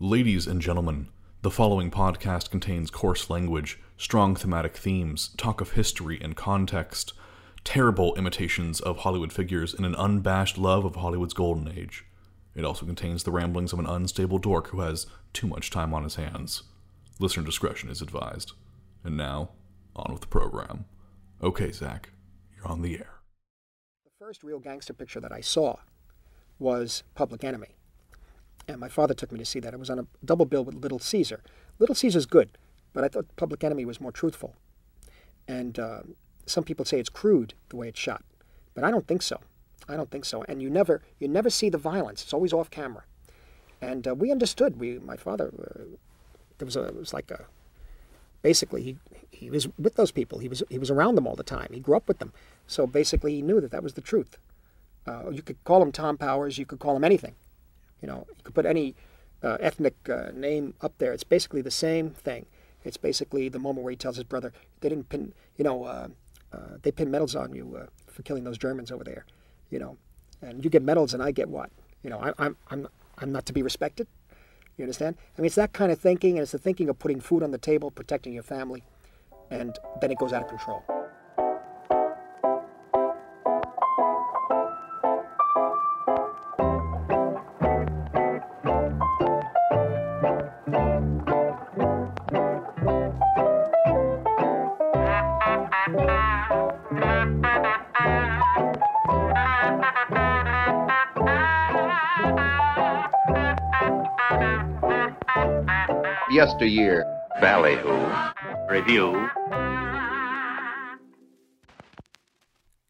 Ladies and gentlemen, the following podcast contains coarse language, strong thematic themes, talk of history and context, terrible imitations of Hollywood figures, and an unabashed love of Hollywood's golden age. It also contains the ramblings of an unstable dork who has too much time on his hands. Listener discretion is advised. And now, on with the program. Okay, Zach, you're on the air. The first real gangster picture that I saw was Public Enemy. And my father took me to see that. It was on a double bill with Little Caesar. Little Caesar's good, but I thought Public Enemy was more truthful. And uh, some people say it's crude the way it's shot, but I don't think so. I don't think so. And you never, you never see the violence. It's always off camera. And uh, we understood. We, my father, uh, there was a, it was like a, basically he, he was with those people. He was, he was around them all the time. He grew up with them. So basically, he knew that that was the truth. Uh, you could call him Tom Powers. You could call him anything. You know, you could put any uh, ethnic uh, name up there. It's basically the same thing. It's basically the moment where he tells his brother, "They didn't pin, you know, uh, uh, they pin medals on you uh, for killing those Germans over there, you know, and you get medals and I get what? You know, I, I'm I'm I'm not to be respected. You understand? I mean, it's that kind of thinking, and it's the thinking of putting food on the table, protecting your family, and then it goes out of control. Yesteryear. Ballyhoo. Review.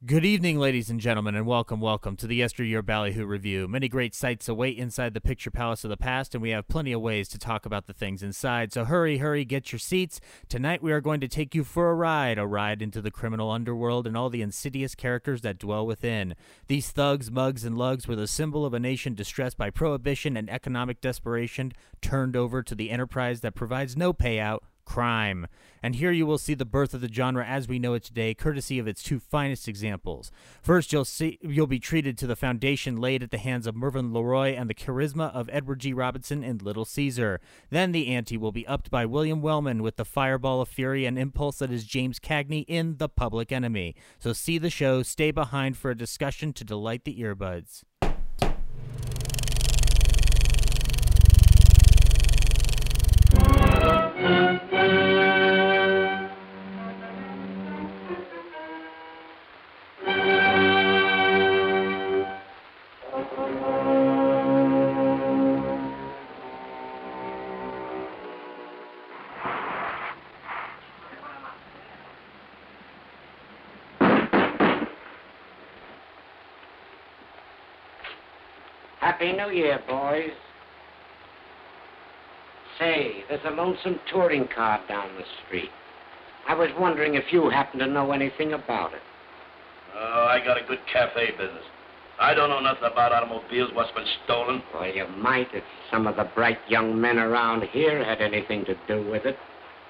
Good evening, ladies and gentlemen, and welcome, welcome to the Yesteryear Ballyhoo Review. Many great sights await inside the picture palace of the past, and we have plenty of ways to talk about the things inside. So hurry, hurry, get your seats. Tonight we are going to take you for a ride, a ride into the criminal underworld and all the insidious characters that dwell within. These thugs, mugs, and lugs were the symbol of a nation distressed by prohibition and economic desperation, turned over to the enterprise that provides no payout crime. And here you will see the birth of the genre as we know it today, courtesy of its two finest examples. First, you'll see you'll be treated to the foundation laid at the hands of Mervyn LeRoy and the charisma of Edward G. Robinson in Little Caesar. Then the ante will be upped by William Wellman with the fireball of fury and impulse that is James Cagney in The Public Enemy. So see the show, stay behind for a discussion to delight the earbuds. Happy New Year, boys. Say, there's a lonesome touring car down the street. I was wondering if you happen to know anything about it. Oh, I got a good cafe business. I don't know nothing about automobiles, what's been stolen. Well, you might if some of the bright young men around here had anything to do with it,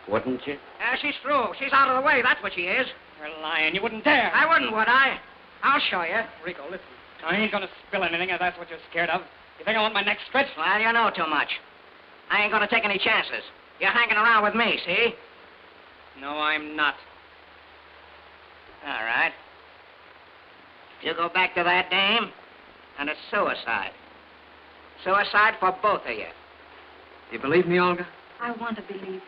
wouldn't you? Uh, she's through. She's out of the way. That's what she is. You're lying. You wouldn't dare. I wouldn't, would I? I'll show you. Rico, listen. I ain't gonna spill anything if that's what you're scared of. You think I want my neck stretched? Well, you know too much. I ain't gonna take any chances. You're hanging around with me, see? No, I'm not. All right. You go back to that dame, and it's suicide. Suicide for both of you. You believe me, Olga? I want to believe you.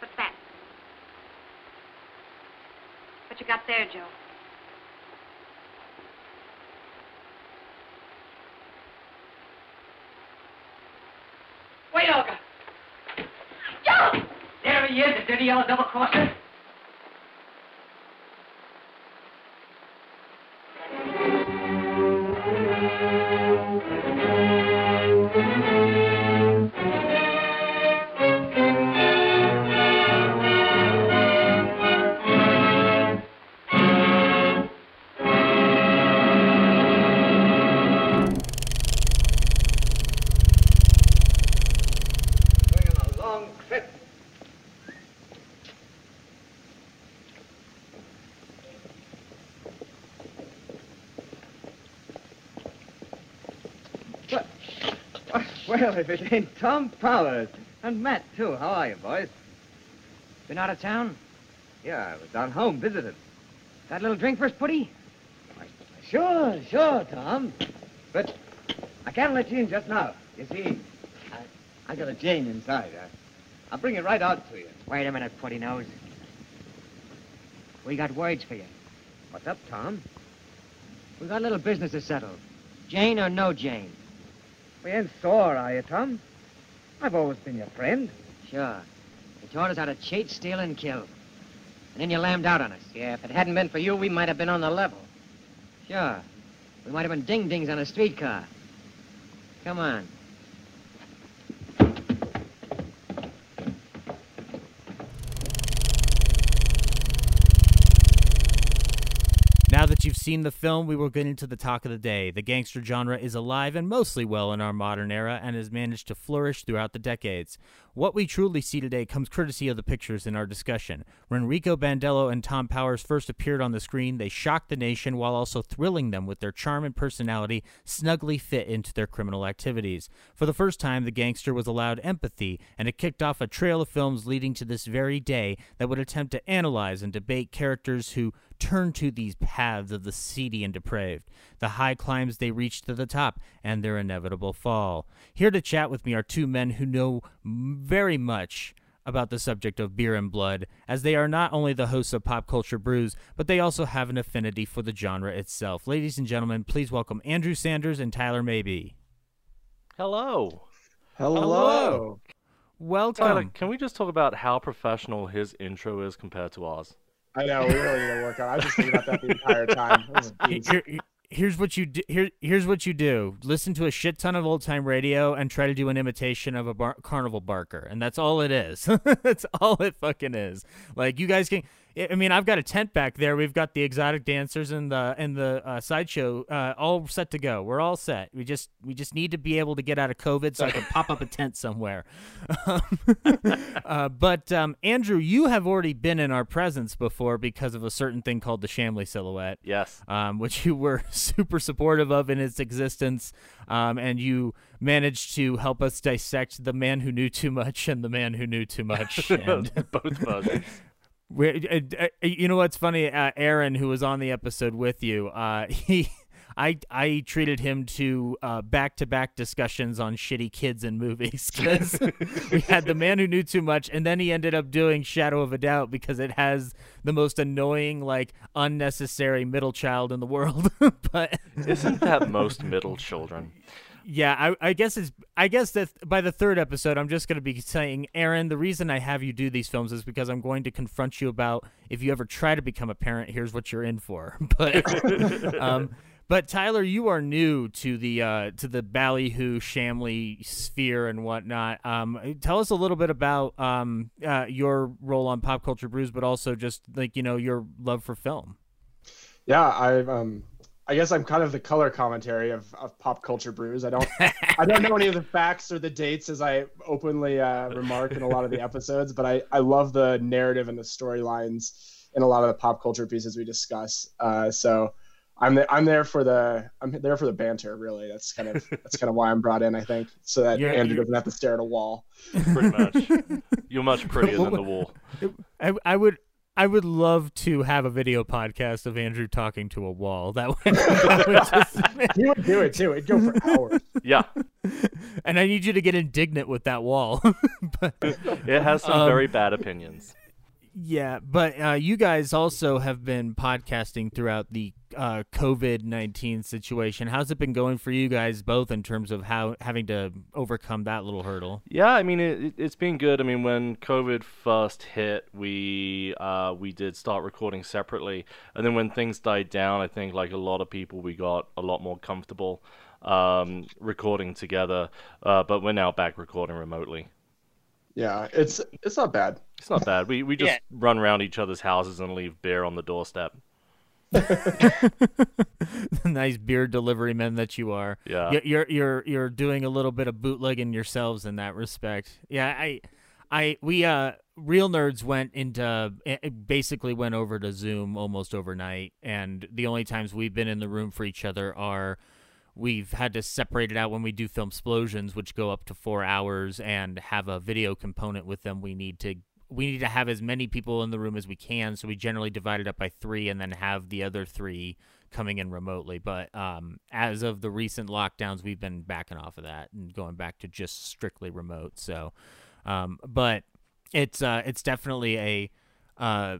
What's that? What you got there, Joe? Wait, Olga. Joe! There he is, the dirty yellow double crosser. Well, if it ain't Tom Powers. And Matt, too. How are you, boys? Been out of town? Yeah, I was down home visiting. Got a little drink first, Putty? Sure, sure, Tom. But I can't let you in just now. You see, I, I got a Jane inside. I, I'll bring it right out to you. Wait a minute, Putty Nose. We got words for you. What's up, Tom? We got a little business to settle. Jane or no Jane? We ain't sore, are you, Tom? I've always been your friend. Sure. You taught us how to cheat, steal, and kill. And then you lammed out on us. Yeah, if it hadn't been for you, we might have been on the level. Sure. We might have been ding-dings on a streetcar. Come on. Now that you've seen the film, we will get into the talk of the day. The gangster genre is alive and mostly well in our modern era and has managed to flourish throughout the decades. What we truly see today comes courtesy of the pictures in our discussion. When Rico Bandello and Tom Powers first appeared on the screen, they shocked the nation while also thrilling them with their charm and personality snugly fit into their criminal activities. For the first time, the gangster was allowed empathy, and it kicked off a trail of films leading to this very day that would attempt to analyze and debate characters who turn to these paths of the seedy and depraved, the high climbs they reach to the top, and their inevitable fall. Here to chat with me are two men who know very much about the subject of beer and blood, as they are not only the hosts of Pop Culture Brews, but they also have an affinity for the genre itself. Ladies and gentlemen, please welcome Andrew Sanders and Tyler Maybe. Hello. Hello. Welcome. Tyler, can we just talk about how professional his intro is compared to ours? I know we really need to work on. it. I was just thinking about that the entire time. Geez. Here- here- here's what you do. Here, here's what you do. Listen to a shit ton of old time radio and try to do an imitation of a bar- carnival barker, and that's all it is. that's all it fucking is. Like you guys can. I mean, I've got a tent back there. We've got the exotic dancers and the and the uh, sideshow uh, all set to go. We're all set. We just we just need to be able to get out of COVID so I can pop up a tent somewhere. uh, but um, Andrew, you have already been in our presence before because of a certain thing called the Shamley silhouette Yes. um, which you were super supportive of in its existence, um, and you managed to help us dissect the man who knew too much and the man who knew too much. and Both versions. we- uh, uh, you know what's funny? Uh, Aaron, who was on the episode with you, uh, he. I, I treated him to back to back discussions on shitty kids and movies because we had the man who knew too much, and then he ended up doing Shadow of a Doubt because it has the most annoying, like unnecessary middle child in the world. but Isn't that most middle children? Yeah, I, I guess it's. I guess that by the third episode, I'm just going to be saying, Aaron, the reason I have you do these films is because I'm going to confront you about if you ever try to become a parent, here's what you're in for. But, um, but Tyler, you are new to the uh, to the ballyhoo Shamley sphere and whatnot. Um, tell us a little bit about um, uh, your role on Pop Culture Brews, but also just like you know your love for film. Yeah, I um, I guess I'm kind of the color commentary of, of pop culture brews. I don't I don't know any of the facts or the dates as I openly uh, remark in a lot of the episodes, but I I love the narrative and the storylines in a lot of the pop culture pieces we discuss. Uh, so. I'm the, I'm there for the I'm there for the banter really. That's kind of that's kind of why I'm brought in I think so that You're- Andrew doesn't have to stare at a wall. Pretty much. You're much prettier than the wall. I, I would I would love to have a video podcast of Andrew talking to a wall. That would, that would just, He would do it too. It'd go for hours. Yeah. and I need you to get indignant with that wall. but, It has some Um, very bad opinions. Yeah, but uh, you guys also have been podcasting throughout the uh, COVID nineteen situation. How's it been going for you guys, both in terms of how having to overcome that little hurdle? Yeah, I mean it, it's been good. I mean when COVID first hit, we uh, we did start recording separately, and then when things died down, I think like a lot of people, we got a lot more comfortable um, recording together. Uh, but we're now back recording remotely. Yeah, it's it's not bad. It's not bad. We we just run around each other's houses and leave beer on the doorstep. nice beer delivery men that you are. Yeah. You're you're you're doing a little bit of bootlegging yourselves in that respect. Yeah, I I we uh real nerds went into eh, basically went over to Zoom almost overnight and the only times we've been in the room for each other are we've had to separate it out when we do film explosions, which go up to four hours and have a video component with them. We need to we need to have as many people in the room as we can, so we generally divide it up by three and then have the other three coming in remotely. But um, as of the recent lockdowns, we've been backing off of that and going back to just strictly remote. So, um, but it's uh, it's definitely a uh,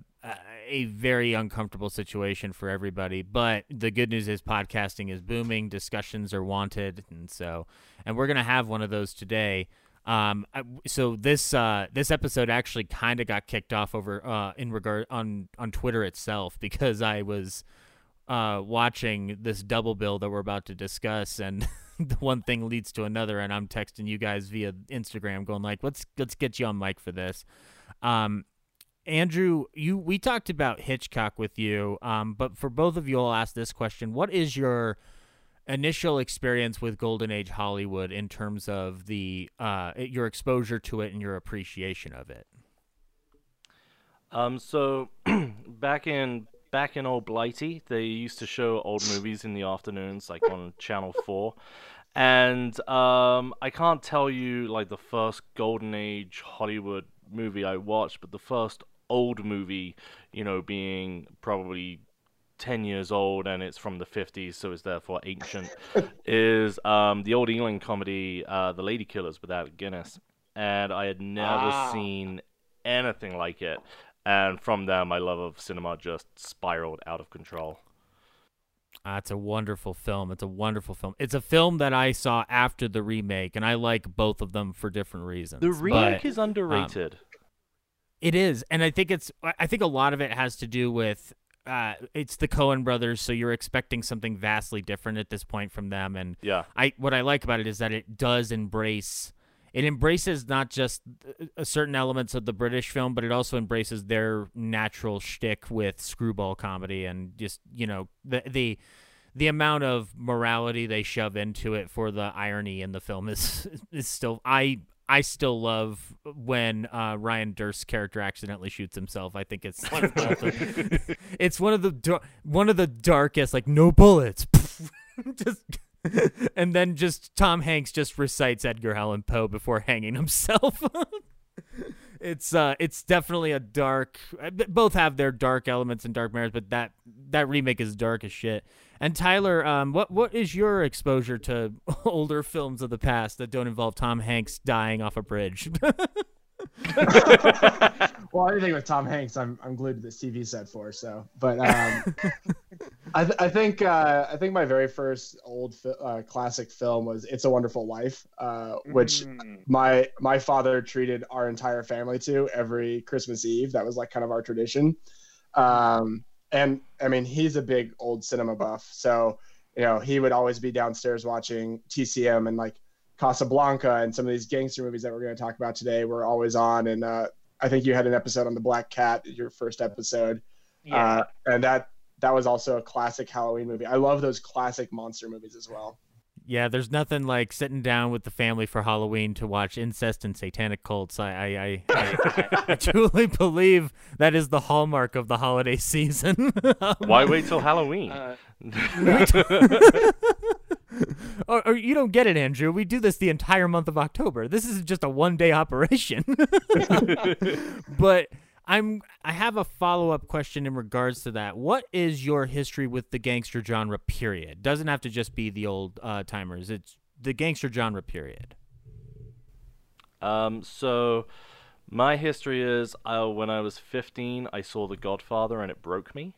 a very uncomfortable situation for everybody. But the good news is podcasting is booming, discussions are wanted, and so and we're gonna have one of those today. Um, so this uh, this episode actually kind of got kicked off over uh, in regard on on Twitter itself because I was uh, watching this double bill that we're about to discuss, and the one thing leads to another, and I'm texting you guys via Instagram, going like, "Let's let's get you on mic for this." Um, Andrew, you we talked about Hitchcock with you, um, but for both of you, I'll ask this question: What is your initial experience with Golden Age Hollywood in terms of the uh, your exposure to it and your appreciation of it? Um, so back in back in old Blighty, they used to show old movies in the afternoons, like on Channel Four, and um, I can't tell you like the first Golden Age Hollywood movie I watched, but the first old movie, you know, being probably 10 years old and it's from the 50s, so it's therefore ancient, is um, the old Ealing comedy, uh, The Lady Killers with Alec Guinness. And I had never ah. seen anything like it. And from there, my love of cinema just spiraled out of control. Uh, it's a wonderful film. It's a wonderful film. It's a film that I saw after the remake, and I like both of them for different reasons. The remake but, is underrated. Um, it is, and I think it's. I think a lot of it has to do with uh, it's the Coen brothers, so you're expecting something vastly different at this point from them. And yeah, I what I like about it is that it does embrace. It embraces not just uh, certain elements of the British film, but it also embraces their natural shtick with screwball comedy and just you know the the the amount of morality they shove into it for the irony in the film is is still I I still love when uh, Ryan Hurst's character accidentally shoots himself. I think it's one the, it's one of the one of the darkest like no bullets. just and then just Tom Hanks just recites Edgar Allan Poe before hanging himself. it's uh it's definitely a dark both have their dark elements and dark merits, but that that remake is dark as shit. And Tyler, um, what what is your exposure to older films of the past that don't involve Tom Hanks dying off a bridge? well, anything with Tom Hanks, I'm I'm glued to this TV set for. So, but um, I th- I think uh, I think my very first old fi- uh, classic film was It's a Wonderful Life, uh, which mm. my my father treated our entire family to every Christmas Eve. That was like kind of our tradition. Um, and I mean, he's a big old cinema buff, so you know he would always be downstairs watching TCM and like Casablanca and some of these gangster movies that we're going to talk about today were always on. And uh, I think you had an episode on the Black Cat, your first episode, yeah. uh, and that that was also a classic Halloween movie. I love those classic monster movies as well. Yeah, there's nothing like sitting down with the family for Halloween to watch incest and satanic cults. I I, I, I, I truly believe that is the hallmark of the holiday season. Why wait till Halloween? Uh, or, or, you don't get it, Andrew. We do this the entire month of October. This is just a one day operation. but I'm I have a follow up question in regards to that. What is your history with the gangster genre? Period. Doesn't have to just be the old uh, timers. It's the gangster genre. Period. Um. So, my history is uh, when I was 15, I saw The Godfather and it broke me,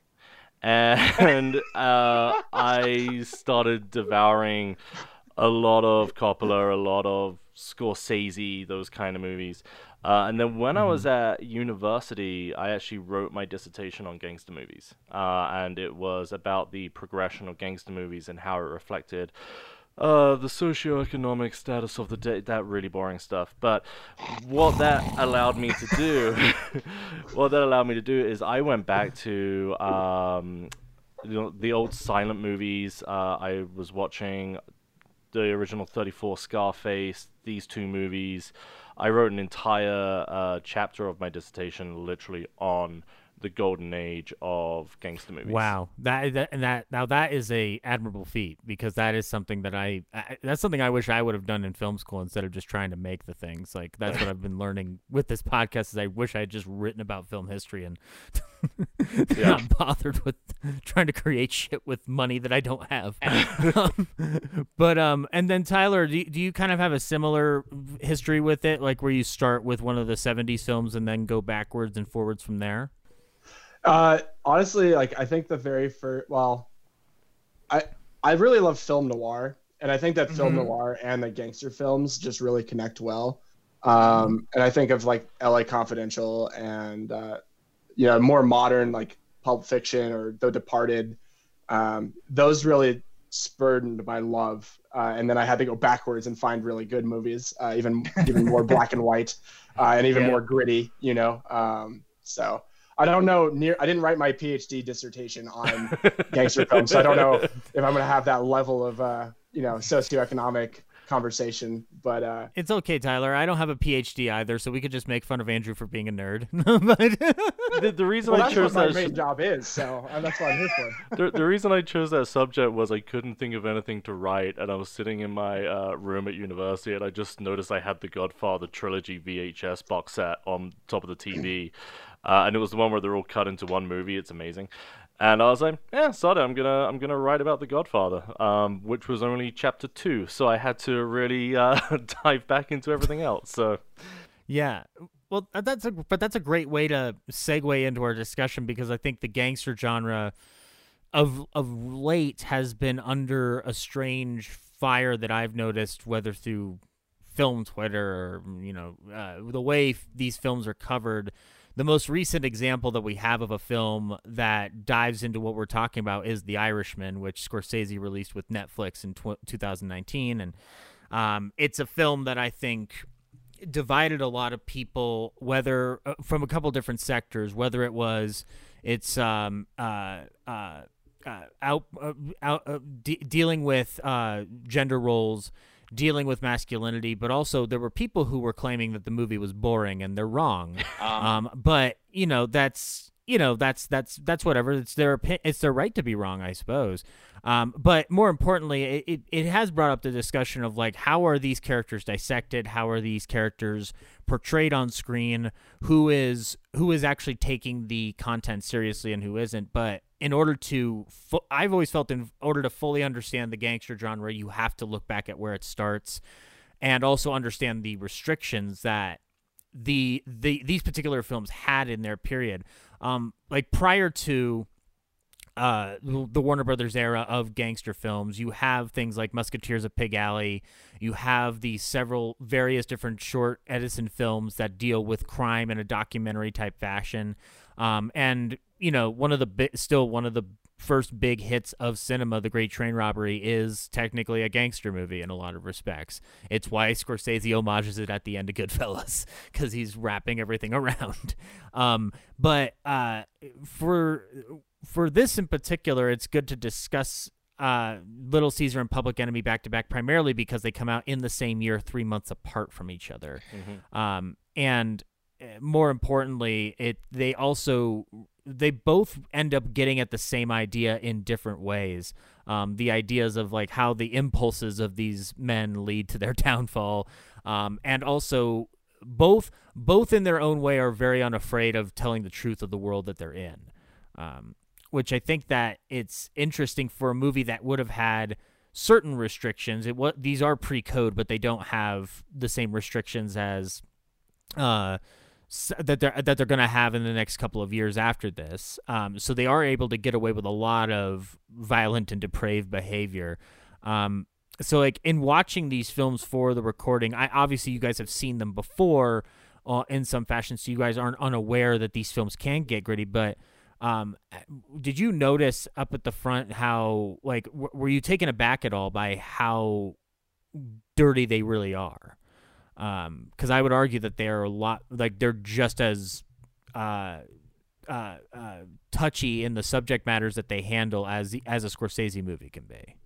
and uh, I started devouring a lot of Coppola, a lot of Scorsese, those kind of movies. Uh, and then when mm-hmm. I was mm-hmm. at university, I actually wrote my dissertation on gangster movies. Uh, and it was about the progression of gangster movies and how it reflected uh, the socioeconomic status of the day. That really boring stuff. But what that allowed me to do, what that allowed me to do is I went back to. Um, you know, the old silent movies. Uh, I was watching the original 34 Scarface, these two movies. I wrote an entire uh, chapter of my dissertation literally on the golden age of gangster movies. Wow, that, that and that now that is a admirable feat because that is something that I, I that's something I wish I would have done in film school instead of just trying to make the things. Like that's what I've been learning with this podcast. Is I wish I had just written about film history and Yeah. not bothered with trying to create shit with money that I don't have. um, but um, and then Tyler, do you, do you kind of have a similar history with it, like where you start with one of the '70s films and then go backwards and forwards from there? Uh, honestly, like I think the very first, well, I I really love film noir, and I think that film Mhm. noir and the gangster films just really connect well. Um, and I think of like L.A. Confidential and uh, you know more modern like Pulp Fiction or The Departed. Um, those really spurred my love, uh, and then I had to go backwards and find really good movies, uh, even even more black and white, uh, and even Yeah. more gritty. You know, um, so. I don't know near I didn't write my PhD dissertation on gangster films, so I don't know if I'm gonna have that level of uh, you know socioeconomic conversation. But uh, It's okay, Tyler. I don't have a PhD either, so we could just make fun of Andrew for being a nerd. but The, the reason well, I that's chose what my that main job is, so uh, that's what I'm here for. the, the reason I chose that subject was I couldn't think of anything to write, and I was sitting in my uh, room at university, and I just noticed I had the Godfather trilogy VHS box set on top of the TV, uh, and it was the one where they're all cut into one movie. It's amazing, and I was like, "Yeah, sod I'm gonna I'm gonna write about the Godfather," um, which was only chapter two, so I had to really uh, dive back into everything else. So yeah, well, uh, that's a but that's a great way to segue into our discussion because I think the gangster genre of of late has been under a strange fire that I've noticed, whether through film Twitter or you know uh, the way f- these films are covered. The most recent example that we have of a film that dives into what we're talking about is The Irishman, which Scorsese released with Netflix in tw- 2019, and um, it's a film that I think divided a lot of people, whether uh, from a couple different sectors, whether it was it's um, uh, uh, uh, out, uh, out uh, de- dealing with gender roles, dealing with masculinity, but also there were people who were claiming that the movie was boring, and they're wrong. um, but you know that's you know that's that's that's whatever. It's their it's their right to be wrong, I suppose. Um, but more importantly, it, it, it has brought up the discussion of like how are these characters dissected? How are these characters portrayed on screen? Who is who is actually taking the content seriously and who isn't? But in order to, fu- I've always felt in order to fully understand the gangster genre, you have to look back at where it starts, and also understand the restrictions that the the these particular films had in their period. Um, like prior to uh, the Warner Brothers era of gangster films, you have things like Musketeers of Pig Alley. You have the several various different short Edison films that deal with crime in a documentary type fashion. Um, and you know, one of the bi- still one of the first big hits of cinema, The Great Train Robbery, is technically a gangster movie in a lot of respects. It's why Scorsese homages it at the end of Goodfellas because he's wrapping everything around. Um, but uh, for for this in particular, it's good to discuss uh, Little Caesar and Public Enemy back to back, primarily because they come out in the same year, three months apart from each other. Um, and more importantly, it they also they both end up getting at the same idea in different ways. Um, the ideas of like how the impulses of these men lead to their downfall, um, and also both both in their own way are very unafraid of telling the truth of the world that they're in. Um, which I think that it's interesting for a movie that would have had certain restrictions. It what these are pre-code, but they don't have the same restrictions as uh, that they're that they're going to have in the next couple of years after this. Um, so they are able to get away with a lot of violent and depraved behavior. Um, so like in watching these films for the recording, I obviously you guys have seen them before uh, in some fashion, so you guys aren't unaware that these films can get gritty, but. Um, did you notice up at the front how like w- were you taken aback at all by how dirty they really are? Um, because I would argue that they're a lot like they're just as uh, uh, uh, touchy in the subject matters that they handle as the, as a Scorsese movie can be.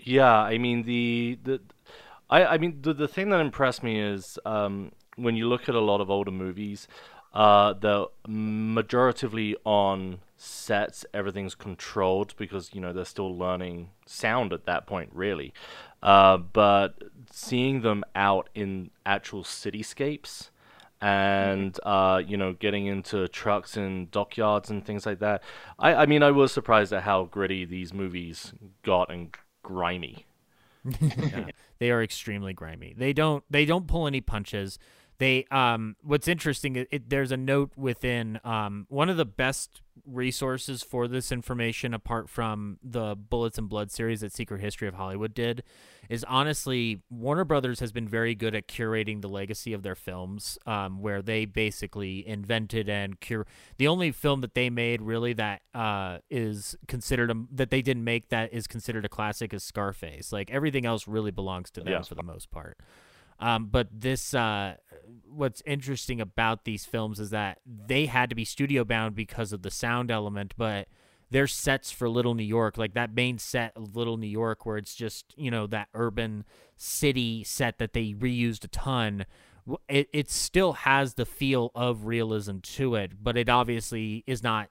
Yeah, I mean the the I I mean the the thing that impressed me is um when you look at a lot of older movies, Uh, the majoritively on sets, everything's controlled because you know they're still learning sound at that point, really. Uh, but seeing them out in actual cityscapes and uh, you know getting into trucks and dockyards and things like that. I, I mean, I was surprised at how gritty these movies got and grimy. yeah, they are extremely grimy. They don't they don't pull any punches. They um what's interesting it, there's a note within um one of the best resources for this information apart from the Bullets and Blood series that Secret History of Hollywood did is honestly Warner Brothers has been very good at curating the legacy of their films um where they basically invented and cure the only film that they made really that uh is considered a, that they didn't make that is considered a classic is Scarface like everything else really belongs to them yeah. for the most part um, but this, uh, what's interesting about these films is that they had to be studio bound because of the sound element, but their sets for Little New York, like that main set of Little New York, where it's just you know that urban city set that they reused a ton. It it still has the feel of realism to it, but it obviously is not.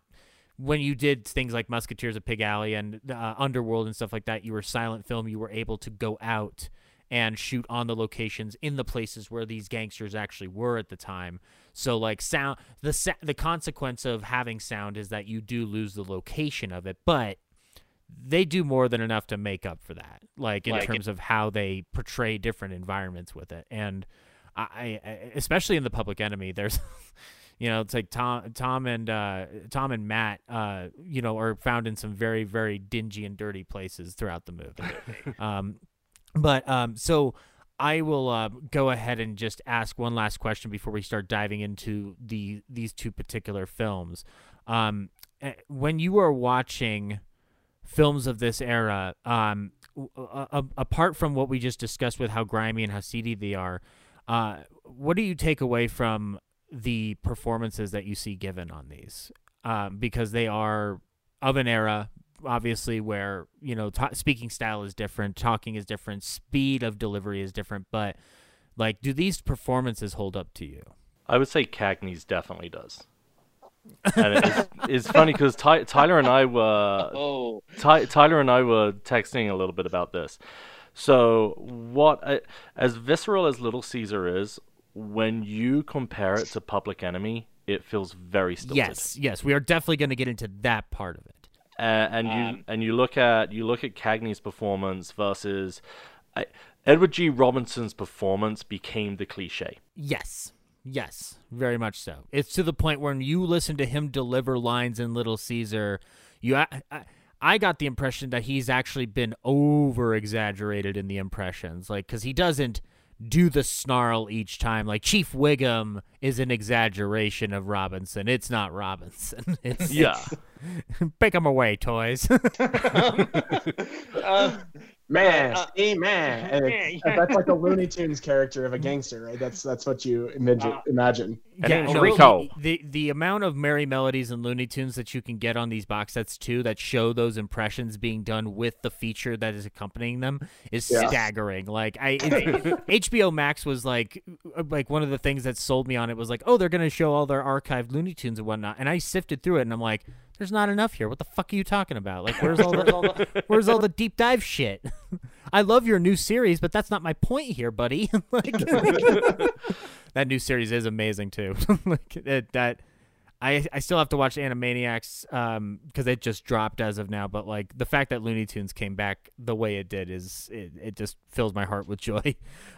When you did things like Musketeers of Pig Alley and uh, Underworld and stuff like that, you were silent film. You were able to go out and shoot on the locations in the places where these gangsters actually were at the time. So like sound the the consequence of having sound is that you do lose the location of it, but they do more than enough to make up for that. Like in like terms of how they portray different environments with it. And I, I especially in the Public Enemy, there's you know, it's like Tom, Tom and uh, Tom and Matt, uh, you know, are found in some very, very dingy and dirty places throughout the movie. um, but um, so I will uh, go ahead and just ask one last question before we start diving into the these two particular films. Um, eh, when you are watching films of this era, um, a- apart from what we just discussed with how grimy and how seedy they are, uh, what do you take away from the performances that you see given on these? Um, because they are of an era obviously where you know t- speaking style is different talking is different speed of delivery is different but like do these performances hold up to you i would say cagney's definitely does and it's, it's funny because Ty- tyler and i were oh. Ty- tyler and i were texting a little bit about this so what uh, as visceral as little caesar is when you compare it to public enemy it feels very stilted. Yes, yes, we are definitely going to get into that part of it. Uh, and um, you and you look at you look at Cagney's performance versus uh, Edward G. Robinson's performance became the cliche. Yes. Yes, very much so. It's to the point where when you listen to him deliver lines in Little Caesar, you I, I got the impression that he's actually been over exaggerated in the impressions, like because he doesn't do the snarl each time. Like Chief Wiggum is an exaggeration of Robinson. It's not Robinson. It's, yeah. Pick them away, toys. uh, man, uh, man. that's like a Looney Tunes character of a gangster, right? That's that's what you imagine. Uh, imagine. Yeah, no, Rico. The, the amount of merry melodies and Looney Tunes that you can get on these box sets too, that show those impressions being done with the feature that is accompanying them, is yeah. staggering. Like I, HBO Max was like, like one of the things that sold me on it was like, oh, they're gonna show all their archived Looney Tunes and whatnot, and I sifted through it and I'm like there's not enough here. What the fuck are you talking about? Like, where's all the where's all the deep dive shit? I love your new series, but that's not my point here, buddy. like, that new series is amazing too. like it, that, I I still have to watch Animaniacs um because it just dropped as of now. But like the fact that Looney Tunes came back the way it did is it, it just fills my heart with joy.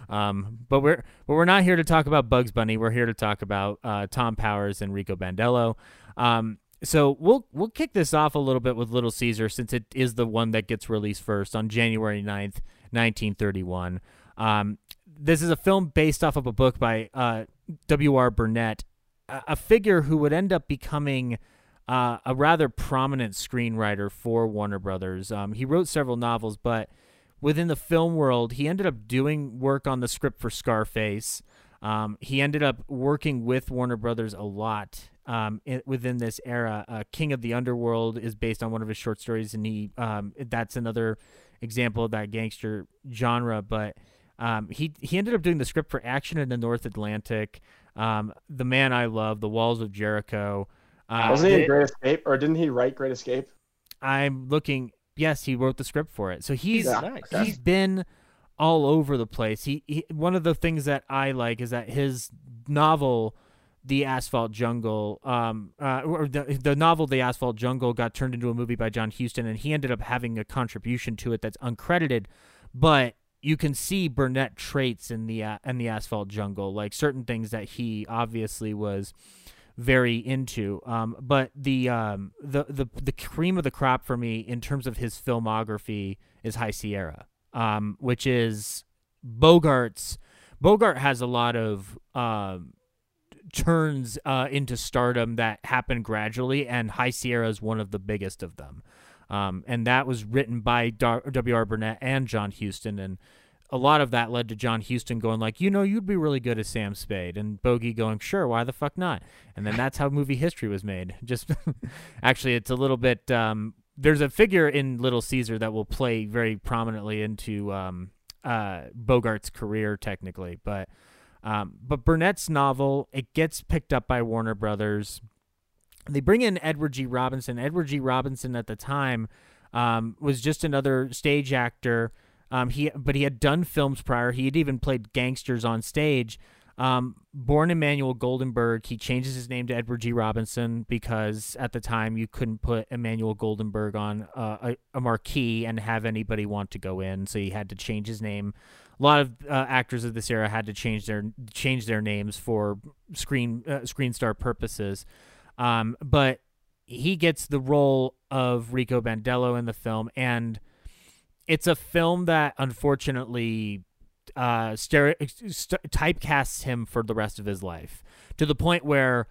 Um, but we're but we're not here to talk about Bugs Bunny. We're here to talk about uh, Tom Powers and Rico Bandello. Um, so we'll we'll kick this off a little bit with Little Caesar since it is the one that gets released first on January 9th, 1931. Um, this is a film based off of a book by uh, W.R. Burnett, a, a, figure who would end up becoming uh, a rather prominent screenwriter for Warner Brothers. Um, he wrote several novels, but within the film world, he ended up doing work on the script for Scarface. Um, he ended up working with Warner Brothers a lot um, in, within this era. Uh, King of the Underworld is based on one of his short stories, and he um, that's another example of that gangster genre. But um, he he ended up doing the script for Action in the North Atlantic. um, The Man I Love, The Walls of Jericho. Uh, Wasn't he in Great Escape, or didn't he write Great Escape? I'm looking. Yes, he wrote the script for it. So he's Yeah, Nice. he's been all over the place. He, he one of the things that I like is that his novel, The Asphalt Jungle, um, uh, or the the novel The Asphalt Jungle got turned into a movie by John Huston, and he ended up having a contribution to it that's uncredited, but you can see Burnett traits in the uh, in the Asphalt Jungle, like certain things that he obviously was very into. Um, but the um, the the the cream of the crop for me in terms of his filmography is High Sierra, um, which is Bogart's. Bogart has a lot of um, turns uh, into stardom that happen gradually, and High Sierra is one of the biggest of them. Um, and that was written by W.R. Burnett and John Huston, and a lot of that led to John Huston going like, you know, you'd be really good as Sam Spade, and Bogey going, sure, why the fuck not? And then that's how movie history was made. Just actually, it's a little bit. Um, there's a figure in Little Caesar that will play very prominently into um, uh, Bogart's career, technically, but. Um, but Burnett's novel, it gets picked up by Warner Brothers. They bring in Edward G. Robinson. Edward G. Robinson at the time um, was just another stage actor. Um, he but he had done films prior. He had even played gangsters on stage. Um, born Emmanuel Goldenberg, he changes his name to Edward G. Robinson because at the time you couldn't put Emmanuel Goldenberg on uh, a, a marquee and have anybody want to go in, so he had to change his name. A lot of uh, actors of this era had to change their change their names for screen uh, screen star purposes. Um, but he gets the role of Rico Bandello in the film, and it's a film that unfortunately uh, stere- st- typecasts him for the rest of his life to the point where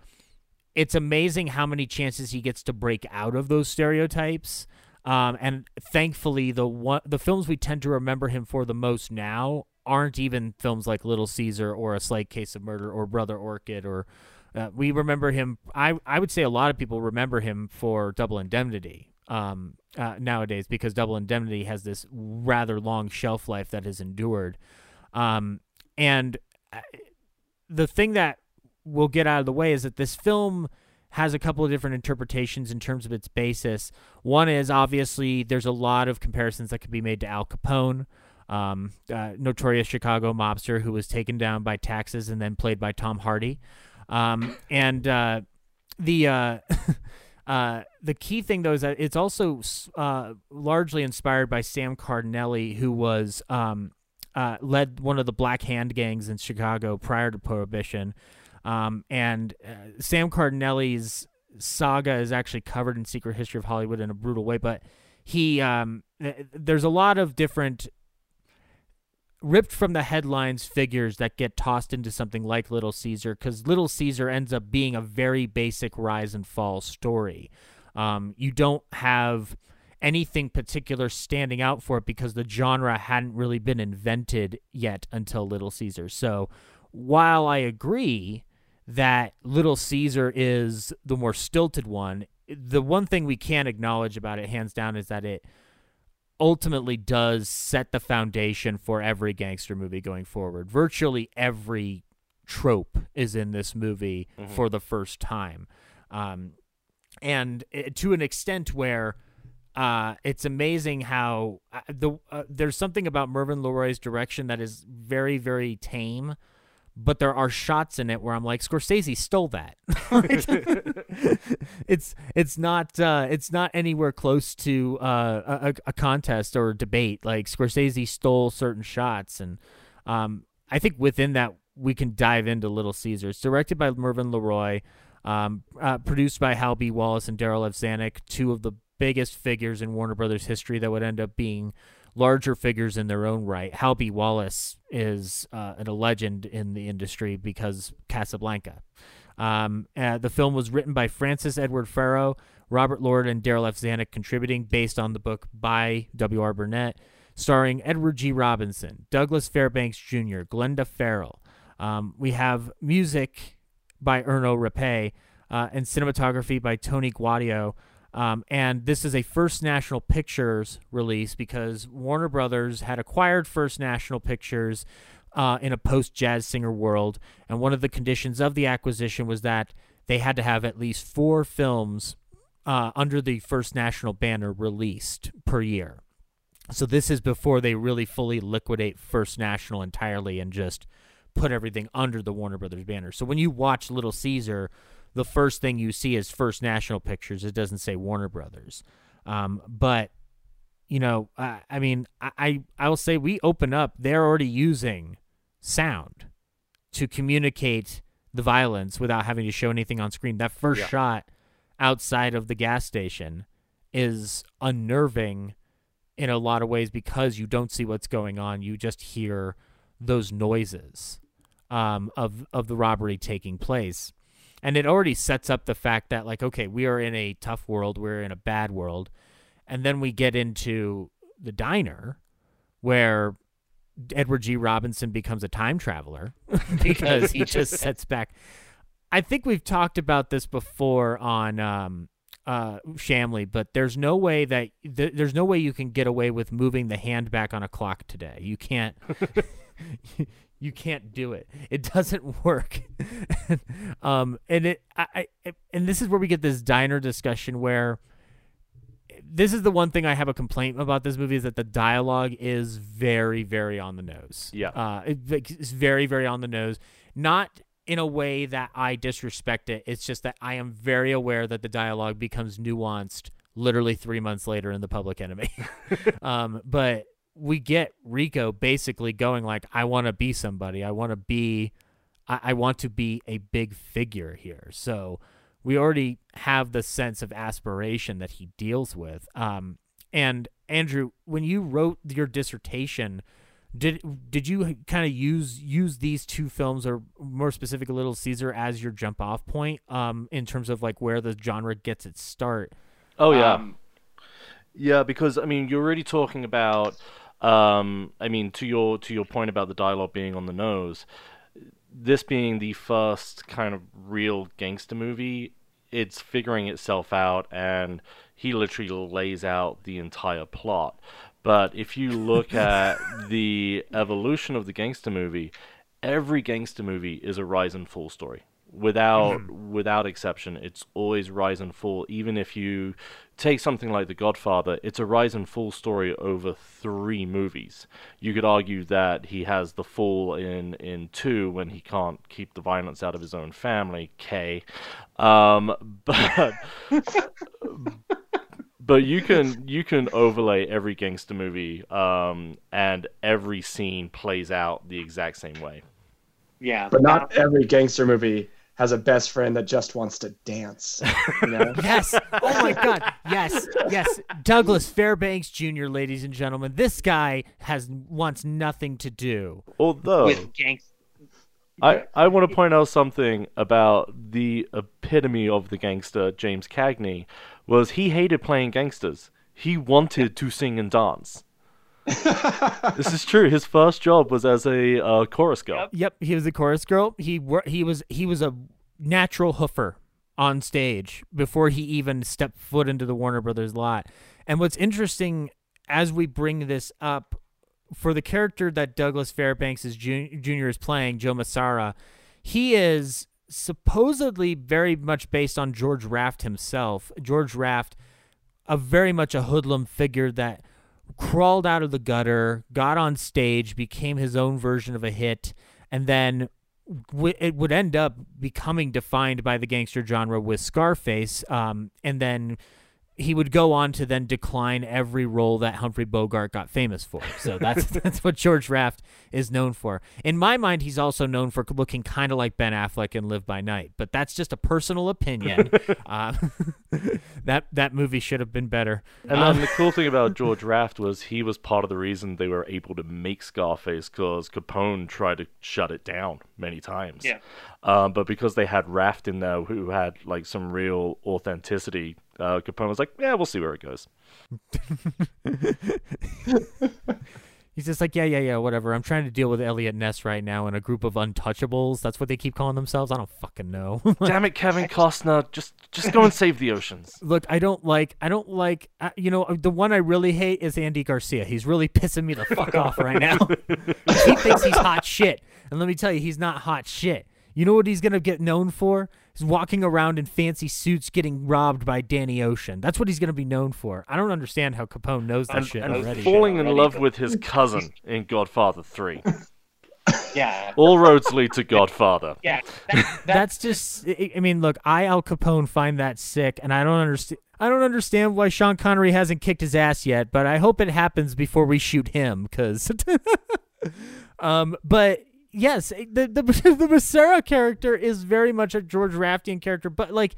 it's amazing how many chances he gets to break out of those stereotypes. Um, and thankfully, the one the films we tend to remember him for the most now aren't even films like Little Caesar or A Slight Case of Murder or Brother Orchid or uh, we remember him. I I would say a lot of people remember him for Double Indemnity um, uh, nowadays because Double Indemnity has this rather long shelf life that has endured. Um, and uh, the thing that we'll get out of the way is that this film has a couple of different interpretations in terms of its basis. One is obviously there's a lot of comparisons that could be made to Al Capone, um, uh, notorious Chicago mobster who was taken down by taxes and then played by Tom Hardy. Um, and uh, the uh, uh, the key thing though is that it's also uh, largely inspired by Sam Cardinella, who was um, uh, led one of the Black Hand gangs in Chicago prior to Prohibition. Um, and uh, Sam Cardinella's saga is actually covered in Secret History of Hollywood in a brutal way, but he um, there's a lot of different ripped from the headlines figures that get tossed into something like Little Caesar because Little Caesar ends up being a very basic rise and fall story. Um, you don't have anything particular standing out for it because the genre hadn't really been invented yet until Little Caesar. So while I agree that Little Caesar is the more stilted one, the one thing we can't acknowledge about it, hands down, is that it ultimately does set the foundation for every gangster movie going forward. Virtually every trope is in this movie Mhm. for the first time. Um, and it, to an extent where uh, it's amazing how uh, the uh, there's something about Mervyn Leroy's direction that is very very tame, but there are shots in it where I'm like Scorsese stole that. it's it's not uh, it's not anywhere close to uh, a, a contest or a debate. Like Scorsese stole certain shots, and um, I think within that we can dive into Little Caesar. It's directed by Mervyn Leroy, um, uh, produced by Hal B. Wallis and Darryl. Zanuck, two of the biggest figures in Warner Brothers history that would end up being larger figures in their own right. Hal B. Wallis is uh, a legend in the industry because Casablanca. Um, uh, the film was written by Francis Edward Faragoh, Robert Lord, and Darryl F. Zanuck, contributing based on the book by W.R. Burnett, starring Edward G. Robinson, Douglas Fairbanks Jr., Glenda Farrell. Um, we have music by Erno Rapee uh, and cinematography by Tony Gaudio. Um, and this is a First National Pictures release because Warner Brothers had acquired First National Pictures uh, in a post jazz singer world, and one of the conditions of the acquisition was that they had to have at least four films uh, under the First National banner released per year. So this is before they really fully liquidate First National entirely and just put everything under the Warner Brothers banner. So when you watch Little Caesar, the first thing you see is First National Pictures. It doesn't say Warner Brothers. Um, but you know, I, I mean, I I will say we open up. They're already using sound to communicate the violence without having to show anything on screen. That first Yeah. shot outside of the gas station is unnerving in a lot of ways because you don't see what's going on. You just hear those noises um, of of the robbery taking place, and it already sets up the fact that like, okay, we are in a tough world, we're in a bad world, and then we get into the diner where Edward G. Robinson becomes a time traveler because he just sets back. I think we've talked about this before on um, uh, Shamley, but there's no way that th- there's no way you can get away with moving the hand back on a clock today. You can't. you can't do it. It doesn't work. um, and it, I, I, and this is where we get this diner discussion where this is the one thing I have a complaint about this movie is that the dialogue is very, very on the nose. Yeah. Uh, it, it's very, very on the nose. Not in a way that I disrespect it. It's just that I am very aware that the dialogue becomes nuanced literally three months later in the Public Enemy. um, but we get Rico basically going like, "I want to be somebody. I want to be, I, I want to be a big figure here." So we already have the sense of aspiration that he deals with. Um, and Andrew, when you wrote your dissertation, did did you kind of use use these two films, or more specific, Little Caesar, as your jump off point um, in terms of like where the genre gets its start? Oh yeah, Um, yeah. Because I mean, you're already talking about. Um, I mean, to your to your point about the dialogue being on the nose, this being the first kind of real gangster movie, it's figuring itself out, and he literally lays out the entire plot. But if you look at the evolution of the gangster movie, every gangster movie is a rise and fall story. Without without exception, it's always rise and fall. Even if you take something like The Godfather, it's a rise and fall story over three movies. You could argue that he has the fall in in two when he can't keep the violence out of his own family. K, um, but but you can you can overlay every gangster movie, um, and every scene plays out the exact same way. Yeah, But not every gangster movie has a best friend that just wants to dance. You know? Yes. Oh my God. Yes. Yes. Douglas Fairbanks Jr., ladies and gentlemen. This guy has wants nothing to do. Although with gangs. I, I want to point out something about the epitome of the gangster, James Cagney, was he hated playing gangsters. He wanted to sing and dance. This is true. His first job was as a uh, chorus girl. Yep, he was a chorus girl. He wor- he was he was a natural hoofer on stage before he even stepped foot into the Warner Brothers lot. And what's interesting as we bring this up for the character that Douglas Fairbanks is jun- Jr. is playing, Joe Massara, he is supposedly very much based on George Raft himself. George Raft, a very much a hoodlum figure that crawled out of the gutter, got on stage, became his own version of a hit, and then w- it would end up becoming defined by the gangster genre with Scarface, um, and then he would go on to then decline every role that Humphrey Bogart got famous for. So that's that's what George Raft is known for. In my mind, he's also known for looking kind of like Ben Affleck in Live by Night, but that's just a personal opinion. uh, that that movie should have been better. And Um, then the cool thing about George Raft was he was part of the reason they were able to make Scarface because Capone tried to shut it down many times. Yeah. Um, but because they had Raft in there who had like some real authenticity, uh, Capone was like, "Yeah, we'll see where it goes." He's just like, yeah, yeah, yeah, whatever. I'm trying to deal with Eliot Ness right now and a group of untouchables. That's what they keep calling themselves. I don't fucking know. Damn it, Kevin Costner! Just just go and save the oceans. Look, I don't like, I don't like, uh, you know, the one I really hate is Andy Garcia. He's really pissing me the fuck off right now. he thinks he's hot shit, and let me tell you, he's not hot shit. You know what he's gonna get known for? He's walking around in fancy suits, getting robbed by Danny Ocean. That's what he's gonna be known for. I don't understand how Capone knows that and, shit and already. falling in love with his cousin in Godfather Three. Yeah. All roads lead to Godfather. Yeah. That's just. I I mean, look, I Al Capone find that sick, and I don't understand. I don't understand why Sean Connery hasn't kicked his ass yet, but I hope it happens before we shoot him, because. um, but yes, eh, the the the Becerra character is very much a George Raftian character, but like.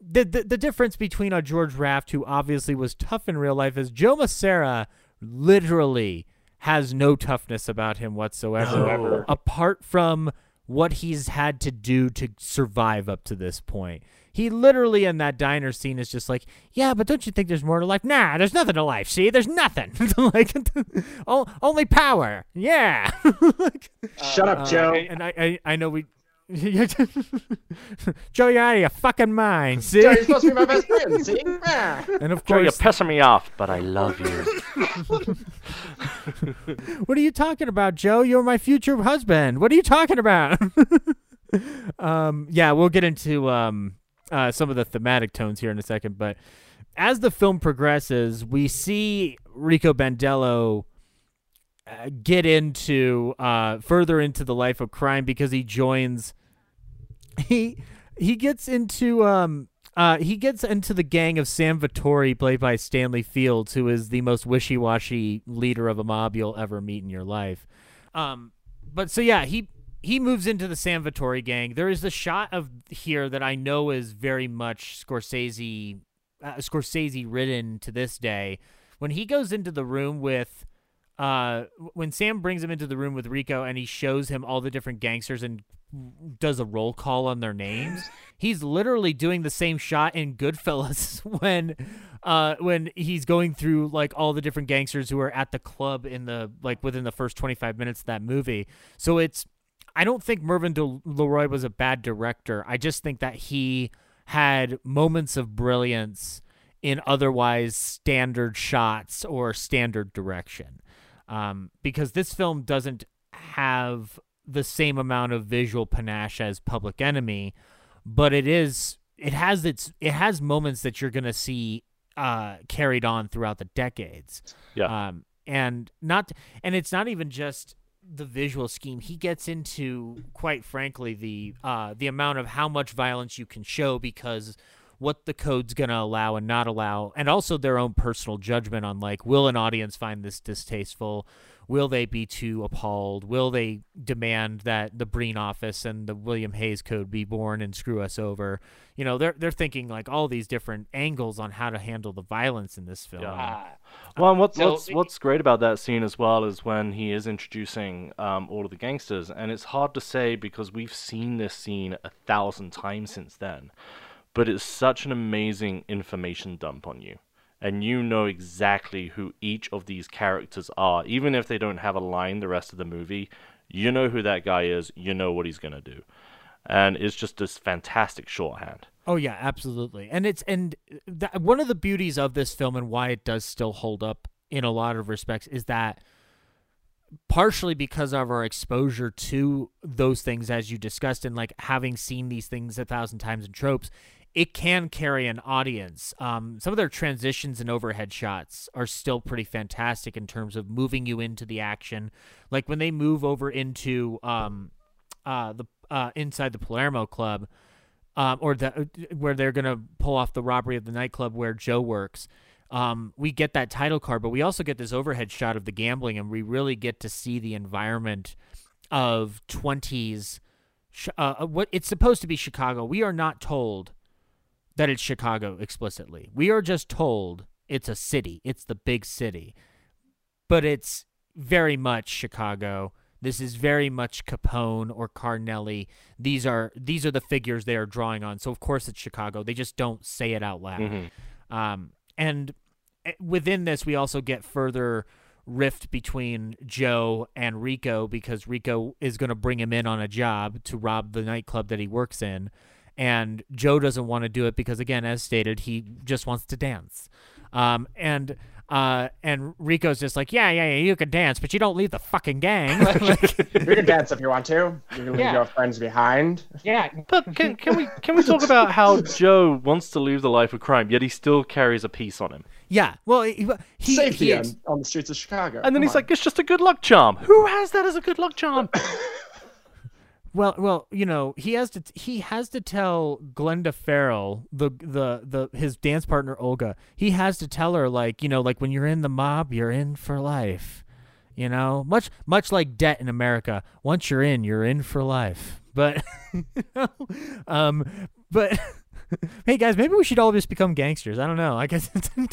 The, the the difference between a George Raft, who obviously was tough in real life, is Joe Massara literally has no toughness about him whatsoever, No. apart from what he's had to do to survive up to this point. He literally in that diner scene is just like, yeah, but don't you think there's more to life? Nah, there's nothing to life. See, there's nothing. like, o- only power. Yeah. Like, Shut up, uh, Joe. And I, I, I know we. Joe, you're out of your fucking mind. See? Joe, you're supposed to be my best friend. See? Ah. And of Joe, you're pissing me off, but I love you. what are you talking about, Joe? You're my future husband. What are you talking about? um, yeah, we'll get into um, uh, some of the thematic tones here in a second, but as the film progresses, we see Rico Bandello uh, get into uh, further into the life of crime because he joins. He he gets into um uh he gets into the gang of Sam Vittori, played by Stanley Fields, who is the most wishy-washy leader of a mob you'll ever meet in your life. Um, but so yeah, he he moves into the Sam Vittori gang. There is a shot of here that I know is very much Scorsese uh, Scorsese ridden to this day. When he goes into the room with uh when Sam brings him into the room with Rico and he shows him all the different gangsters and does a roll call on their names. He's literally doing the same shot in Goodfellas when uh when he's going through like all the different gangsters who are at the club in the like within the first 25 minutes of that movie. So it's I don't think Mervyn De- Leroy was a bad director. I just think that he had moments of brilliance in otherwise standard shots or standard direction. Um, because this film doesn't have the same amount of visual panache as Public Enemy, but it is it has its it has moments that you're gonna see uh, carried on throughout the decades. Yeah. Um, and not and it's not even just the visual scheme. He gets into quite frankly the uh, the amount of how much violence you can show because what the code's going to allow and not allow and also their own personal judgment on like will an audience find this distasteful will they be too appalled? Will they demand that the breen office and the William Hays code be born and screw us over? You know they're they're thinking like all these different angles on how to handle the violence in this film. Well, and what's So- what's what's great about that scene as well is when he is introducing um, all of the gangsters, and it's hard to say because we've seen this scene a thousand times since then, but it's such an amazing information dump on you, and you know exactly who each of these characters are, even if they don't have a line the rest of the movie. You know who that guy is. You know what he's gonna do, and it's just this fantastic shorthand. Oh yeah, absolutely. And it's and that, one of the beauties of this film and why it does still hold up in a lot of respects is that partially because of our exposure to those things as you discussed and like having seen these things a thousand times in tropes it can carry an audience um, some of their transitions and overhead shots are still pretty fantastic in terms of moving you into the action like when they move over into um, uh, the uh, inside the palermo club um, or the where they're gonna pull off the robbery of the nightclub where Joe works. Um, we get that title card, but we also get this overhead shot of the gambling, and we really get to see the environment of twenties. Uh, what it's supposed to be Chicago. We are not told that it's Chicago explicitly. We are just told it's a city. It's the big city, but it's very much Chicago. This is very much Capone or Carnelli. These are these are the figures they are drawing on. So of course it's Chicago. They just don't say it out loud. Mhm. Um, and eh, within this, we also get further rift between Joe and Rico because Rico is going to bring him in on a job to rob the nightclub that he works in. And Joe doesn't want to do it because, again, as stated, he just wants to dance. Um, and uh, and Rico's just like, yeah, yeah, yeah, you can dance, but you don't leave the fucking gang. Like- you can dance if you want to. You can leave Yeah. your friends behind. Yeah. But can, can we can we talk about how Joe wants to leave the life of crime, yet he still carries a piece on him? yeah, well, he, he, Safety he on, on the streets of Chicago. And then Come he's on. like, it's just a good luck charm. Who has that as a good luck charm? Well, well, you know, he has to he has to tell Glenda Farrell, the the the his dance partner Olga. He has to tell her like, you know, like when you're in the mob, you're in for life. You know, much much like debt in America. Once you're in, you're in for life. But you know, um but hey guys, maybe we should all just become gangsters. I don't know. I guess I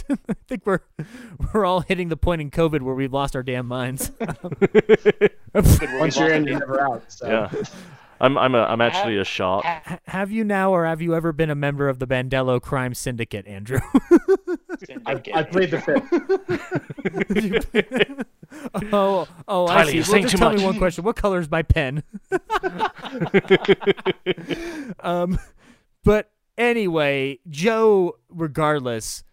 think we're we're all hitting the point in COVID where we've lost our damn minds. Once you're in, you're never out. So. Yeah. I'm I'm a I'm actually a shark. Ha- have you now, or have you ever been a member of the Bandello crime syndicate, Andrew? I, I played the fifth. oh, oh, I see. you're Well, just too tell much. me one question. What color is my pen? um, but anyway, Joe, regardless,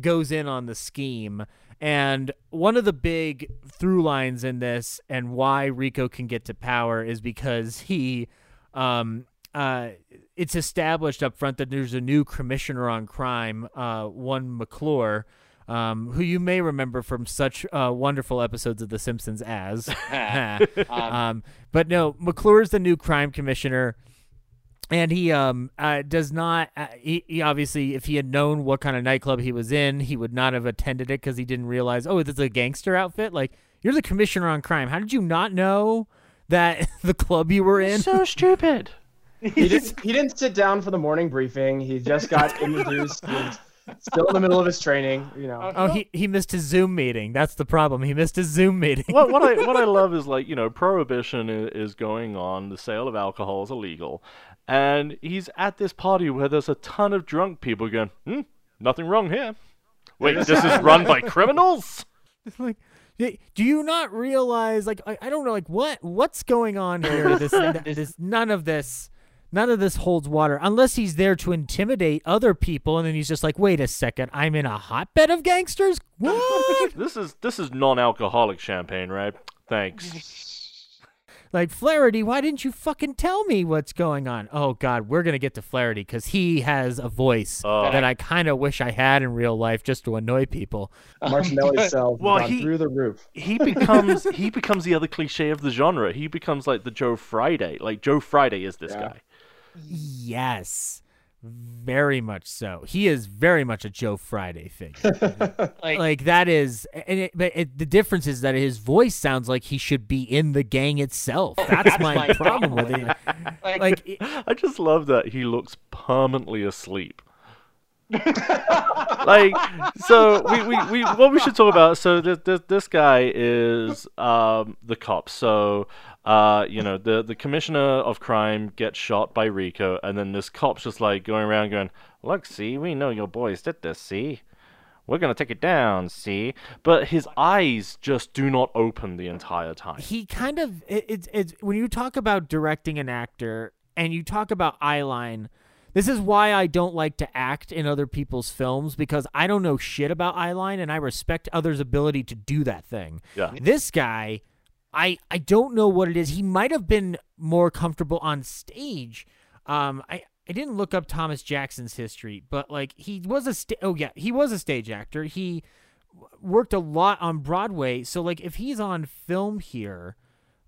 goes in on the scheme. And one of the big through lines in this and why Rico can get to power is because he um uh it's established up front that there's a new commissioner on crime, uh one McClure, um, who you may remember from such uh, wonderful episodes of The Simpsons as. um, but no, McClure is the new crime commissioner and he um uh, does not uh, he, he obviously if he had known what kind of nightclub he was in he would not have attended it because he didn't realize oh this is a gangster outfit like you're the commissioner on crime how did you not know that the club you were in so stupid he didn't. He didn't sit down for the morning briefing. He just got introduced. He was still in the middle of his training. You know. oh he, he missed his zoom meeting that's the problem he missed his zoom meeting what what I what I love is like you know prohibition is, is going on. The sale of alcohol is illegal, and he's at this party where there's a ton of drunk people going, hmm, nothing wrong here. Wait, this is run by criminals. It's like do you not realize like I, I don't know like what what's going on here this, this none of this none of this holds water unless he's there to intimidate other people and then he's just like wait a second i'm in a hotbed of gangsters what this is this is non-alcoholic champagne, right? Thanks. Like flaherty why didn't you fucking tell me what's going on oh god we're gonna get to flaherty because he has a voice Oh. that i kind of wish i had in real life just to annoy people Martinelli's cell Well, he- through the roof. He becomes he becomes the other cliche of the genre. He becomes like the Joe Friday. Like Joe Friday is this Yeah. guy. Yes, very much so. He is very much a Joe Friday figure. like, that is, and it, but it, the difference is that his voice sounds like he should be in the gang itself. That's, my, problem with it. Like, it- I just love that he looks permanently asleep. like so we, we, we what we should talk about so this this, this guy is um the cop so uh you know the the commissioner of crime gets shot by Rico and then this cop's just like going around going look see we know your boys did this see we're gonna take it down see but his eyes just do not open the entire time he kind of it, it's it's when you talk about directing an actor and you talk about eyeline this is why I don't like to act in other people's films because I don't know shit about eyeline and I respect others' ability to do that thing. Yeah. This guy, I I don't know what it is. He might have been more comfortable on stage. Um, I I didn't look up Thomas Jackson's history, but like he was a sta- oh yeah, he was a stage actor. He worked a lot on Broadway, so like if he's on film here,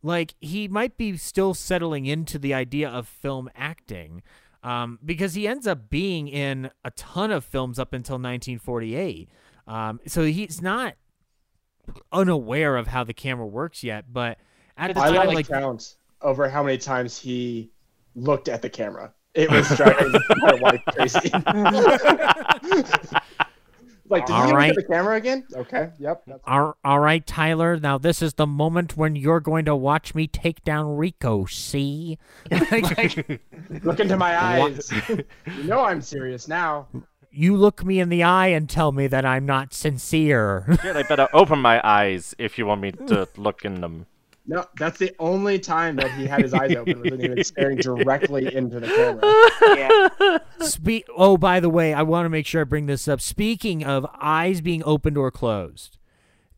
like he might be still settling into the idea of film acting. Um, because he ends up being in a ton of films up until 1948. Um, so he's not unaware of how the camera works yet, but at the I time, like like count over how many times he looked at the camera. It was driving my wife crazy. like, did All you right. look at the camera again? Okay, yep. that's- All, all right, Tyler. Now this is the moment when you're going to watch me take down Rico. See? Look into my eyes. you know I'm serious now. You look me in the eye and tell me that I'm not sincere. Shit, I better open my eyes if you want me to look in them. No, that's the only time that he had his eyes open was when he was staring directly into the camera. Yeah. Spe- oh, by the way, I want to make sure I bring this up. Speaking of eyes being opened or closed,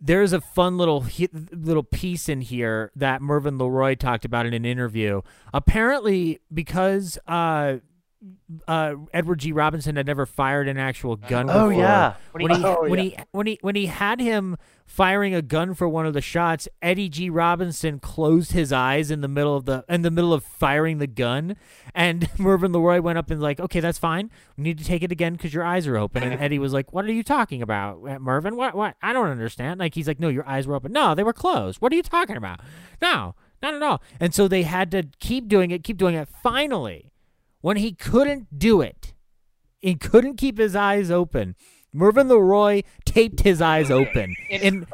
there's a fun little hi- little piece in here that Mervyn LeRoy talked about in an interview. Apparently, because uh, uh, Edward G. Robinson had never fired an actual gun. Oh, yeah. When he Oh, when yeah. he when he when he had him firing a gun for one of the shots, Eddie G. Robinson closed his eyes in the middle of the in the middle of firing the gun, and Mervyn LeRoy went up and like, okay, that's fine. We need to take it again because your eyes are open. And Eddie was like, what are you talking about, uh, Mervyn? What what? I don't understand. Like he's like, no, your eyes were open. No, they were closed. What are you talking about? No, not at all. And so they had to keep doing it, keep doing it. Finally, when he couldn't do it, he couldn't keep his eyes open. Mervyn LeRoy taped his eyes open in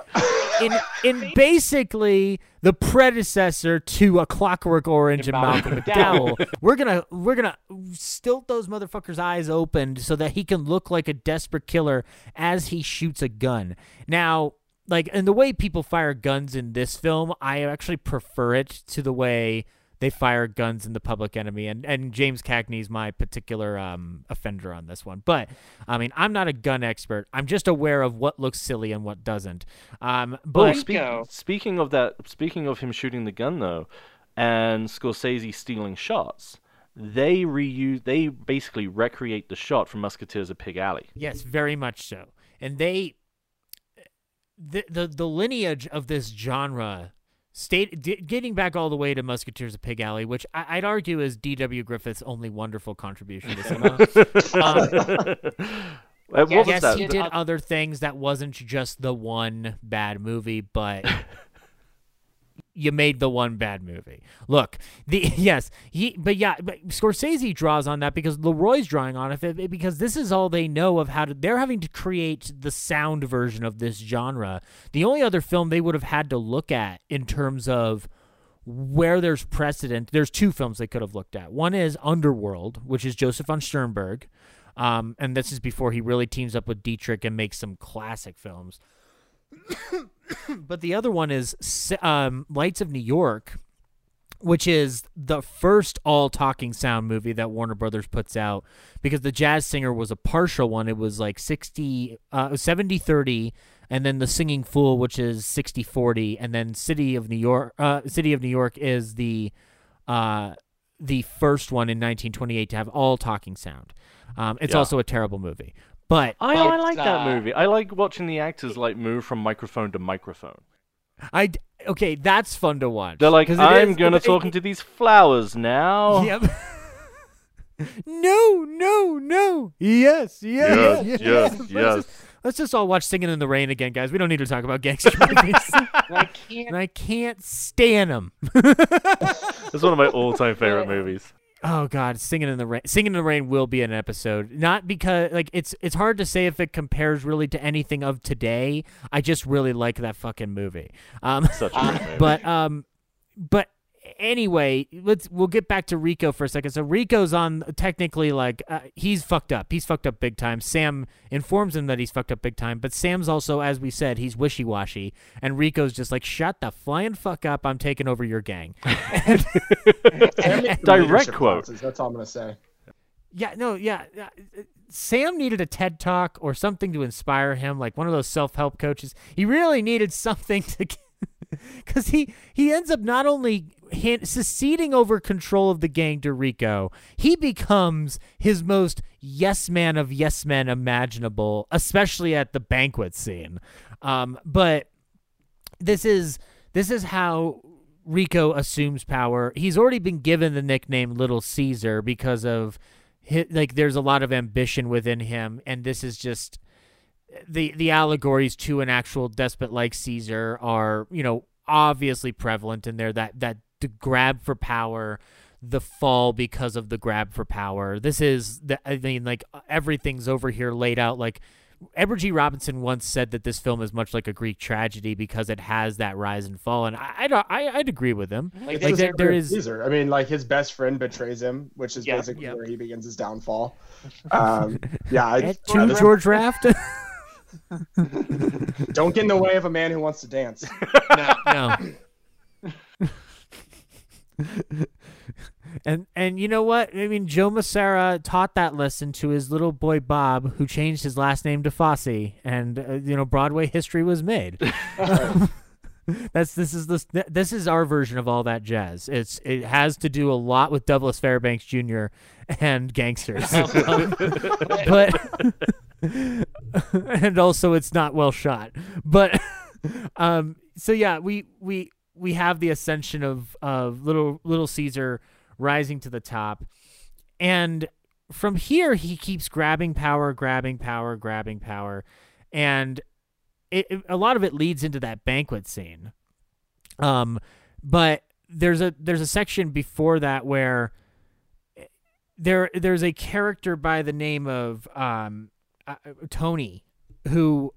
in in basically the predecessor to a Clockwork Orange and Malcolm McDowell. we're gonna we're gonna stilt those motherfuckers' eyes open so that he can look like a desperate killer as he shoots a gun. Now, like and the way people fire guns in this film, I actually prefer it to the way they fire guns in the public enemy and and James Cagney's my particular um offender on this one. But I mean I'm not a gun expert. I'm just aware of what looks silly and what doesn't. Um Oh, but speak, speaking of that, speaking of him shooting the gun though, and Scorsese stealing shots, they reuse, they basically recreate the shot from Musketeers of Pig Alley. yes very much so. And they the the, the lineage of this genre state d- getting back all the way to Musketeers of Pig Alley which I, I'd argue is D.W. Griffith's only wonderful contribution to cinema um, yes, he did other things that wasn't just the one bad movie, but you made the one bad movie. Look, the yes, he but yeah, but Scorsese draws on that because LeRoy's drawing on it because this is all they know of how to. They're having to create the sound version of this genre. The only other film they would have had to look at in terms of where there's precedent, there's two films they could have looked at. One is Underworld, which is Josef von Sternberg. Um, and this is before he really teams up with Dietrich and makes some classic films. but the other one is um, Lights of New York, which is the first all talking sound movie that Warner Brothers puts out because the jazz singer was a partial one. It was like 60, uh, 70 30, and then the singing fool, which is 60 40, and then City of New York, uh, City of New York is the, uh, the first one in 1928 to have all talking sound. Um, it's Yeah. also a terrible movie. But I, I like that uh, movie. I like watching the actors like move from microphone to microphone. I d- okay, that's fun to watch. They're like, 'Cause it I'm is- gonna it- talk it- into these flowers now. Yep. no, no, no. Yes, yes, Yes, yes. yes, Let's yes. Just, let's just all watch Singing in the Rain again, guys. We don't need to talk about gangster movies. I can't. and I can't stand them. It's one of my all-time favorite movies. Oh God, Singing in the Rain. Singing in the Rain will be an episode. Not because like it's it's hard to say if it compares really to anything of today. I just really like that fucking movie. Um, Such a great movie. but um, but anyway, let's we'll get back to Rico for a second. So Rico's on technically like uh, he's fucked up. He's fucked up big time. Sam informs him that he's fucked up big time, but Sam's also, as we said, he's wishy washy, and Rico's just like, "Shut the flying fuck up! I'm taking over your gang." And- Sam Direct leadership quote. classes, That's all I'm gonna say. Yeah, no, yeah. uh, uh, Sam needed a TED talk or something to inspire him, like one of those self-help coaches. He really needed something to, because he he ends up not only hand, seceding over control of the gang to Rico, he becomes his most yes man of yes men imaginable, especially at the banquet scene. Um, but this is this is how Rico assumes power. He's already been given the nickname Little Caesar because of hi like there's a lot of ambition within him and this is just the the allegories to an actual despot like Caesar are, you know, obviously prevalent in there that that the grab for power the fall because of the grab for power. This is the I mean like everything's over here laid out like Edward G. Robinson once said that this film is much like a Greek tragedy because it has that rise and fall, and I, I'd, I, I'd agree with him. It's Like the there, same there with is Caesar. I mean, like his best friend betrays him, which is Yeah. basically Yep. where he begins his downfall. Um, yeah, I, At George Raft. Don't get in the way of a man who wants to dance. no. and and you know what? I mean, Joe Massara taught that lesson to his little boy Bob, who changed his last name to Fosse, and uh, you know Broadway history was made. That's this is this this is our version of all that jazz. It's it has to do a lot with Douglas Fairbanks Jr. and gangsters, but and also it's not well shot. But um, so yeah, we we we have the ascension of of little little Caesar rising to the top, and from here he keeps grabbing power, grabbing power, grabbing power, and it, it- a lot of it leads into that banquet scene. Um, but there's a there's a section before that where there there's a character by the name of um uh, Tony who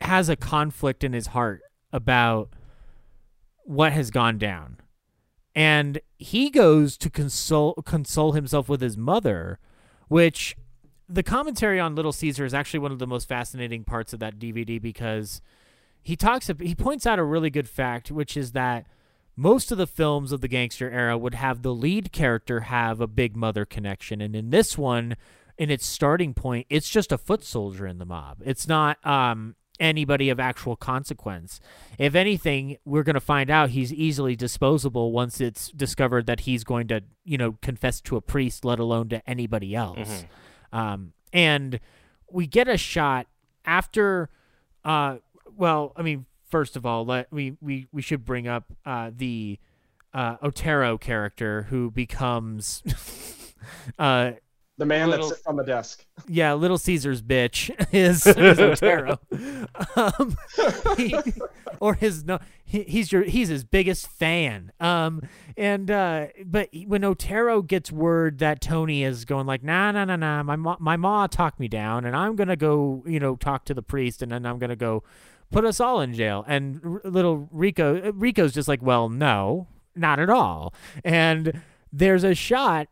has a conflict in his heart about what has gone down. And he goes to console console himself with his mother, which the commentary on Little Caesar is actually one of the most fascinating parts of that DVD because he talks he points out a really good fact which is that most of the films of the gangster era would have the lead character have a big mother connection and in this one in its starting point it's just a foot soldier in the mob. It's not um anybody of actual consequence. If anything we're going to find out he's easily disposable once it's discovered that he's going to you know confess to a priest let alone to anybody else. Um and we get a shot after uh well i mean first of all let we we, we should bring up uh the uh otero character who becomes uh The man Little- that sits on the desk. yeah, Little Caesar's bitch is, is Otero, um, he- or his no, he, he's your he's his biggest fan. Um, and uh, but when Otero gets word that Tony is going like, nah, nah, nah, nah, my ma, my ma talked me down, and I'm gonna go, you know, talk to the priest, and then I'm gonna go put us all in jail. And R- little Rico, Rico's just like, well, no, not at all. And there's a shot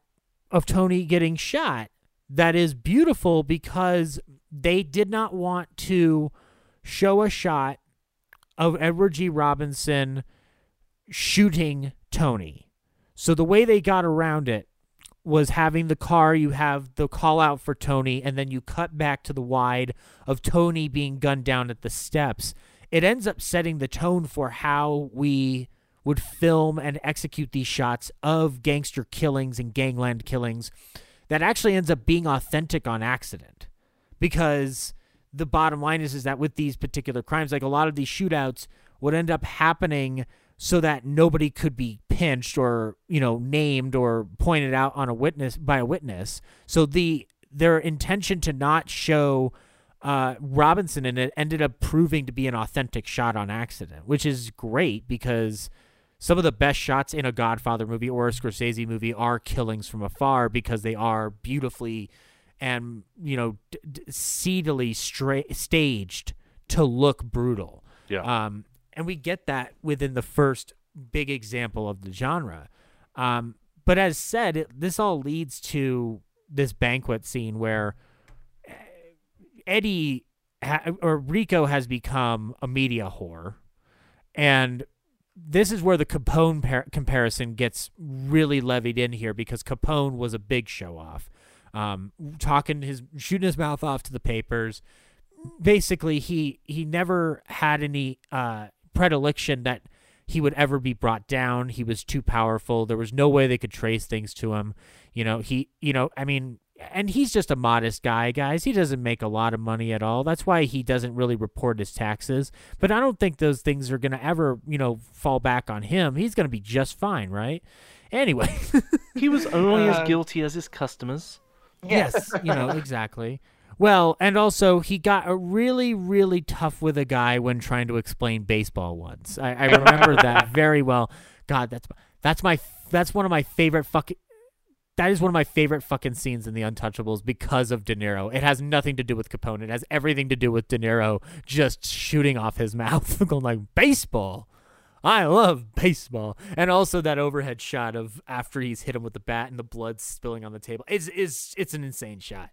of Tony getting shot that is beautiful because they did not want to show a shot of Edward G. Robinson shooting Tony. So the way they got around it was having the car, you have the call out for Tony, and then you cut back to the wide of Tony being gunned down at the steps. It ends up setting the tone for how we would film and execute these shots of gangster killings and gangland killings that actually ends up being authentic on accident. Because the bottom line is is that with these particular crimes like a lot of these shootouts would end up happening so that nobody could be pinched or you know named or pointed out on a witness by a witness. So the their intention to not show uh, Robinson in it ended up proving to be an authentic shot on accident, which is great because some of the best shots in a Godfather movie or a Scorsese movie are killings from afar because they are beautifully and you know d- d- seedily stra- staged to look brutal. Yeah. Um, and we get that within the first big example of the genre. Um, but as said, it, this all leads to this banquet scene where Eddie ha- or Rico has become a media whore, and this is where the Capone par- comparison gets really levied in here because Capone was a big show off, um, talking his shooting his mouth off to the papers. Basically, he he never had any uh, predilection that he would ever be brought down. He was too powerful. There was no way they could trace things to him. You know, he, you know, I mean, and he's just a modest guy, guys. He doesn't make a lot of money at all. That's why he doesn't really report his taxes. But I don't think those things are going to ever, you know, fall back on him. He's going to be just fine, right? Anyway, he was only Uh, as guilty as his customers. Yes, you know, exactly. Well, and also he got a really, really tough with a guy when trying to explain baseball once. I, I remember that very well. God, that's that's my that's one of my favorite fucking. That is one of my favorite fucking scenes in The Untouchables because of De Niro. It has nothing to do with Capone. It has everything to do with De Niro just shooting off his mouth, going like baseball. I love baseball, and also that overhead shot of after he's hit him with the bat and the blood spilling on the table. It's is it's an insane shot.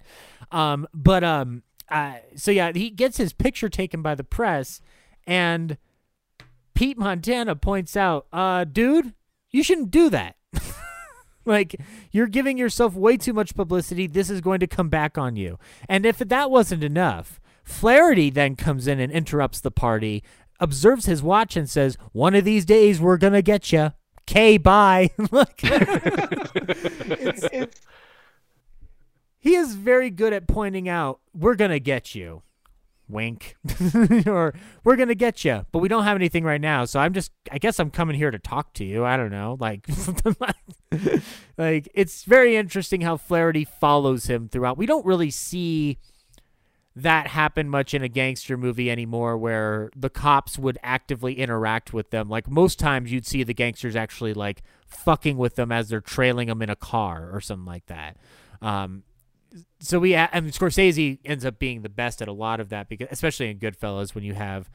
Um, but um, uh, so yeah, he gets his picture taken by the press, and Pete Montana points out, uh, dude, you shouldn't do that. like you're giving yourself way too much publicity. This is going to come back on you. And if that wasn't enough, Flaherty then comes in and interrupts the party, observes his watch, and says, "One of these days, we're gonna get you." K, bye. Look, it's, it's, he is very good at pointing out, "We're gonna get you." Wink, or we're gonna get you, but we don't have anything right now. So I'm just, I guess I'm coming here to talk to you. I don't know, like, like it's very interesting how Flaherty follows him throughout. We don't really see that happen much in a gangster movie anymore where the cops would actively interact with them. Like most times you'd see the gangsters actually like fucking with them as they're trailing them in a car or something like that. Um, so we and Scorsese ends up being the best at a lot of that because especially in Goodfellas when you have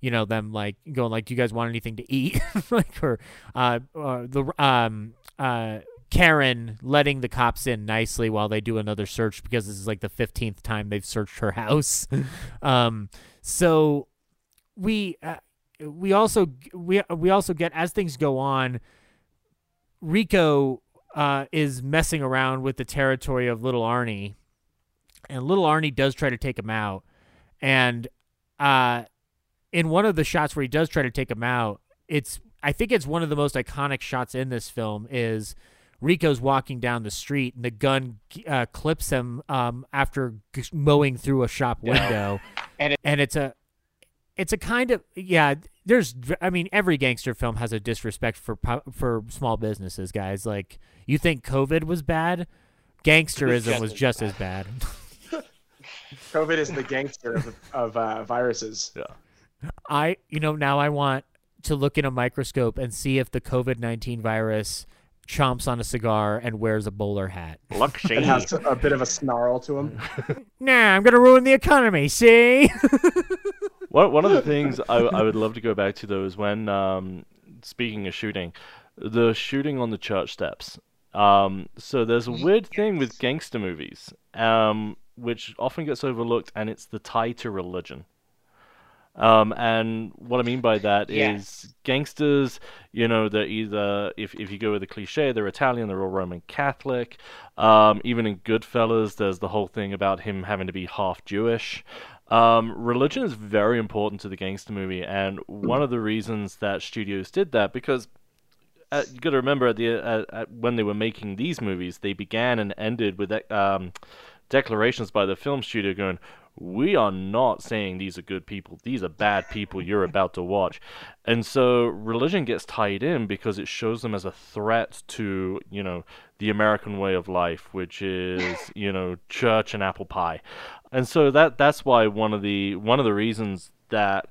you know them like going like do you guys want anything to eat like or uh, uh the um uh Karen letting the cops in nicely while they do another search because this is like the 15th time they've searched her house. um, so we uh, we also we we also get as things go on. Rico uh, is messing around with the territory of Little Arnie, and Little Arnie does try to take him out. And uh, in one of the shots where he does try to take him out, it's I think it's one of the most iconic shots in this film is Rico's walking down the street and the gun uh, clips him um, after g- mowing through a shop window, and, it, and it's a it's a kind of yeah. There's I mean every gangster film has a disrespect for for small businesses, guys. Like you think COVID was bad, gangsterism just was as just as bad. COVID is the gangster of, of uh, viruses. Yeah. I you know now I want to look in a microscope and see if the COVID nineteen virus chomps on a cigar and wears a bowler hat. Look, It has a bit of a snarl to him. Nah, I'm gonna ruin the economy. See? One one of the things I, I would love to go back to though is when um, speaking of shooting, the shooting on the church steps. Um, so there's a weird thing with gangster movies, um, which often gets overlooked, and it's the tie to religion. Um, and what I mean by that is Yes. gangsters, you know, they're either, if, if you go with the cliche, they're Italian, they're all Roman Catholic. Um, even in Goodfellas, there's the whole thing about him having to be half Jewish. Um, religion is very important to the gangster movie, and one of the reasons that studios did that, because uh, you got to remember at the uh, at, when they were making these movies, they began and ended with um, declarations by the film studio going, "We are not saying these are good people; these are bad people you're about to watch." And so religion gets tied in because it shows them as a threat to you know the American way of life, which is you know church and apple pie. And so that that's why one of the one of the reasons that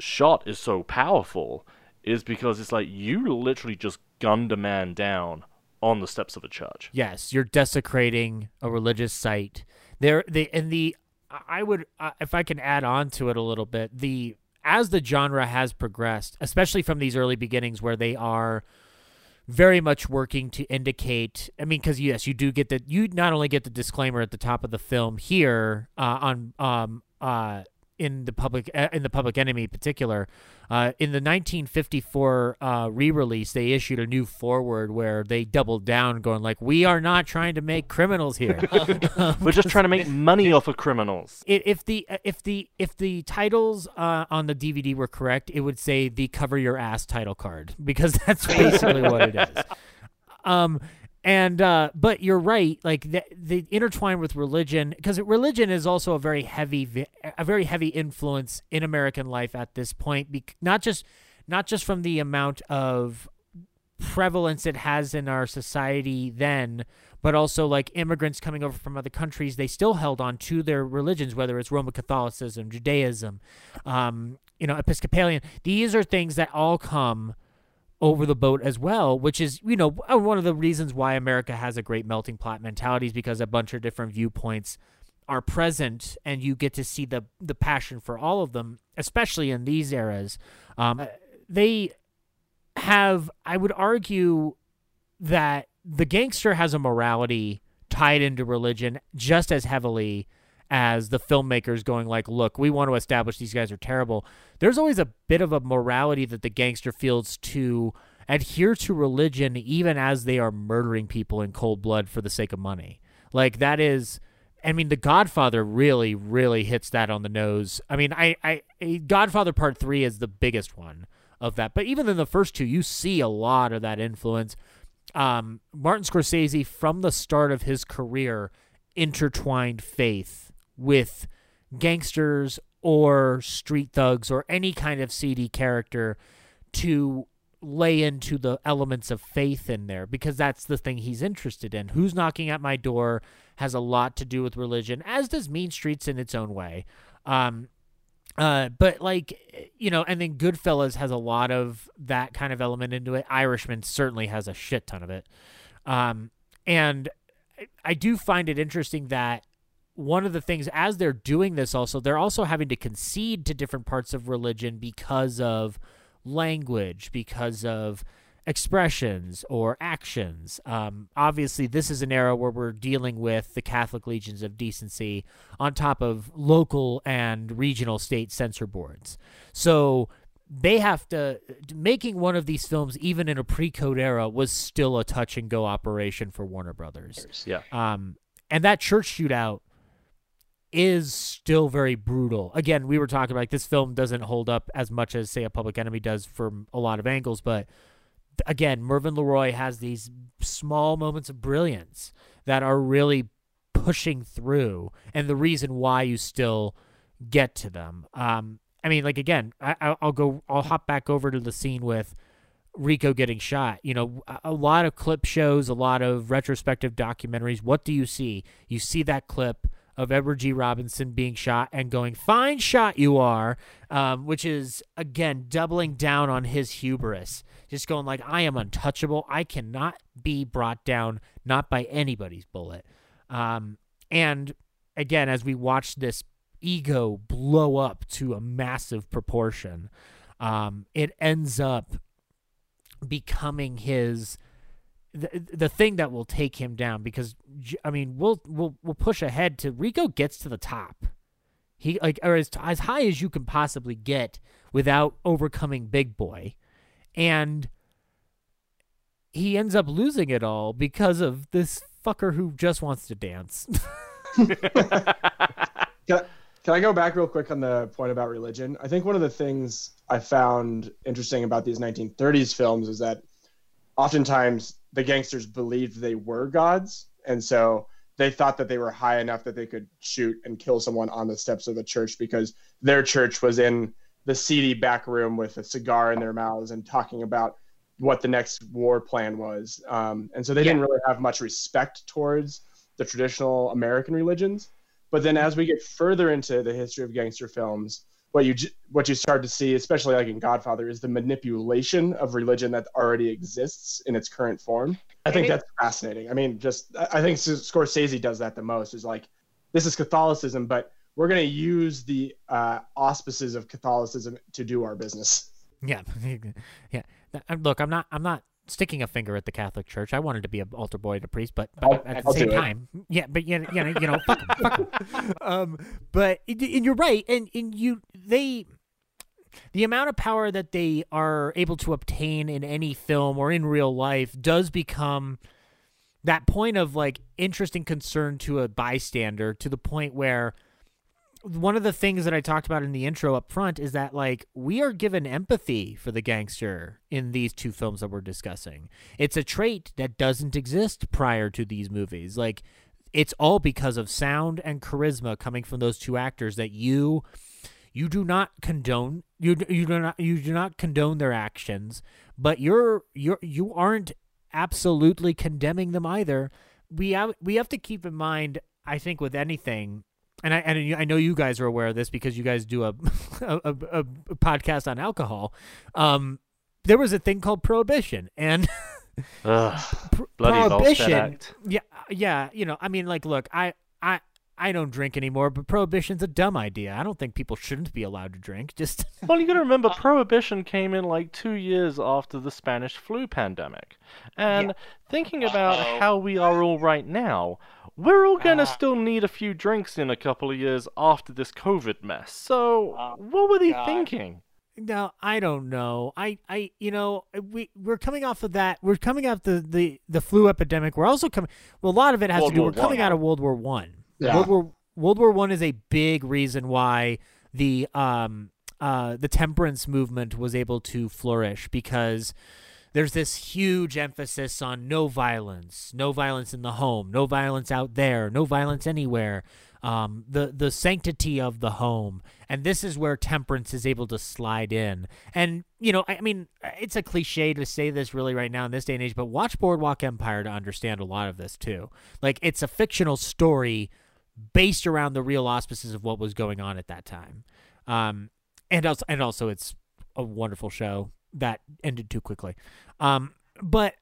shot is so powerful is because it's like you literally just gunned a man down on the steps of a church. Yes, you're desecrating a religious site. There, the and the I would, uh, if I can add on to it a little bit, the as the genre has progressed, especially from these early beginnings where they are very much working to indicate. I mean, because yes, you do get the you not only get the disclaimer at the top of the film here uh, on um uh in the public uh, in the Public Enemy in particular. Uh, in the 1954 uh, re-release, they issued a new foreword where they doubled down, going like, "We are not trying to make criminals here. We're just trying to make money off of criminals." If the if the if the titles uh, on the DVD were correct, it would say the "Cover Your Ass" title card because that's basically what it is. Um, and uh, but you're right, like the, the intertwine with religion because religion is also a very heavy a very heavy influence in American life at this point. Bec- not just not just from the amount of prevalence it has in our society then, but also like immigrants coming over from other countries, they still held on to their religions, whether it's Roman Catholicism, Judaism, um, you know, Episcopalian. These are things that all come over the boat as well, which is, you know, uh, one of the reasons why America has a great melting pot mentality is because a bunch of different viewpoints are present and you get to see the the passion for all of them, especially in these eras. Um, they have, I would argue, that the gangster has a morality tied into religion just as heavily as the filmmakers going like look we want to establish these guys are terrible there's always a bit of a morality that the gangster feels to adhere to religion even as they are murdering people in cold blood for the sake of money like that is I mean, The Godfather really, really hits that on the nose. I mean, I, I, Godfather Part Three is the biggest one of that, but even in the first two, you see a lot of that influence. Um, Martin Scorsese, from the start of his career, intertwined faith with gangsters or street thugs or any kind of seedy character to lay into the elements of faith in there because that's the thing he's interested in. Who's knocking at my door has a lot to do with religion, as does Mean Streets in its own way. Um, uh, but like you know, and then Goodfellas has a lot of that kind of element into it. Irishman certainly has a shit ton of it. Um, and I do find it interesting that one of the things as they're doing this also they're also having to concede to different parts of religion because of language because of expressions or actions. Um, obviously, this is an era where we're dealing with the Catholic Legions of Decency on top of local and regional state censor boards. So they have to making one of these films even in a pre-code era was still a touch and go operation for Warner Brothers. Yeah. Um, and that church shootout is still very brutal. Again, we were talking about like, this film doesn't hold up as much as say a Public Enemy does from a lot of angles, but again, Mervyn LeRoy has these small moments of brilliance that are really pushing through, and the reason why you still get to them. Um, I mean, like again, I, will go, I'll hop back over to the scene with Rico getting shot. You know, a lot of clip shows, a lot of retrospective documentaries. What do you see? You see that clip of Edward G. Robinson being shot and going, "Fine shot you are," um, which is again doubling down on his hubris, just going like, "I am untouchable. I cannot be brought down, not by anybody's bullet." Um, and again, as we watch this ego blow up to a massive proportion, um, it ends up becoming his the the thing that will take him down because I mean we'll we'll we'll push ahead to Rico gets to the top. He like or as as high as you can possibly get without overcoming Big Boy, and he ends up losing it all because of this fucker who just wants to dance. can, I, can I go back real quick on the point about religion? I think one of the things I found interesting about these 1930s films is that oftentimes the gangsters believed they were gods, and so they thought that they were high enough that they could shoot and kill someone on the steps of the church because their church was in the seedy back room with a cigar in their mouths and talking about what the next war plan was. Um, and so they yeah. didn't really have much respect towards the traditional American religions. But then as we get further into the history of gangster films, what you what you start to see, especially like in Godfather, is the manipulation of religion that already exists in its current form. I think that's fascinating. I mean, just I think Scorsese does that the most. Is like this is Catholicism, but we're going to use the uh, auspices of Catholicism to do our business. Yeah, yeah. Look, I'm not. I'm not sticking a finger at the Catholic Church. I wanted to be an altar boy and a priest, but, but at the I'll same time, yeah, but you know, you know, you know fuck, em, fuck Um, but and you're right, and and you they the amount of power that they are able to obtain in any film or in real life does become that point of like interesting concern to a bystander to the point where one of the things that I talked about in the intro up front is that like we are given empathy for the gangster in these two films that we're discussing. It's a trait that doesn't exist prior to these movies. Like it's all because of sound and charisma coming from those two actors that you you do not condone you you do not you do not condone their actions, but you're you're you aren't absolutely condemning them either. We have we have to keep in mind I think with anything and I and I know you guys are aware of this because you guys do a a, a, a podcast on alcohol. Um, there was a thing called prohibition, and Ugh, bloody Volstead prohibition. Act. Yeah, yeah. You know, I mean, like, look, I, I, I don't drink anymore, but prohibition's a dumb idea. I don't think people shouldn't be allowed to drink. Just Well, you got to remember, uh, prohibition came in like two years after the Spanish flu pandemic, and thinking uh, about Uh-oh. how we are all right now, we're all gonna uh, still need a few drinks in a couple of years after this COVID mess. So, what were they God. thinking? No, I don't know. I, I, you know, we we're coming off of that. We're coming off the the the flu epidemic. We're also coming. Well, a lot of it has World to do. War We're coming One. out of World War One. Yeah. World War World War One is a big reason why the um uh the temperance movement was able to flourish because there's this huge emphasis on no violence, no violence in the home, no violence out there, no violence anywhere. Um, the the sanctity of the home, and this is where temperance is able to slide in. And you know, I, I mean, it's a cliche to say this really right now in this day and age, but watch Boardwalk Empire to understand a lot of this too. Like it's a fictional story based around the real auspices of what was going on at that time. Um, and also, and also, it's a wonderful show that ended too quickly. Um, but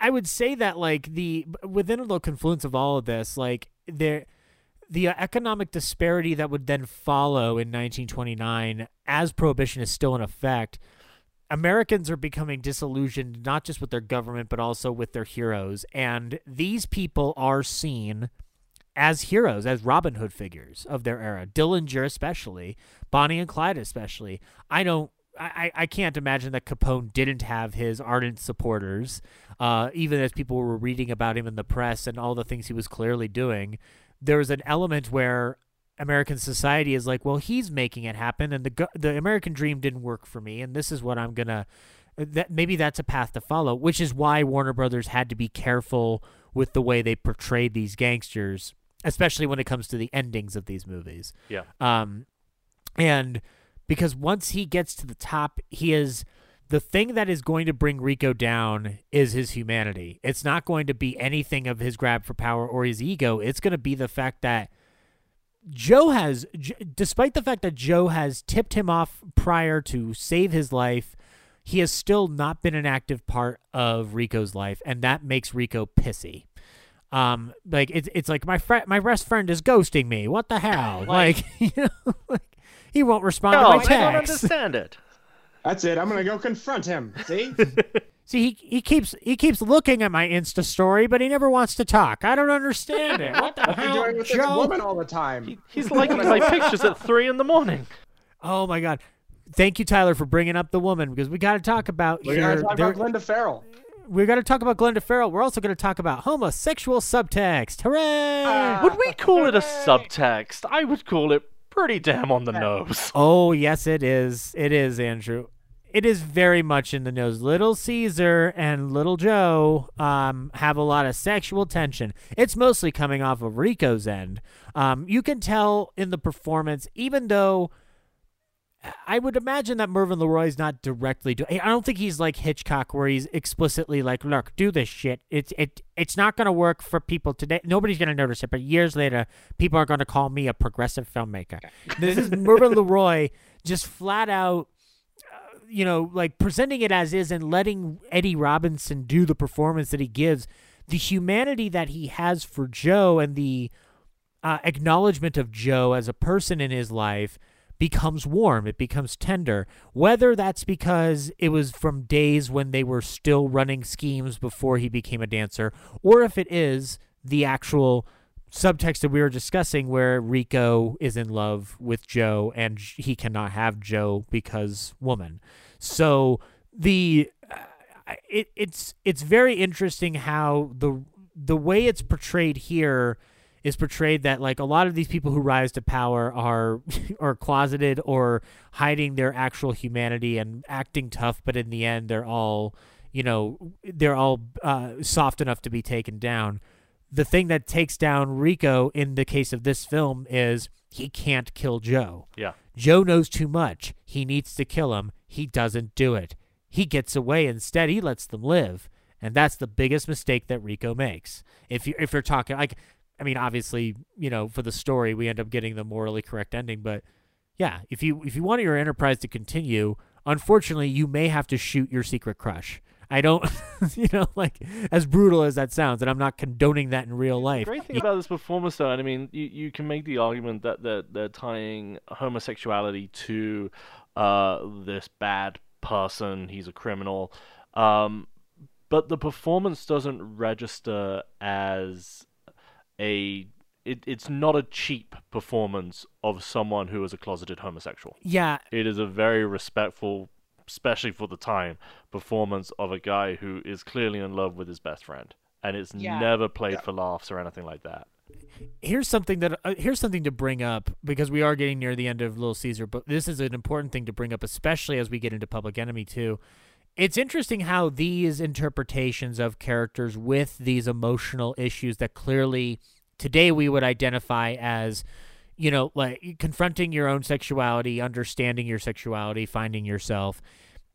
I- would say that like the within the confluence of all of this, like there, the economic disparity that would then follow in 1929 as prohibition is still in effect. Americans are becoming disillusioned not just with their government but also with their heroes, and these people are seen as heroes, as Robin Hood figures of their era. Dillinger, especially, Bonnie and Clyde, especially. I don't. I, I can't imagine that Capone didn't have his ardent supporters, uh, even as people were reading about him in the press and all the things he was clearly doing. There was an element where American society is like, well, he's making it happen, and the the American dream didn't work for me, and this is what I'm gonna. That maybe that's a path to follow, which is why Warner Brothers had to be careful with the way they portrayed these gangsters, especially when it comes to the endings of these movies. Yeah. Um, and because once he gets to the top, he is the thing that is going to bring Rico down is his humanity. It's not going to be anything of his grab for power or his ego. It's going to be the fact that Joe has, J- despite the fact that Joe has tipped him off prior to save his life, he has still not been an active part of Rico's life, and that makes Rico pissy. Um, like it's it's like my friend, my best friend is ghosting me. What the hell? Like, you know, like he won't respond No, to my I don't understand it. That's it. I'm gonna go confront him. See? See, he he keeps he keeps looking at my Insta story, but he never wants to talk. I don't understand it. What the I've hell, doing it with this woman all the time. He's liking my pictures at three in the morning. Oh my god! Thank you, Tyler, for bringing up the woman because we got to talk about We're here. gonna talk about Glenda Farrell. We got to talk about Glenda Farrell. We're also going to talk about homosexual subtext. Hooray! Would we call it a subtext? I would call it pretty damn on the nose. Oh, yes, it is. It is, Andrew. It is very much in the nose. Little Caesar and Little Joe um, have a lot of sexual tension. It's mostly coming off of Rico's end. Um, you can tell in the performance, even though I would imagine that Mervyn LeRoy's not directly do. I don't think he's like Hitchcock, where he's explicitly like, "Look, do this shit. It's it it's not going to work for people today. Nobody's going to notice it, but years later, people are going to call me a progressive filmmaker." This is Mervyn LeRoy just flat out, uh, you know, like presenting it as is and letting Eddie Robinson do the performance that he gives. The humanity that he has for Joe and the uh, acknowledgement of Joe as a person in his life becomes warm. It becomes tender. Whether that's because it was from days when they were still running schemes before he became a dancer, or if it is the actual subtext that we were discussing where Rico is in love with Joe and he cannot have Joe because woman. So the uh, it, it's it's very interesting how the the way it's portrayed here is portrayed that like a lot of these people who rise to power are are closeted or hiding their actual humanity and acting tough but in the end they're all you know they're all uh, soft enough to be taken down. The thing that takes down rico in the case of this film is he can't kill joe. Yeah. joe knows too much. He needs to kill him. He doesn't do it. He gets away. Instead he lets them live. And that's the biggest mistake that rico makes. If you if you're talking like I mean, obviously, you know, for the story, we end up getting the morally correct ending. But yeah, if you if you want your enterprise to continue, unfortunately, you may have to shoot your secret crush. I don't, you know, like as brutal as that sounds, and I'm not condoning that in real life. great thing about this performance, though, and I mean, you, you can make the argument that they're, they're tying homosexuality to uh, this bad person, he's a criminal, um, but the performance doesn't register as a. It, it's not a cheap performance of someone who is a closeted homosexual. Yeah, It is a very respectful, especially for the time, performance of a guy who is clearly in love with his best friend, and it's Yeah. never played for laughs or anything like that. here's something that uh, here's something to bring up because we are getting near the end of Little Caesar, but this is an important thing to bring up, especially as we get into Public Enemy too. It's interesting how these interpretations of characters with these emotional issues that clearly today we would identify as you know like confronting your own sexuality understanding your sexuality finding yourself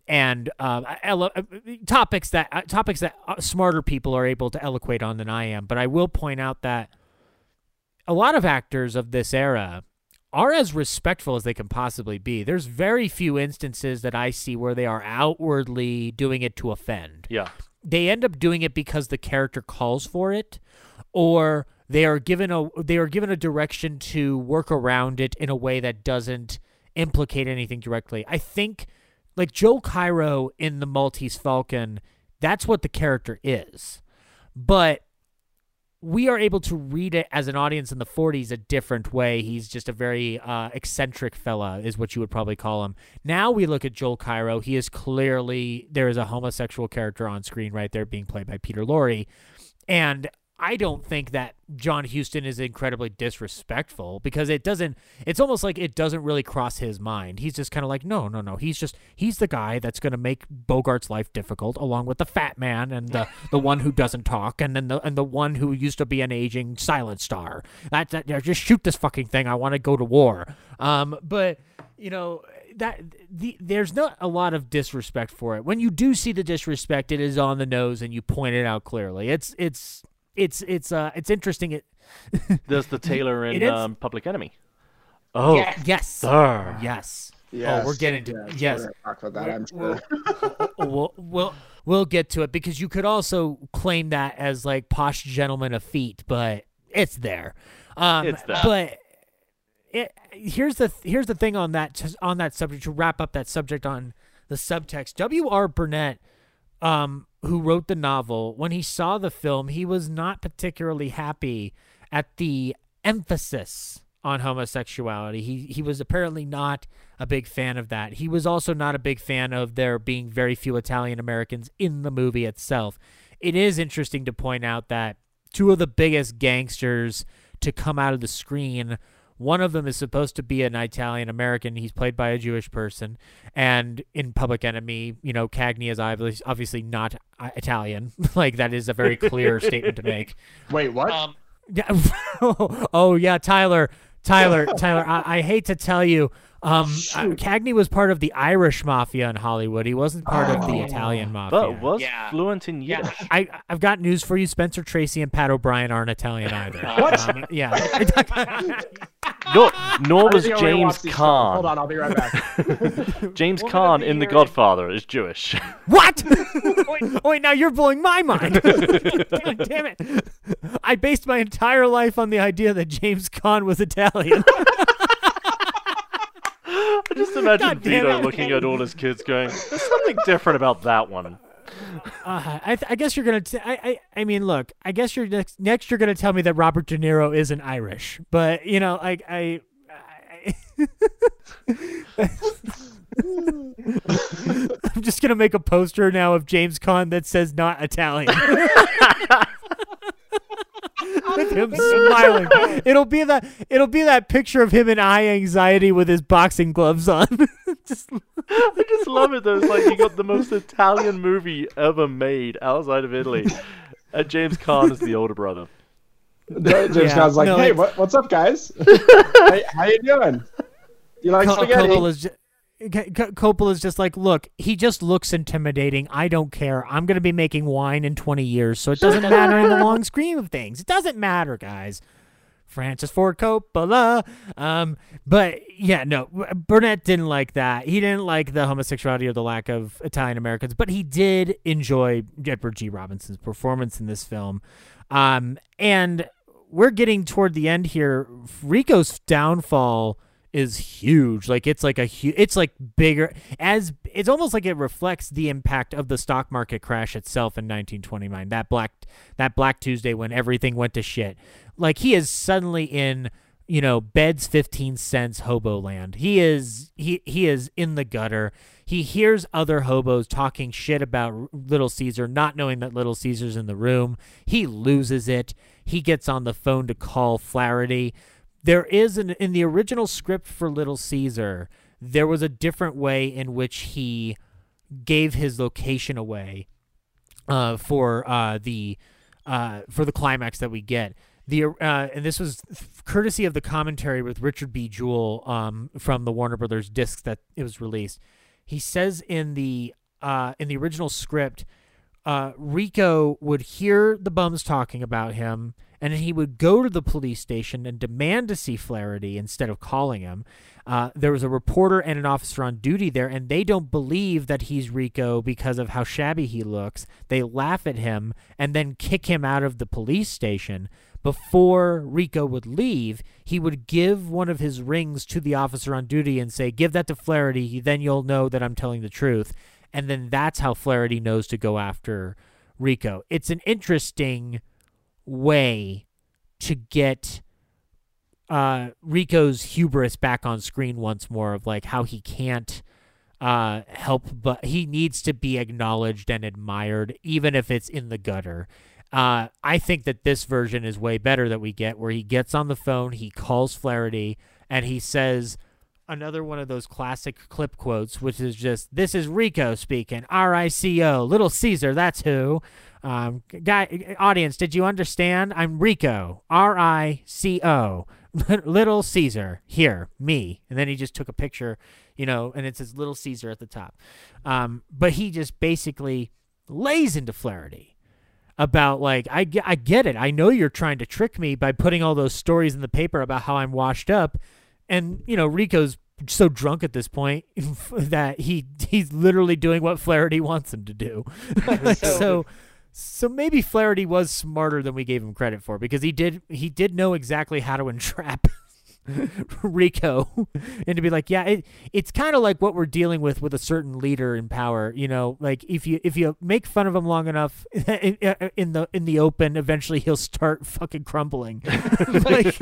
and um, elo- uh, topics that uh, topics that uh, smarter people are able to eloquate on than I am. But I will point out that a lot of actors of this era are as respectful as they can possibly be. There's very few instances that I see where they are outwardly doing it to offend. Yeah. They end up doing it because the character calls for it or they are given a they are given a direction to work around it in a way that doesn't implicate anything directly. I think like Joe Cairo in the Maltese Falcon, that's what the character is. But we are able to read it as an audience in the 40s a different way. He's just a very uh, eccentric fella, is what you would probably call him. Now we look at Joel Cairo. He is clearly, there is a homosexual character on screen right there being played by Peter Lorre. And I don't think that John Huston is incredibly disrespectful because it doesn't, it's almost like it doesn't really cross his mind. He's just kind of like, no, no, no. He's just, he's the guy that's going to make Bogart's life difficult along with the fat man and the, the one who doesn't talk and then the, and the one who used to be an aging silent star. That, that, just shoot this fucking thing. I want to go to war. Um, but, you know, that the there's not a lot of disrespect for it. When you do see the disrespect, it is on the nose and you point it out clearly. It's it's it's it's uh it's interesting. It There's the tailor in um, Public Enemy. Oh, yes, yes, sir. yes. Yes. Oh, we're getting to Yes, yes. we're gonna talk about that, I'm We'll- sure. we'll, we'll we'll get to it because you could also claim that as like posh gentleman of feet, but it's there. Um, It's there. But it, here's the here's the thing on that just on that subject to wrap up that subject on the subtext. W. R. Burnett, um, who wrote the novel, when he saw the film, he was not particularly happy at the emphasis on homosexuality. He he was apparently not a big fan of that. He was also not a big fan of there being very few Italian Americans in the movie itself. It is interesting to point out that two of the biggest gangsters to come out of the screen one of them is supposed to be an Italian American. He's played by a Jewish person. And in Public Enemy, you know, Cagney is obviously, obviously not uh, Italian. like, that is a very clear statement to make. Wait, what? Um, yeah, oh yeah, Tyler, Tyler, Tyler. I, I hate to tell you, um, uh, Cagney was part of the Irish mafia in Hollywood. He wasn't part of the Italian mafia. But was fluent in Yiddish. I I've got news for you. Spencer Tracy and Pat O'Brien aren't Italian either. What? Um, yeah. no, nor was think I already James watched these films. Caan. Hold on, I'll be right back. James Caan in The Godfather is Jewish. What? wait, wait, now you're blowing my mind. God damn it. I based my entire life on the idea that James Caan was Italian. I just imagine God Vito it. looking at all his kids going, there's something different about that one. Uh, I, th- I guess you're gonna. T- I, I I mean, look. I guess you're next. Next, you're gonna tell me that Robert De Niro isn't Irish, but you know, like I. I I'm just gonna make a poster now of James Caan that says not Italian. with him smiling. It'll be that. It'll be that picture of him in eye anxiety with his boxing gloves on. just I just love it though. It's like you got the most Italian movie ever made outside of Italy. And James Caan is the older brother. James Yeah, Caan's like, no, hey, what, what's up, guys? how, how you doing? You like Co- spaghetti? Coppola's just like, look, he just looks intimidating. I don't care. I'm going to be making wine in 20 years, so it doesn't matter in the long scheme of things. It doesn't matter, guys. Francis Ford Coppola. Um, but yeah, no, Burnett didn't like that. He didn't like the homosexuality or the lack of Italian Americans, but he did enjoy Edward G. Robinson's performance in this film. Um, and we're getting toward the end here. Rico's downfall is huge. Like it's like a huge, it's like bigger as it's almost like it reflects the impact of the stock market crash itself in 1929. That black that Black Tuesday when everything went to shit. Like he is suddenly in you know beds 15 cents hobo land. He is he he is in the gutter. He hears other hobos talking shit about Little Caesar, not knowing that Little Caesar's in the room. He loses it. He gets on the phone to call Flaherty there is an in the original script for Little Caesar, there was a different way in which he gave his location away uh, for uh, the uh, for the climax that we get. The uh, and this was courtesy of the commentary with Richard B. Jewell um, from the Warner Brothers discs that it was released. He says in the uh, in the original script, uh, Rico would hear the bums talking about him and he would go to the police station and demand to see Flaherty instead of calling him. Uh, there was a reporter and an officer on duty there, and they don't believe that he's Rico because of how shabby he looks. They laugh at him and then kick him out of the police station. Before Rico would leave, he would give one of his rings to the officer on duty and say, Give that to Flaherty, then you'll know that I'm telling the truth. And then that's how Flaherty knows to go after Rico. It's an interesting way to get uh, Rico's hubris back on screen once more of like how he can't uh, help, but he needs to be acknowledged and admired, even if it's in the gutter. Uh, I think that this version is way better that we get, where he gets on the phone, he calls Flaherty, and he says another one of those classic clip quotes, which is just, "This is Rico speaking, R I C O, Little Caesar, that's who." Um, guy, audience, did you understand? I'm Rico, R I C O, Little Caesar. Here, me. And then he just took a picture, you know, and it says Little Caesar at the top. Um, but he just basically lays into Flaherty about like I, I get it. I know you're trying to trick me by putting all those stories in the paper about how I'm washed up, and you know Rico's so drunk at this point that he he's literally doing what Flaherty wants him to do. so, so so maybe Flaherty was smarter than we gave him credit for because he did he did know exactly how to entrap Rico and to be like, yeah, it, it's kind of like what we're dealing with with a certain leader in power. You know, like if you if you make fun of him long enough in, in the in the open, eventually he'll start fucking crumbling, like,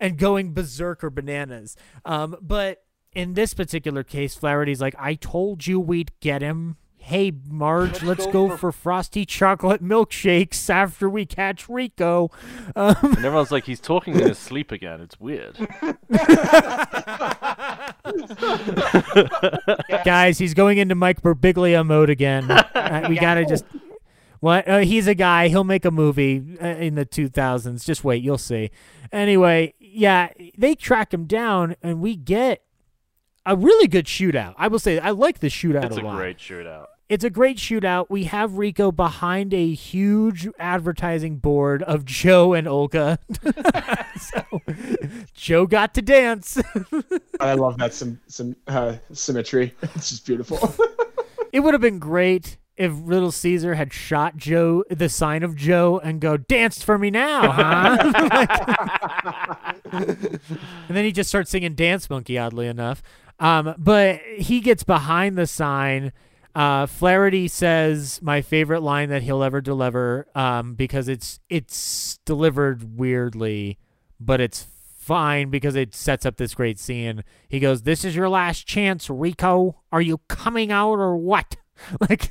and going berserk or bananas. Um, but in this particular case, Flaherty's like, I told you we'd get him hey Marge, let's, let's go, go for... for... frosty chocolate milkshakes after we catch Rico. Um, and everyone's like, he's talking in his sleep again. It's weird. Guys, he's going into Mike Birbiglia mode again. Uh, we gotta just. What? Uh, he's a guy. He'll make a movie uh, in the 2000s. Just wait, you'll see. Anyway, yeah, they track him down, and we get a really good shootout. I will say I like the shootout it's a, a lot. great shootout. It's a great shootout. We have Rico behind a huge advertising board of Joe and Olga. so Joe got to dance. I love that some some uh, symmetry. It's just beautiful. it would have been great if Little Caesar had shot Joe, the sign of Joe, and go dance for me now, huh? and then he just starts singing Dance Monkey. Oddly enough, um, but he gets behind the sign. Uh, Flaherty says my favorite line that he'll ever deliver um, because it's it's delivered weirdly, but it's fine because it sets up this great scene. He goes, "This is your last chance, Rico. Are you coming out or what?" Like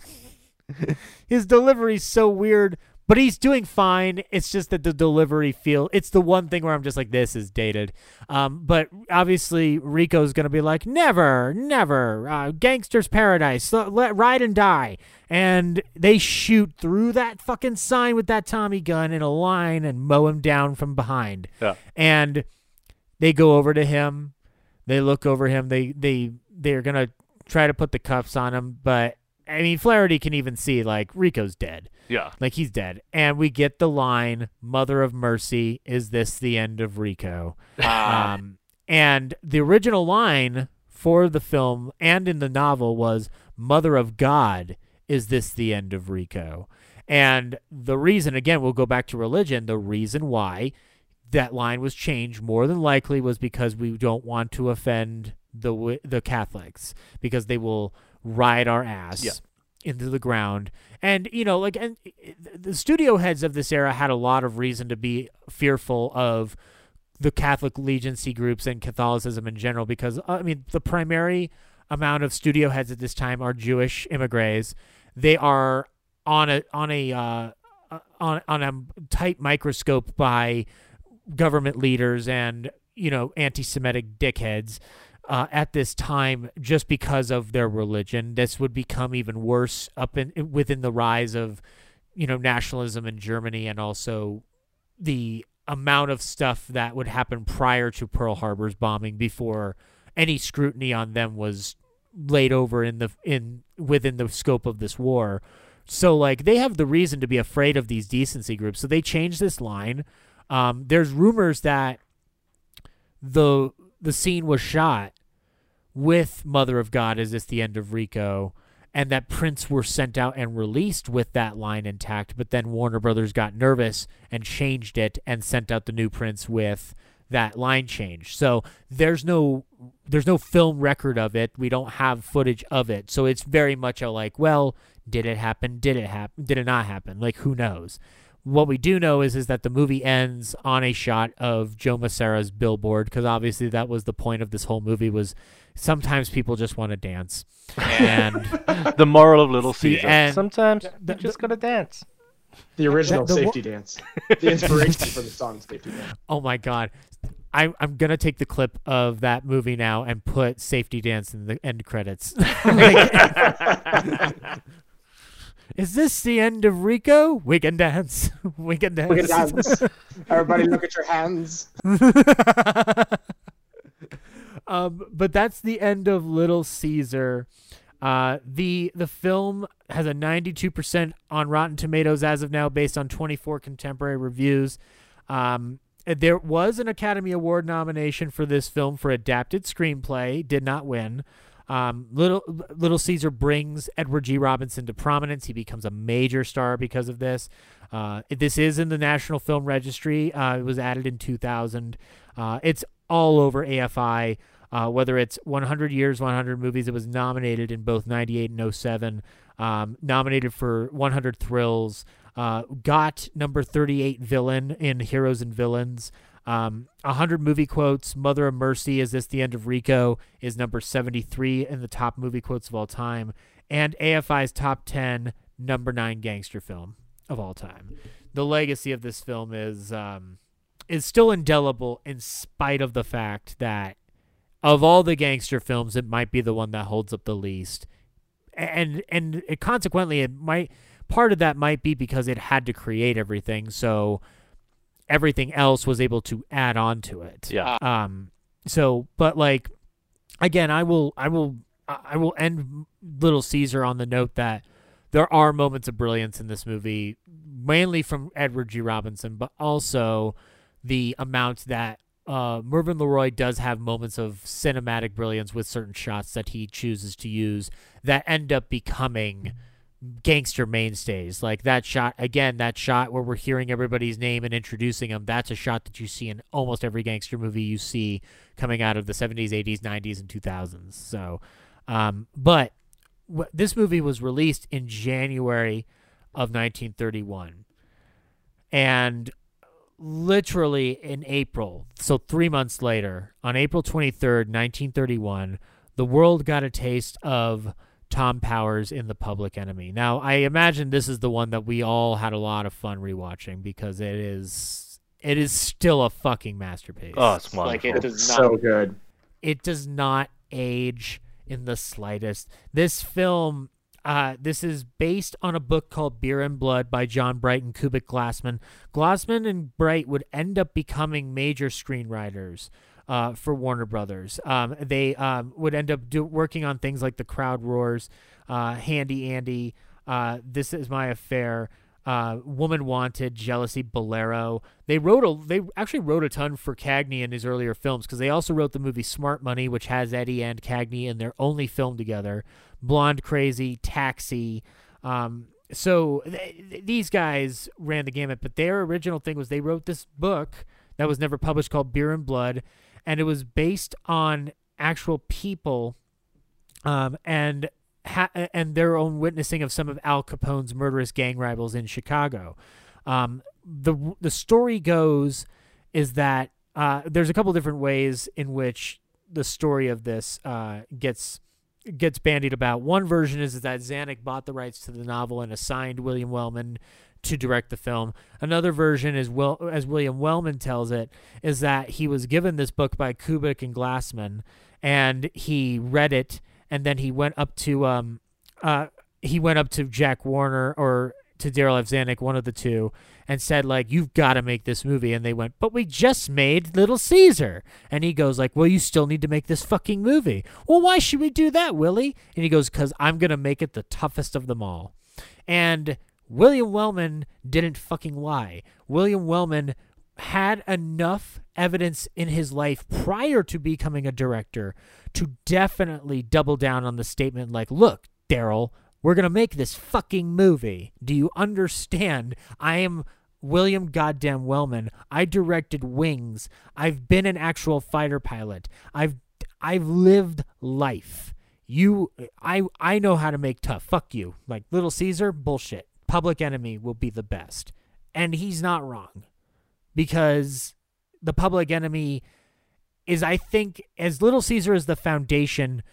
his delivery's so weird, but he's doing fine. It's just that the delivery feel it's the one thing where I'm just like, this is dated. Um, but obviously Rico's gonna be like, never, never, uh, gangster's paradise, let ride and die. And they shoot through that fucking sign with that Tommy gun in a line and mow him down from behind. Yeah. And they go over to him. They look over him. They they they're gonna try to put the cuffs on him, but I mean, Flaherty can even see like Rico's dead. Yeah. Like he's dead. And we get the line, Mother of Mercy, is this the end of Rico? Ah. um, and the original line for the film and in the novel was, Mother of God, is this the end of Rico? And the reason, again, we'll go back to religion, the reason why that line was changed more than likely was because we don't want to offend the the Catholics because they will ride our ass Yeah. into the ground. And you know, like and the studio heads of this era had a lot of reason to be fearful of the Catholic legiancy groups and Catholicism in general because uh, I mean, the primary amount of studio heads at this time are Jewish immigrants. They are on a on a uh, uh, on on a tight microscope by government leaders and you know anti-Semitic dickheads uh, at this time just because of their religion. This would become even worse up in within the rise of you know nationalism in Germany and also the amount of stuff that would happen prior to Pearl Harbor's bombing before any scrutiny on them was laid over in the in within the scope of this war. So like they have the reason to be afraid of these decency groups. So they changed this line. Um, there's rumors that the the scene was shot with Mother of God is this the end of Rico and that prints were sent out and released with that line intact but then Warner Brothers got nervous and changed it and sent out the new prints with that line change. So there's no there's no film record of it. We don't have footage of it. So it's very much a like, well, did it happen? Did it happen? Did it not happen? Like who knows? What we do know is is that the movie ends on a shot of Joe Massara's billboard because obviously that was the point of this whole movie was sometimes people just want to dance. And the moral of Little the Caesar. end- Sometimes the- you just gotta dance. The original The- the safety dance. The inspiration for the song safety dance. Oh my god. I, I'm gonna take the clip of that movie now and put safety dance in the end credits. Is this the end of Rico? We can dance. We can dance. We can dance. Everybody look at your hands. Um, but that's the end of Little Caesar. Uh, the the film has a 92% on Rotten Tomatoes as of now, based on 24 contemporary reviews. Um, there was an Academy Award nomination for this film for adapted screenplay, did not win. Um, Little Little Caesar brings Edward G. Robinson to prominence. He becomes a major star because of this. Uh, this is in the National Film Registry. Uh, it was added in 2000. Uh, it's all over AFI. Uh, whether it's 100 Years, 100 Movies, it was nominated in both 98 and 07. Um, nominated for 100 Thrills. Uh, got number 38 villain in Heroes and Villains. Um, 100 movie quotes. Mother of Mercy, Is This the End of Rico? is number 73 in the top movie quotes of all time. And AFI's top 10 number 9 gangster film of all time. The legacy of this film is um, is still indelible in spite of the fact that of all the gangster films, it might be the one that holds up the least. And and it, consequently, it might part of that might be because it had to create everything, so everything else was able to add on to it. Yeah. Um. So, but like, again, I will, I will, I will end Little Caesar on the note that there are moments of brilliance in this movie, mainly from Edward G. Robinson, but also the amount that uh, Mervyn LeRoy does have moments of cinematic brilliance with certain shots that he chooses to use that end up becoming gangster mainstays. Like that shot, again, that shot where we're hearing everybody's name and introducing them, that's a shot that you see in almost every gangster movie you see coming out of the 70s, 80s, 90s, and 2000s. So, um, but w- this movie was released in January of 1931. And literally in April, so three months later, on April 23rd, 1931, the world got a taste of Tom Powers in The Public Enemy. Now, I imagine this is the one that we all had a lot of fun rewatching because it is it is still a fucking masterpiece. Oh, it's Like wonderful. it does not. So good. it does not age in the slightest. This film, uh, this is based on a book called Beer and Blood by John Bright and Kubec Glasmon. Glasmon and Bright would end up becoming major screenwriters. Uh, for Warner Brothers, um, they um, would end up do, working on things like The Crowd Roars, uh, Handy Andy, uh, This Is My Affair, uh, Woman Wanted, Jealousy, Bolero. They wrote a they actually wrote a ton for Cagney in his earlier films because they also wrote the movie Smart Money, which has Eddie and Cagney in their only film together. Blonde Crazy, Taxi. Um, so th- these guys ran the gamut, but their original thing was they wrote this book that was never published called Beer and Blood, and it was based on actual people, um, and ha- and their own witnessing of some of Al Capone's murderous gang rivals in Chicago. Um, the the story goes is that uh, there's a couple different ways in which the story of this uh, gets gets bandied about. One version is that Zanuck bought the rights to the novel and assigned William Wellman to direct the film. Another version is well as William Wellman tells it is that he was given this book by Kubrick and Glasmon and he read it and then he went up to um uh he went up to Jack Warner or to Darryl F. Zanuck, one of the two, and said like, "You've got to make this movie." And they went, "But we just made Little Caesar." And he goes like, "Well, you still need to make this fucking movie." Well, why should we do that, Willie? And he goes, "Cause I'm gonna make it the toughest of them all." And William Wellman didn't fucking lie. William Wellman had enough evidence in his life prior to becoming a director to definitely double down on the statement like, look, Darryl, we're going to make this fucking movie. Do you understand? I am William Goddamn Wellman. I directed Wings. I've been an actual fighter pilot. I've I've lived life. You I I know how to make tough. Fuck you. Like Little Caesar, bullshit. Public Enemy will be the best. And he's not wrong. Because the Public Enemy is I think as Little Caesar is the foundation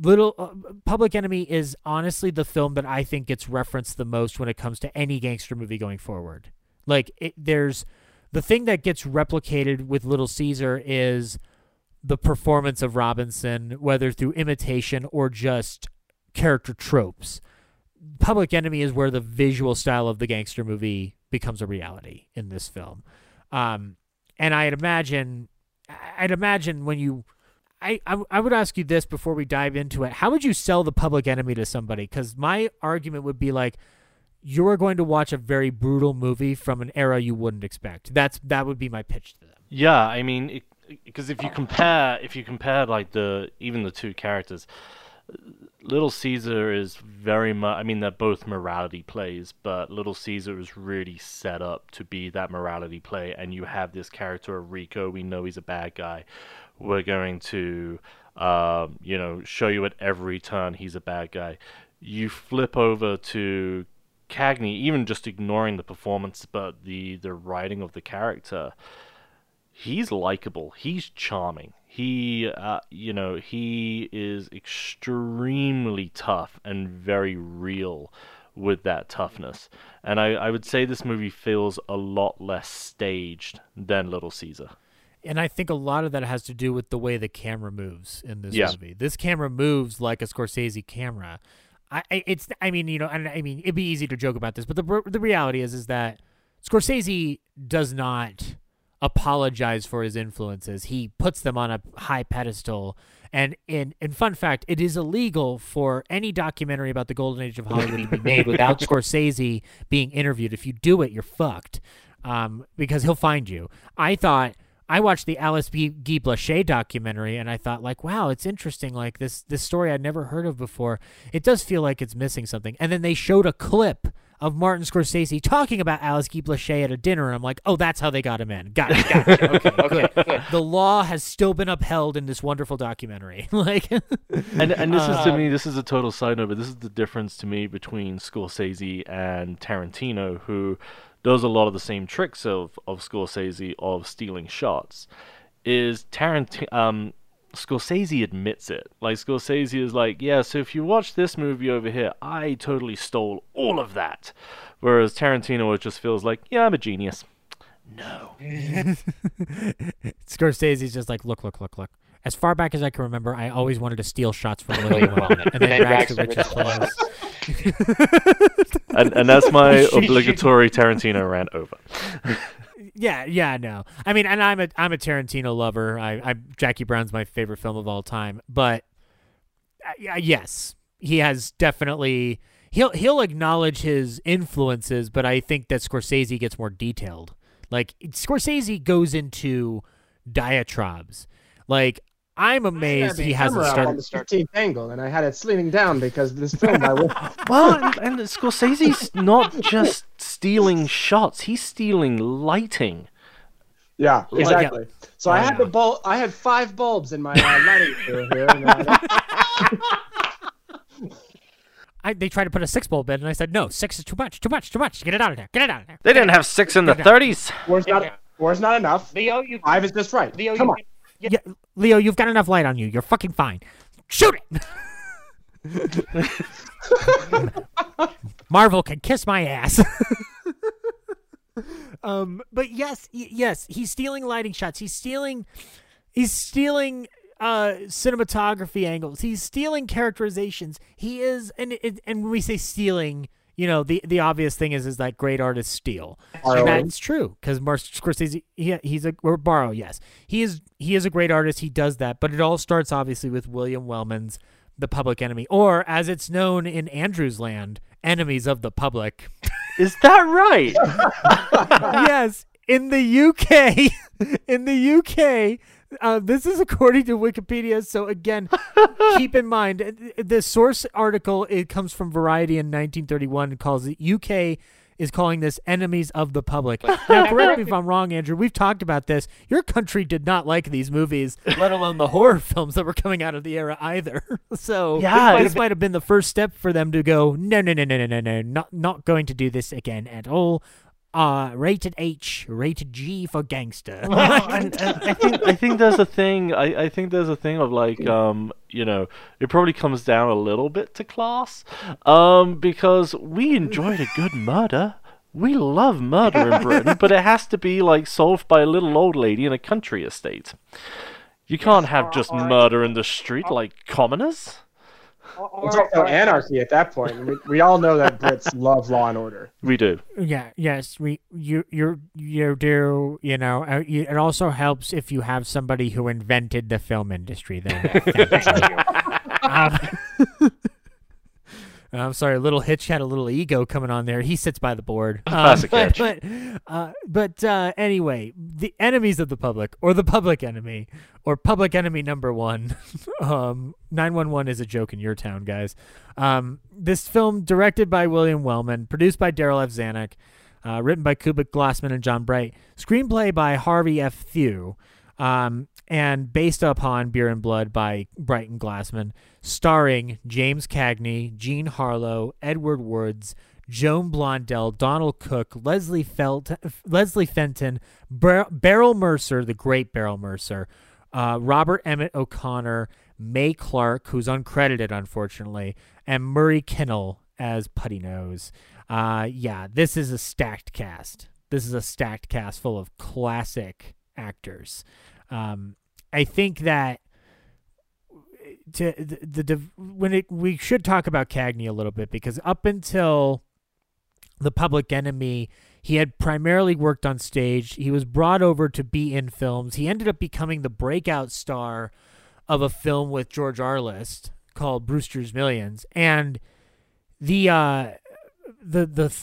Little uh, Public Enemy is honestly the film that I think gets referenced the most when it comes to any gangster movie going forward. Like it, there's the thing that gets replicated with Little Caesar is the performance of Robinson, whether through imitation or just character tropes. Public Enemy is where the visual style of the gangster movie becomes a reality in this film. Um, and I'd imagine, I'd imagine when you I, I, I would ask you this before we dive into it. How would you sell the public enemy to somebody? Because my argument would be like, you are going to watch a very brutal movie from an era you wouldn't expect. That's that would be my pitch to them. Yeah, I mean, because if you compare, if you compare like the even the two characters, Little Caesar is very much. I mean, they're both morality plays, but Little Caesar is really set up to be that morality play, and you have this character of Rico. We know he's a bad guy we're going to, uh, you know, show you at every turn he's a bad guy. You flip over to Cagney, even just ignoring the performance, but the the writing of the character. He's likable. He's charming. He, uh, you know, he is extremely tough and very real with that toughness. And I, I would say this movie feels a lot less staged than Little Caesar and I think a lot of that has to do with the way the camera moves in this yeah. movie. This camera moves like a Scorsese camera. I, it's, I mean, you know, and I mean, it'd be easy to joke about this, but the the reality is, is that Scorsese does not apologize for his influences. He puts them on a high pedestal. And in in fun fact, it is illegal for any documentary about the golden age of Hollywood to be made without Scorsese being interviewed. If you do it, you're fucked, um, because he'll find you. I thought I watched the Alice B. Guy Blaché documentary and I thought like, wow, it's interesting. Like this this story I'd never heard of before. It does feel like it's missing something. And then they showed a clip of Martin Scorsese talking about Alice Guy Blaché at a dinner, and I'm like, oh, that's how they got him in. Got it. Got it. Okay, okay. The law has still been upheld in this wonderful documentary. like, and and this uh, is to me, this is a total side note, but this is the difference to me between Scorsese and Tarantino, who does a lot of the same tricks of, of Scorsese of stealing shots is Tarantino um Scorsese admits it. Like Scorsese is like, yeah, so if you watch this movie over here, I totally stole all of that. Whereas Tarantino just feels like, yeah, I'm a genius. No. Scorsese's just like, look, look, look, look. As far back as I can remember, I always wanted to steal shots from William Wellman, and then rags to riches clothes. and, and that's my obligatory Tarantino rant over. yeah, yeah, no. I mean, and I'm a I'm a Tarantino lover. I, I Jackie Brown's my favorite film of all time. But uh, yes, he has definitely he'll he'll acknowledge his influences, but I think that Scorsese gets more detailed. Like Scorsese goes into diatribes. Like I'm amazed he hasn't on the started. 15th angle, and I had it leaning down because this film. I was, Well, and, and Scorsese's not just stealing shots; he's stealing lighting. yeah, Like- exactly. So I Oh, had the bulb. I had five bulbs in my uh, lighting crew here. And, uh, I, they tried to put a six bulb in, and I said no, six is too much, too much, too much. Get it out of there, get it out of there. They didn't have six in the Get it out. 30s. four's not. Four's not enough. Leo, you. Five is just right. Leo, Come on. Yeah, Leo, you've got enough light on you. You're fucking fine. Shoot it. Marvel can kiss my ass. um, but yes, yes, he's stealing lighting shots. He's stealing, he's stealing uh cinematography angles. He's stealing characterizations. He is, and and when we say stealing, you know, the the obvious thing is is that great artists steal. Borrowing. And that's true because Mark Scorsese, he, he's a or borrow. Yes, he is. He is a great artist. He does that, but it all starts obviously with William Wellman's The Public Enemy, or as it's known in Andrew's land, Enemies of the Public. Is that right? yes, in the UK, in the UK, uh, this is according to Wikipedia. So again, keep in mind the source article. It comes from Variety in 1931. It calls it UK is calling this enemies of the public. Now, correct me if I'm wrong, Andrew. We've talked about this. Your country did not like these movies, let alone the horror films that were coming out of the era either. So Yeah, this it- might have been the first step for them to go, no, no, no, no, no, no, no, not not going to do this again at all. Uh, rated H, rated G for gangster. Well, and, and I think I think there's a thing. I, I think there's a thing of like um you know it probably comes down a little bit to class, um because we enjoyed a good murder. We love murder in Britain, but it has to be like solved by a little old lady in a country estate. You can't have just murder in the street like commoners. It's also anarchy at that point. We, we all know that Brits love law and order. We do. Yeah, yes, we you you you do. You know, uh, it also helps if you have somebody who invented the film industry. Then, you. um, I'm sorry, little Hitch had a little ego coming on there. He sits by the board. Um, Classic but, Hitch. But, uh, but uh, anyway, the enemies of the public, or the public enemy, or public enemy number one. um, 911 is a joke in your town, guys. Um, this film, directed by William Wellman, produced by Darryl F. Zanuck, uh, written by Kubec Glasmon and John Bright, screenplay by Harvey F. Thew, um, and based upon Beer and Blood by Bright and Glasmon, starring James Cagney, Jean Harlow, Edward Woods, Joan Blondell, Donald Cook, Leslie Felt, Leslie Fenton, Bar- Beryl Mercer, the great Beryl Mercer, uh, Robert Emmett O'Connor, Mae Clarke, who's uncredited unfortunately, and Murray Kinnell as Putty Nose. Uh, yeah, this is a stacked cast. This is a stacked cast full of classic actors. Um, I think that to the, the, when it we should talk about Cagney a little bit because up until the Public Enemy, he had primarily worked on stage. He was brought over to be in films. He ended up becoming the breakout star of a film with George Arliss called Brewster's Millions, and the uh, the the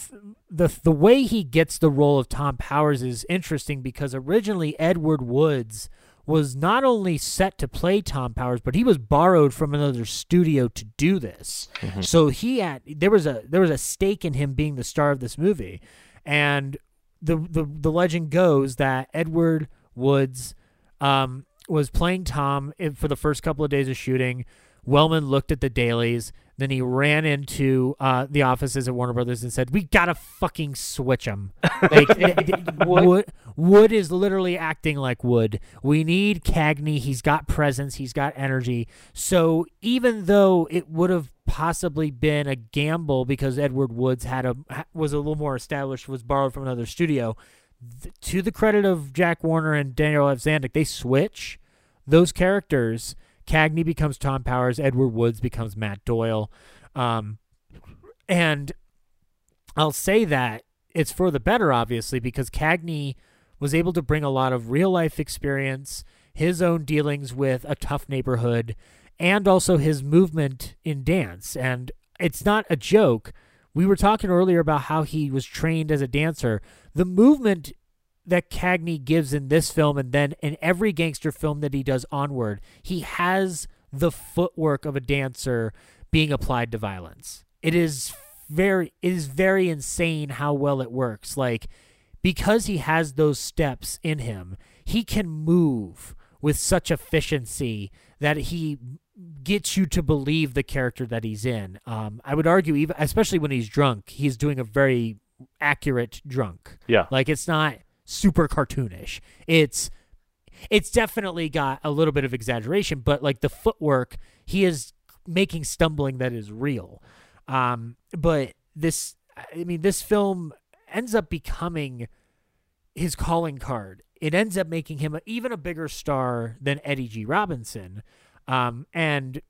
the the way he gets the role of Tom Powers is interesting because originally Edward Woods was not only set to play Tom Powers, but he was borrowed from another studio to do this. So he had there was a there was a stake in him being the star of this movie, and the the the legend goes that Edward Woods um, was playing Tom for the first couple of days of shooting. Wellman looked at the dailies. Then he ran into uh, the offices at Warner Brothers and said, "We gotta fucking switch him. Like, eh, eh, eh, th- th- Wood, Wood is literally acting like Wood. We need Cagney. He's got presence. He's got energy. So even though it would have possibly been a gamble because Edward Woods had a was a little more established, was borrowed from another studio. to the credit of Jack Warner and Daniel F. Zanuck, they switch those characters. Cagney becomes Tom Powers. Edward Woods becomes Matt Doyle. Um, and I'll say that it's for the better, obviously, because Cagney was able to bring a lot of real life experience, his own dealings with a tough neighborhood, and also his movement in dance. And it's not a joke. We were talking earlier about how he was trained as a dancer. The movement that Cagney gives in this film and then in every gangster film that he does onward, he has the footwork of a dancer being applied to violence. It is very it is very insane how well it works. Like because he has those steps in him, he can move with such efficiency that he gets you to believe the character that he's in. Um, I would argue, even especially when he's drunk, he's doing a very accurate drunk. Yeah. like it's not super cartoonish. It's it's definitely got a little bit of exaggeration, but like the footwork, he is making stumbling that is real. Um, but this, I mean, this film ends up becoming his calling card. It ends up making him even a bigger star than Eddie G. Robinson. Um, and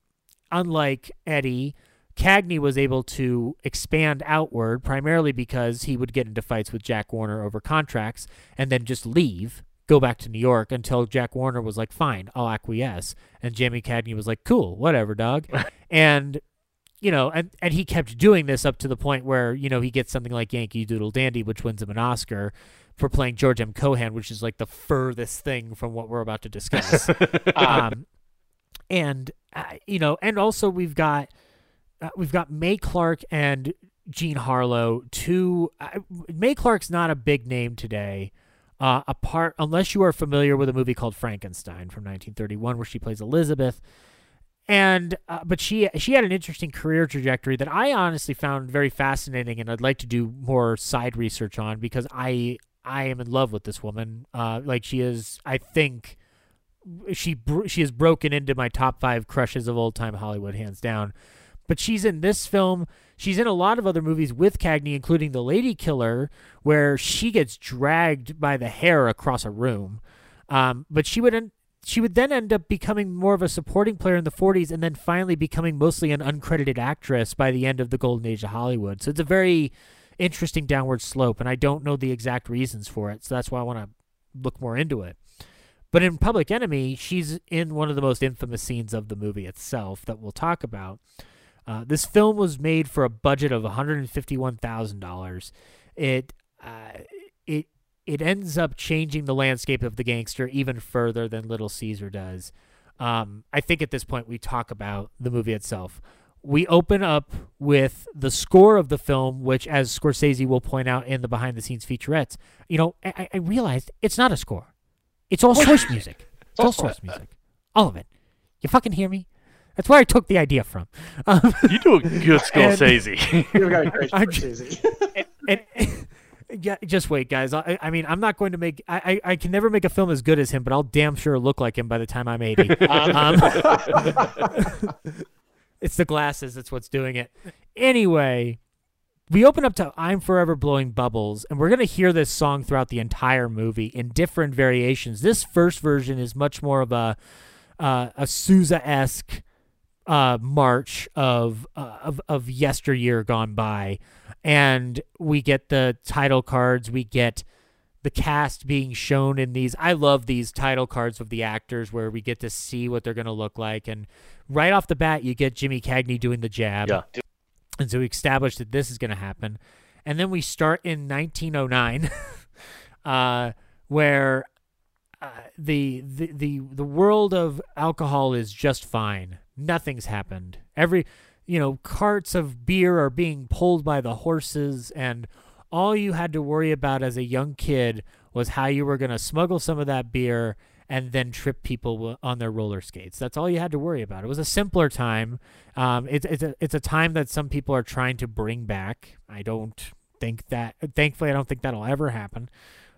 unlike Eddie, Cagney was able to expand outward primarily because he would get into fights with Jack Warner over contracts and then just leave, go back to New York until Jack Warner was like, fine, I'll acquiesce. And Jamie Cagney was like, cool, whatever, dog. and, you know, and, and he kept doing this up to the point where, you know, he gets something like Yankee Doodle Dandy, which wins him an Oscar for playing George M. Cohan, which is like the furthest thing from what we're about to discuss. um, and, uh, you know, and also we've got uh, we've got Mae Clarke and Jean Harlow. Two uh, Mae Clarke's not a big name today. Uh, apart, unless you are familiar with a movie called Frankenstein from 1931, where she plays Elizabeth, and uh, but she she had an interesting career trajectory that I honestly found very fascinating, and I'd like to do more side research on because I I am in love with this woman. Uh, like she is, I think she she has broken into my top five crushes of old time Hollywood, hands down. But she's in this film. She's in a lot of other movies with Cagney, including The Lady Killer, where she gets dragged by the hair across a room. Um, but she would en- she would then end up becoming more of a supporting player in the 40s, and then finally becoming mostly an uncredited actress by the end of the golden age of Hollywood. So it's a very interesting downward slope, and I don't know the exact reasons for it. So that's why I want to look more into it. But in Public Enemy, she's in one of the most infamous scenes of the movie itself that we'll talk about. Uh, this film was made for a budget of one hundred and fifty-one thousand dollars. It uh, it it ends up changing the landscape of the gangster even further than Little Caesar does. Um, I think at this point we talk about the movie itself. We open up with the score of the film, which, as Scorsese will point out in the behind-the-scenes featurettes, you know, I, I realized it's not a score; it's all source music. It's all source music, all of it. You fucking hear me? That's where I took the idea from. Um, you do a good Scorsese. You've got a great Scorsese. and, and- yeah, just wait, guys. I, I mean, I'm not going to make. I, I, I can never make a film as good as him, but I'll damn sure look like him by the time I'm 80. Um, it's the glasses. That's what's doing it. Anyway, we open up to "I'm Forever Blowing Bubbles," and we're gonna hear this song throughout the entire movie in different variations. This first version is much more of a uh, a Sousa esque uh, march of, uh, of of yesteryear gone by, and we get the title cards. We get the cast being shown in these. I love these title cards of the actors where we get to see what they're going to look like, and right off the bat, you get Jimmy Cagney doing the jab. Yeah. And so we established that this is going to happen, and then we start in 1909, uh, where uh, the, the the the world of alcohol is just fine. Nothing's happened. Every you know carts of beer are being pulled by the horses, and all you had to worry about as a young kid was how you were going to smuggle some of that beer and then trip people on their roller skates. That's all you had to worry about. It was a simpler time. Um, it's it's a it's a time that some people are trying to bring back. I don't think that. Thankfully, I don't think that'll ever happen.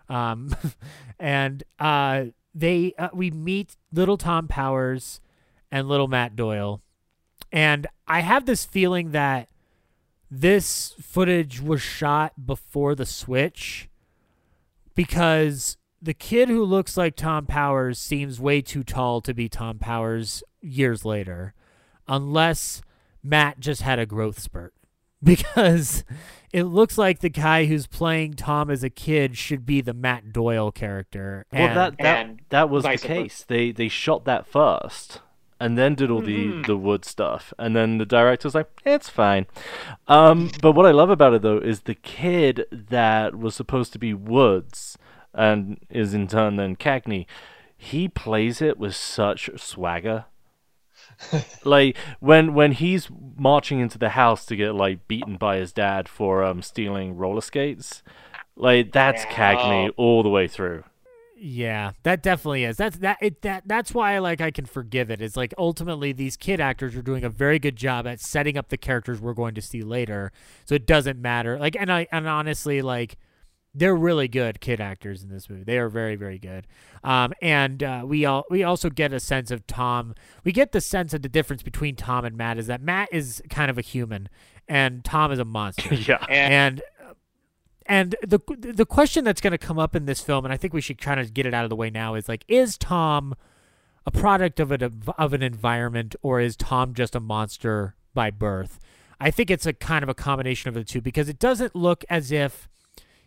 Um, and uh, they uh, we meet little Tom Powers and little Matt Doyle, and I have this feeling that this footage was shot before the switch because the kid who looks like Tom Powers seems way too tall to be Tom Powers years later, unless Matt just had a growth spurt. Because it looks like the guy who's playing Tom as a kid should be the Matt Doyle character. Well, that that and that was the case. They they shot that first, and then did all Mm-hmm. the the wood stuff. And then the director's like, it's fine. Um, but what I love about it though is the kid that was supposed to be Woods and is in turn then Cagney. He plays it with such swagger. Like when when he's marching into the house to get like beaten by his dad for um stealing roller skates, like that's Cagney all the way through. Yeah, that definitely is. That's that it that that's why like I can forgive it. It's like ultimately these kid actors are doing a very good job at setting up the characters we're going to see later. So it doesn't matter. Like and I and honestly like they're really good kid actors in this movie. They are very very good. Um and uh, we all we also get a sense of Tom. We get the sense of the difference between Tom and Matt is that Matt is kind of a human and Tom is a monster. yeah. And and the the question that's going to come up in this film, and I think we should kind of get it out of the way now, is like, is Tom a product of an of an environment, or is Tom just a monster by birth? I think it's a kind of a combination of the two because it doesn't look as if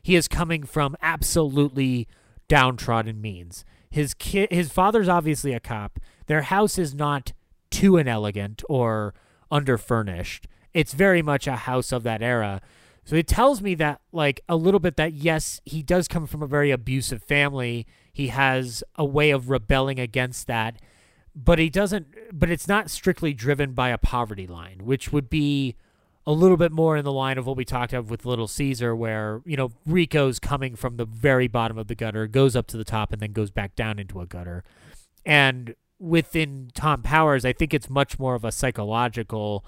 he is coming from absolutely downtrodden means. His kid, his father's obviously a cop. Their house is not too inelegant or underfurnished. It's very much a house of that era. So it tells me that, like, a little bit that yes, he does come from a very abusive family. He has a way of rebelling against that, but he doesn't, but it's not strictly driven by a poverty line, which would be a little bit more in the line of what we talked of with Little Caesar, where, you know, Rico's coming from the very bottom of the gutter, goes up to the top, and then goes back down into a gutter. And within Tom Powers, I think it's much more of a psychological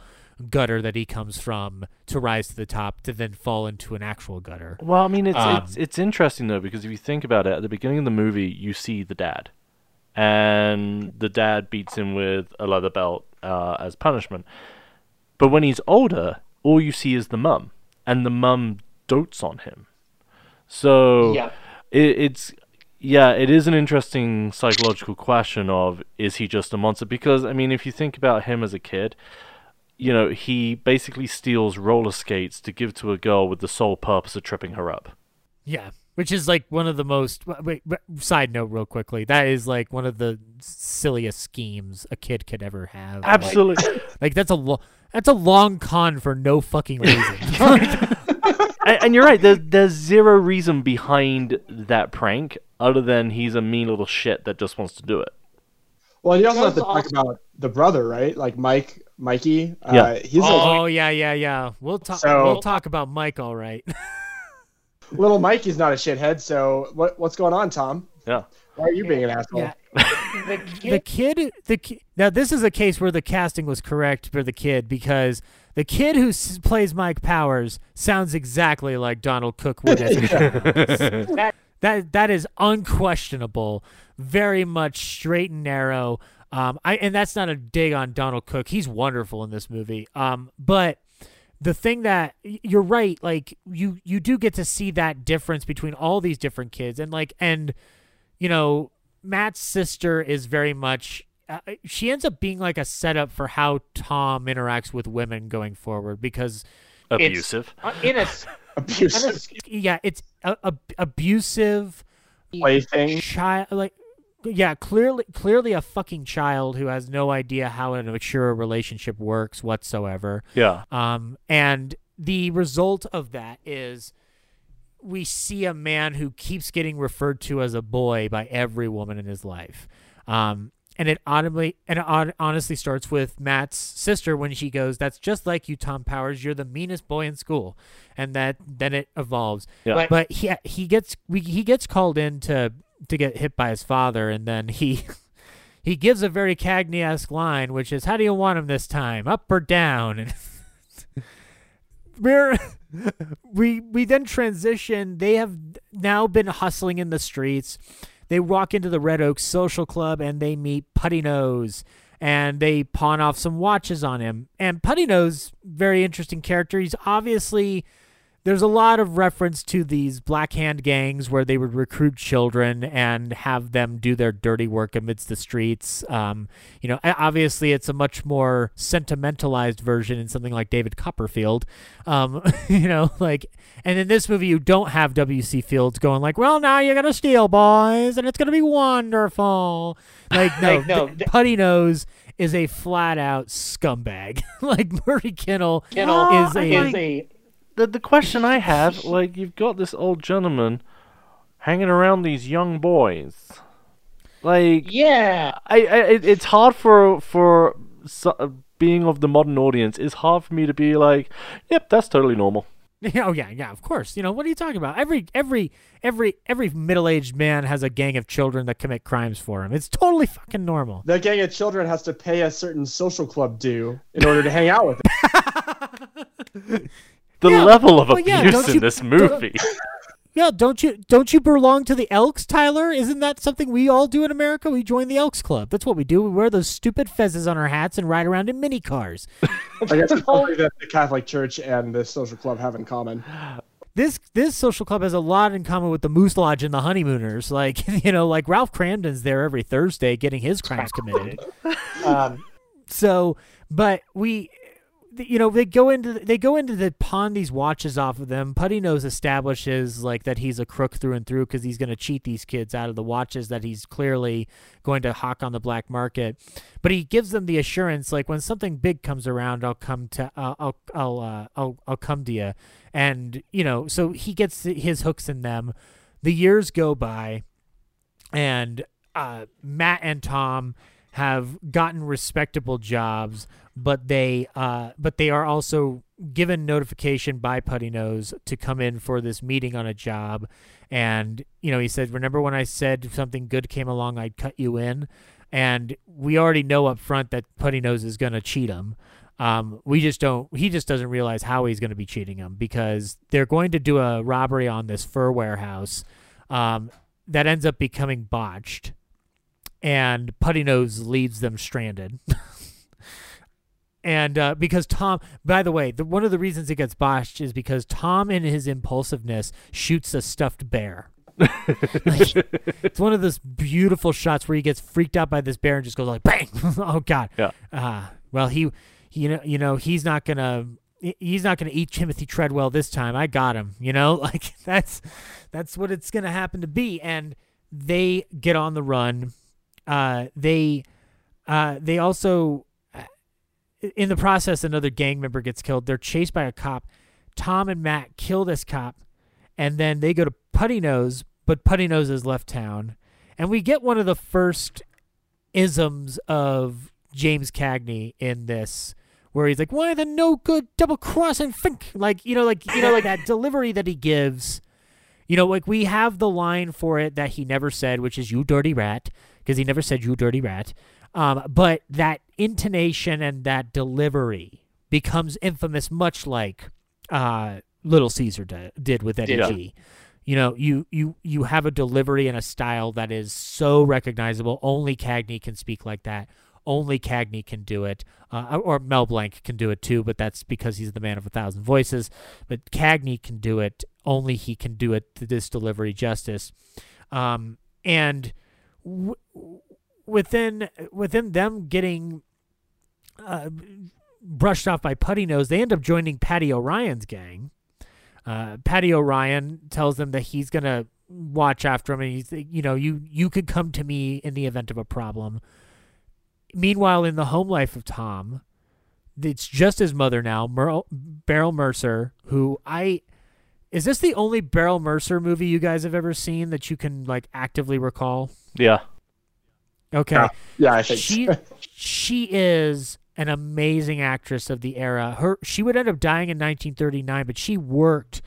gutter that he comes from to rise to the top to then fall into an actual gutter. Well, I mean, it's Um, it's it's interesting though because if you think about it, at the beginning of the movie, you see the dad, and the dad beats him with a leather belt uh, as punishment. But when he's older, all you see is the mum, and the mum dotes on him. So Yeah. it, it's yeah, it is an interesting psychological question of is he just a monster? Because I mean, if you think about him as a kid, you know, he basically steals roller skates to give to a girl with the sole purpose of tripping her up. Yeah, which is like one of the most. Wait, wait, side note, real quickly, that is like one of the silliest schemes a kid could ever have. Absolutely. Like, that's a lo- that's a long con for no fucking reason. and, and you're right. There's there's zero reason behind that prank other than he's a mean little shit that just wants to do it. Well, you also have Does to talk about the brother, right? Like Mike, Mikey. Yeah. Uh, he's oh yeah, yeah, yeah. We'll talk. So- we'll talk about Mike. All right. A little Mikey's not a shithead. So what what's going on, Tom? Yeah. Why are you being an asshole? Yeah. the kid the ki- now this is a case where the casting was correct for the kid because the kid who s- plays Mike Powers sounds exactly like Donald Cook would as a that that that is unquestionable very much straight and narrow um I and that's not a dig on Donald Cook he's wonderful in this movie um but the thing that you're right like you you do get to see that difference between all these different kids and like and you know, Matt's sister is very much. Uh, she ends up being like a setup for how Tom interacts with women going forward because Abusive. Uh, in a, Abusive yeah, it's a, a, abusive plaything. child. Like, yeah, clearly, clearly a fucking child who has no idea how a mature relationship works whatsoever. Yeah. Um, and the result of that is we see a man who keeps getting referred to as a boy by every woman in his life. Um, and it audibly and it honestly starts with Matt's sister when she goes, "That's just like you, Tom Powers. You're the meanest boy in school," and that then it evolves. Yeah. But- But he he gets we, he gets called in to to get hit by his father, and then he he gives a very Cagney-esque line, which is, "How do you want him this time? Up or down?" And we're we we then transition. They have now been hustling in the streets. They walk into the Red Oaks Social Club and they meet Putty Nose and they pawn off some watches on him. And Putty Nose, very interesting character. He's obviously there's a lot of reference to these black hand gangs where they would recruit children and have them do their dirty work amidst the streets. Um, you know, obviously it's a much more sentimentalized version in something like David Copperfield. Um, you know, like, and in this movie you don't have W.C. Fields going like, "Well, now you're gonna steal, boys, and it's gonna be wonderful." Like, no, no, th- Putty Nose is a flat out scumbag. like Murray Kinnell, Well, is I a The the question I have, like, you've got this old gentleman hanging around these young boys. Like, yeah, I, I it, it's hard for for so, uh, being of the modern audience. It's hard for me to be like, yep, that's totally normal. Oh yeah, yeah, of course. You know what are you talking about? Every every every every middle aged man has a gang of children that commit crimes for him. It's totally fucking normal. The gang of children has to pay a certain social club due in order to hang out with it. The Yeah, level of well, yeah, abuse don't in you- this don't- movie. Yeah, don't you don't you belong to the Elks, Tyler? Isn't that something we all do in America? We join the Elks Club. That's what we do. We wear those stupid fezzes on our hats and ride around in mini cars. I guess it's something that the Catholic Church and the social club have in common. This this social club has a lot in common with the Moose Lodge and the Honeymooners. Like you know, like Ralph Kramden's there every Thursday getting his crimes committed. Um, so, but we, you know, they go into they go into the pawn these watches off of them. Putty Nose establishes like that he's a crook through and through because he's going to cheat these kids out of the watches that he's clearly going to hawk on the black market. But he gives them the assurance like when something big comes around, I'll come to uh, I'll I'll uh, I'll I'll come to you. And you know, so he gets his hooks in them. The years go by, and uh, Matt and Tom have gotten respectable jobs, but they uh, but they are also given notification by Putty Nose to come in for this meeting on a job. And you know, he said, "Remember when I said something good came along, I'd cut you in." And we already know up front that Putty Nose is going to cheat him. Um, we just don't. He just doesn't realize how he's going to be cheating him because they're going to do a robbery on this fur warehouse um, that ends up becoming botched, and Putty Nose leaves them stranded. and uh, because Tom, by the way, the, one of the reasons it gets botched is because Tom, in his impulsiveness, shoots a stuffed bear. Like, it's one of those beautiful shots where he gets freaked out by this bear and just goes like bang! Oh god. Yeah. uh, well he, he you know you know he's not gonna he's not gonna eat timothy treadwell this time. I got him you know? Like that's that's what it's gonna happen to be. And they get on the run. Uh they uh they also in the process another gang member gets killed they're chased by a cop tom and matt kill this cop and then they go to Putty Nose, but Putty Nose has left town, and we get one of the first isms of James Cagney in this, where he's like, "Why the no good double crossing fink?" Like you know, like you know, like that delivery that he gives. You know, like we have the line for it that he never said, which is "you dirty rat," because he never said "you dirty rat." Um, but that intonation and that delivery becomes infamous, much like uh, Little Caesar di- did with Eddie Yeah. G. You know, you you you have a delivery and a style that is so recognizable. Only Cagney can speak like that. Only Cagney can do it, uh, or Mel Blanc can do it too. But that's because he's the man of a thousand voices. But Cagney can do it. Only he can do it to this delivery justice. Um, and w- within within them getting uh, brushed off by Putty Nose, they end up joining Patty O'Ryan's gang. Uh, Patty O'Ryan tells them that he's gonna watch after him, and he's you know you you could come to me in the event of a problem. Meanwhile, in the home life of Tom, it's just his mother now, Merle, Beryl Mercer, who I is this the only Beryl Mercer movie you guys have ever seen that you can like actively recall? Yeah. Okay. Yeah, yeah, I think she so. she is an amazing actress of the era. Her she would end up dying in 1939, but she worked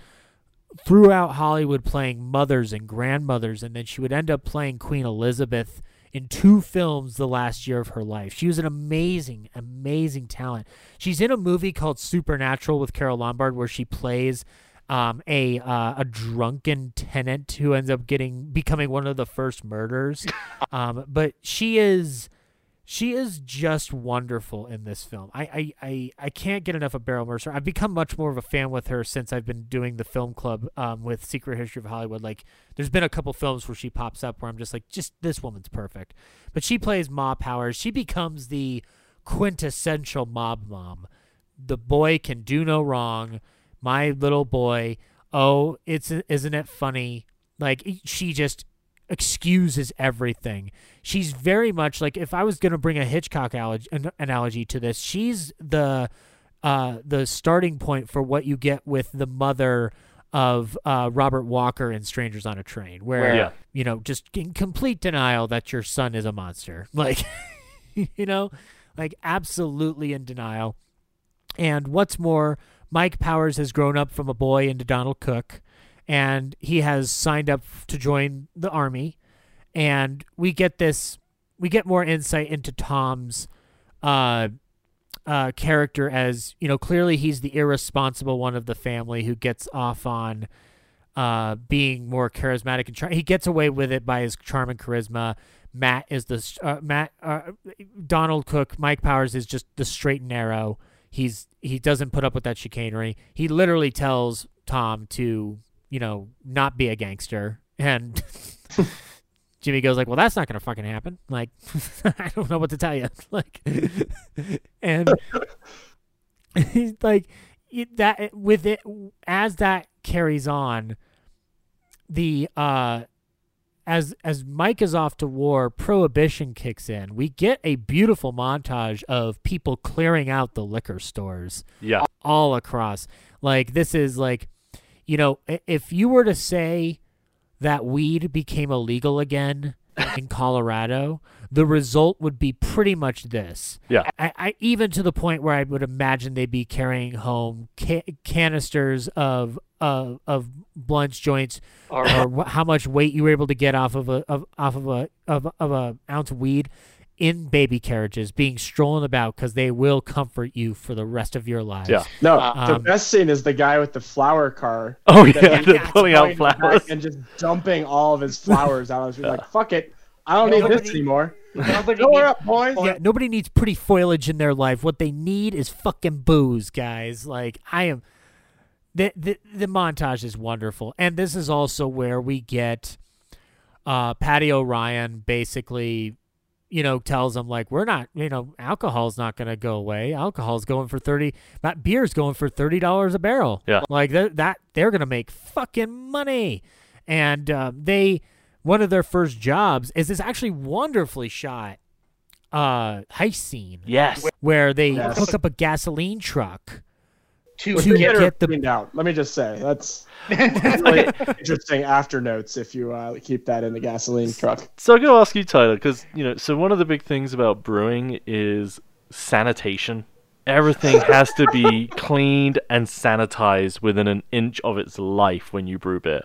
throughout Hollywood playing mothers and grandmothers, and then she would end up playing Queen Elizabeth in two films the last year of her life. She was an amazing, amazing talent. She's in a movie called Supernatural with Carole Lombard where she plays um, a uh, a drunken tenant who ends up getting becoming one of the first murders. Um, but she is she is just wonderful in this film. I, I, I, I can't get enough of Beryl Mercer. I've become much more of a fan with her since I've been doing the film club um, with Secret History of Hollywood. Like, there's been a couple films where she pops up where I'm just like, just this woman's perfect. But she plays Ma Powers. She becomes the quintessential mob mom. The boy can do no wrong. My little boy. Oh, it's isn't it funny? Like she just excuses everything. She's very much like if I was going to bring a Hitchcock analogy to this, she's the uh, the starting point for what you get with the mother of uh, Robert Walker in Strangers on a Train, where Yeah. you know just in complete denial that your son is a monster, like you know, like absolutely in denial. And what's more, Mike Powers has grown up from a boy into Donald Cook, and he has signed up to join the army. And we get this, we get more insight into Tom's uh, uh, character as you know. Clearly, he's the irresponsible one of the family who gets off on uh, being more charismatic and char- he gets away with it by his charm and charisma. Matt is the uh, Matt uh, Donald Cook. Mike Powers is just the straight and narrow. He's he doesn't put up with that chicanery. He literally tells Tom to you know not be a gangster, and Jimmy goes like, "Well, that's not gonna fucking happen." Like, I don't know what to tell you. Like, and he's like it- that with it as that carries on the uh as as Mike is off to war, prohibition kicks in. We get a beautiful montage of people clearing out the liquor stores. Yeah. All across. Like this is like you know, if you were to say that weed became illegal again in Colorado, the result would be pretty much this. Yeah. I, I even to the point where I would imagine they'd be carrying home ca- canisters of of of blunts joints or, wh- how much weight you were able to get off of a of off of a of, of a ounce of weed in baby carriages being strolling about because they will comfort you for the rest of your lives. Yeah. No, the Um, best scene is the guy with the flower car. Oh, yeah, he's they're pulling out going in the back flowers. and just dumping all of his flowers out. I was like, "Fuck it, I don't need this anymore." Nobody Fill her needs- up, boys. Yeah, nobody needs pretty foliage in their life. What they need is fucking booze, guys. Like I am the the the montage is wonderful. And this is also where we get uh Patty O'Ryan basically you know tells them like we're not you know alcohol's not going to go away alcohol's going for 30 that beer's going for $30 a barrel Yeah. like that, that they're going to make fucking money and uh, they one of their first jobs is this actually wonderfully shot uh heist scene Yes. where they Yes. hook up a gasoline truck To, to get, get the cleaned out. Let me just say that's really interesting after notes if you uh, keep that in the gasoline truck. So I'm gonna ask you, Tyler, because you know, so one of the big things about brewing is sanitation. Everything has to be cleaned and sanitized within an inch of its life when you brew beer.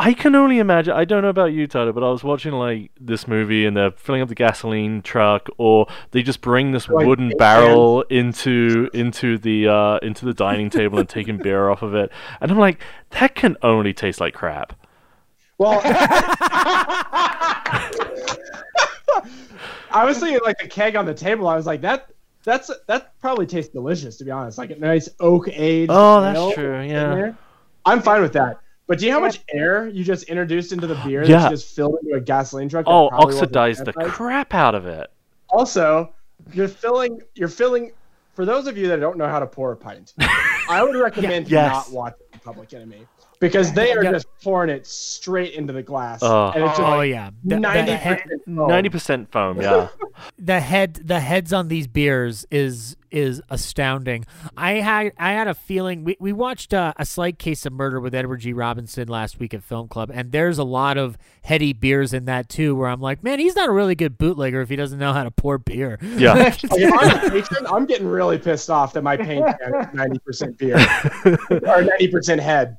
I can only imagine. I don't know about you, Tyler, but I was watching like this movie, and they're filling up the gasoline truck, or they just bring this Like wooden paint barrel into into the uh, into the dining table and taking beer off of it, and I'm like, that can only taste like crap. Well, I was thinking like the keg on the table. I was like, that that's that probably tastes delicious to be honest. Like a nice oak aged. Oh, that's true, yeah. I'm fine with that. But do you know how much air you just introduced into the beer Yeah. that you just filled into a gasoline truck? that Oh, probably wasn't oxidize the crap out of it. Also, you're filling. You're filling. For those of you that don't know how to pour a pint, I would recommend Yes. not watching Public Enemy because they are Yeah. just pouring it straight into the glass, Oh. and it's just oh like yeah The- the ninety head- percent. Ninety percent foam, yeah. the head the heads on these beers is is astounding. I had I had a feeling we, we watched uh, a slight case of murder with Edward G. Robinson last week at Film Club, and there's a lot of heady beers in that too. Where I'm like, man, he's not a really good bootlegger if he doesn't know how to pour beer. Yeah. I'm I'm getting really pissed off that my paint can is ninety percent beer or ninety percent head.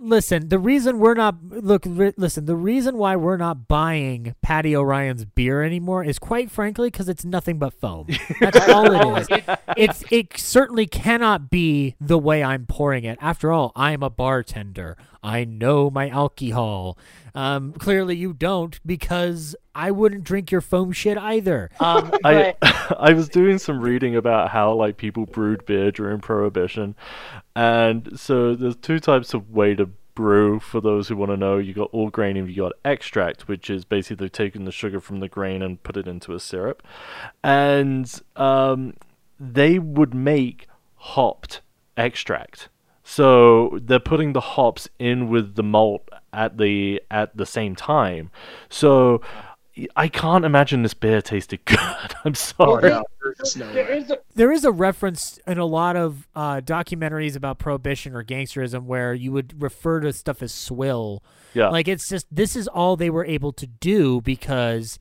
Listen, the reason we're not look listen, the reason why we're not buying Patty O'Ryan's beer anymore is quite frankly because it's nothing but foam. That's all it is. It's it certainly cannot be the way I'm pouring it. After all, I'm a bartender. I know my alcohol. Um, clearly you don't because I wouldn't drink your foam shit either. Um, I I was doing some reading about how like people brewed beer during Prohibition, and so there's two types of way to brew. For those who want to know, you got all grain and you got extract, which is basically taking the sugar from the grain and put it into a syrup, and um, they would make hopped extract. So they're putting the hops in with the malt at the at the same time. So I can't imagine this beer tasted good. I'm sorry. no, there's no There way. is a, there is a reference in a lot of uh, documentaries about prohibition or gangsterism where you would refer to stuff as swill. Yeah. Like it's just this is all they were able to do because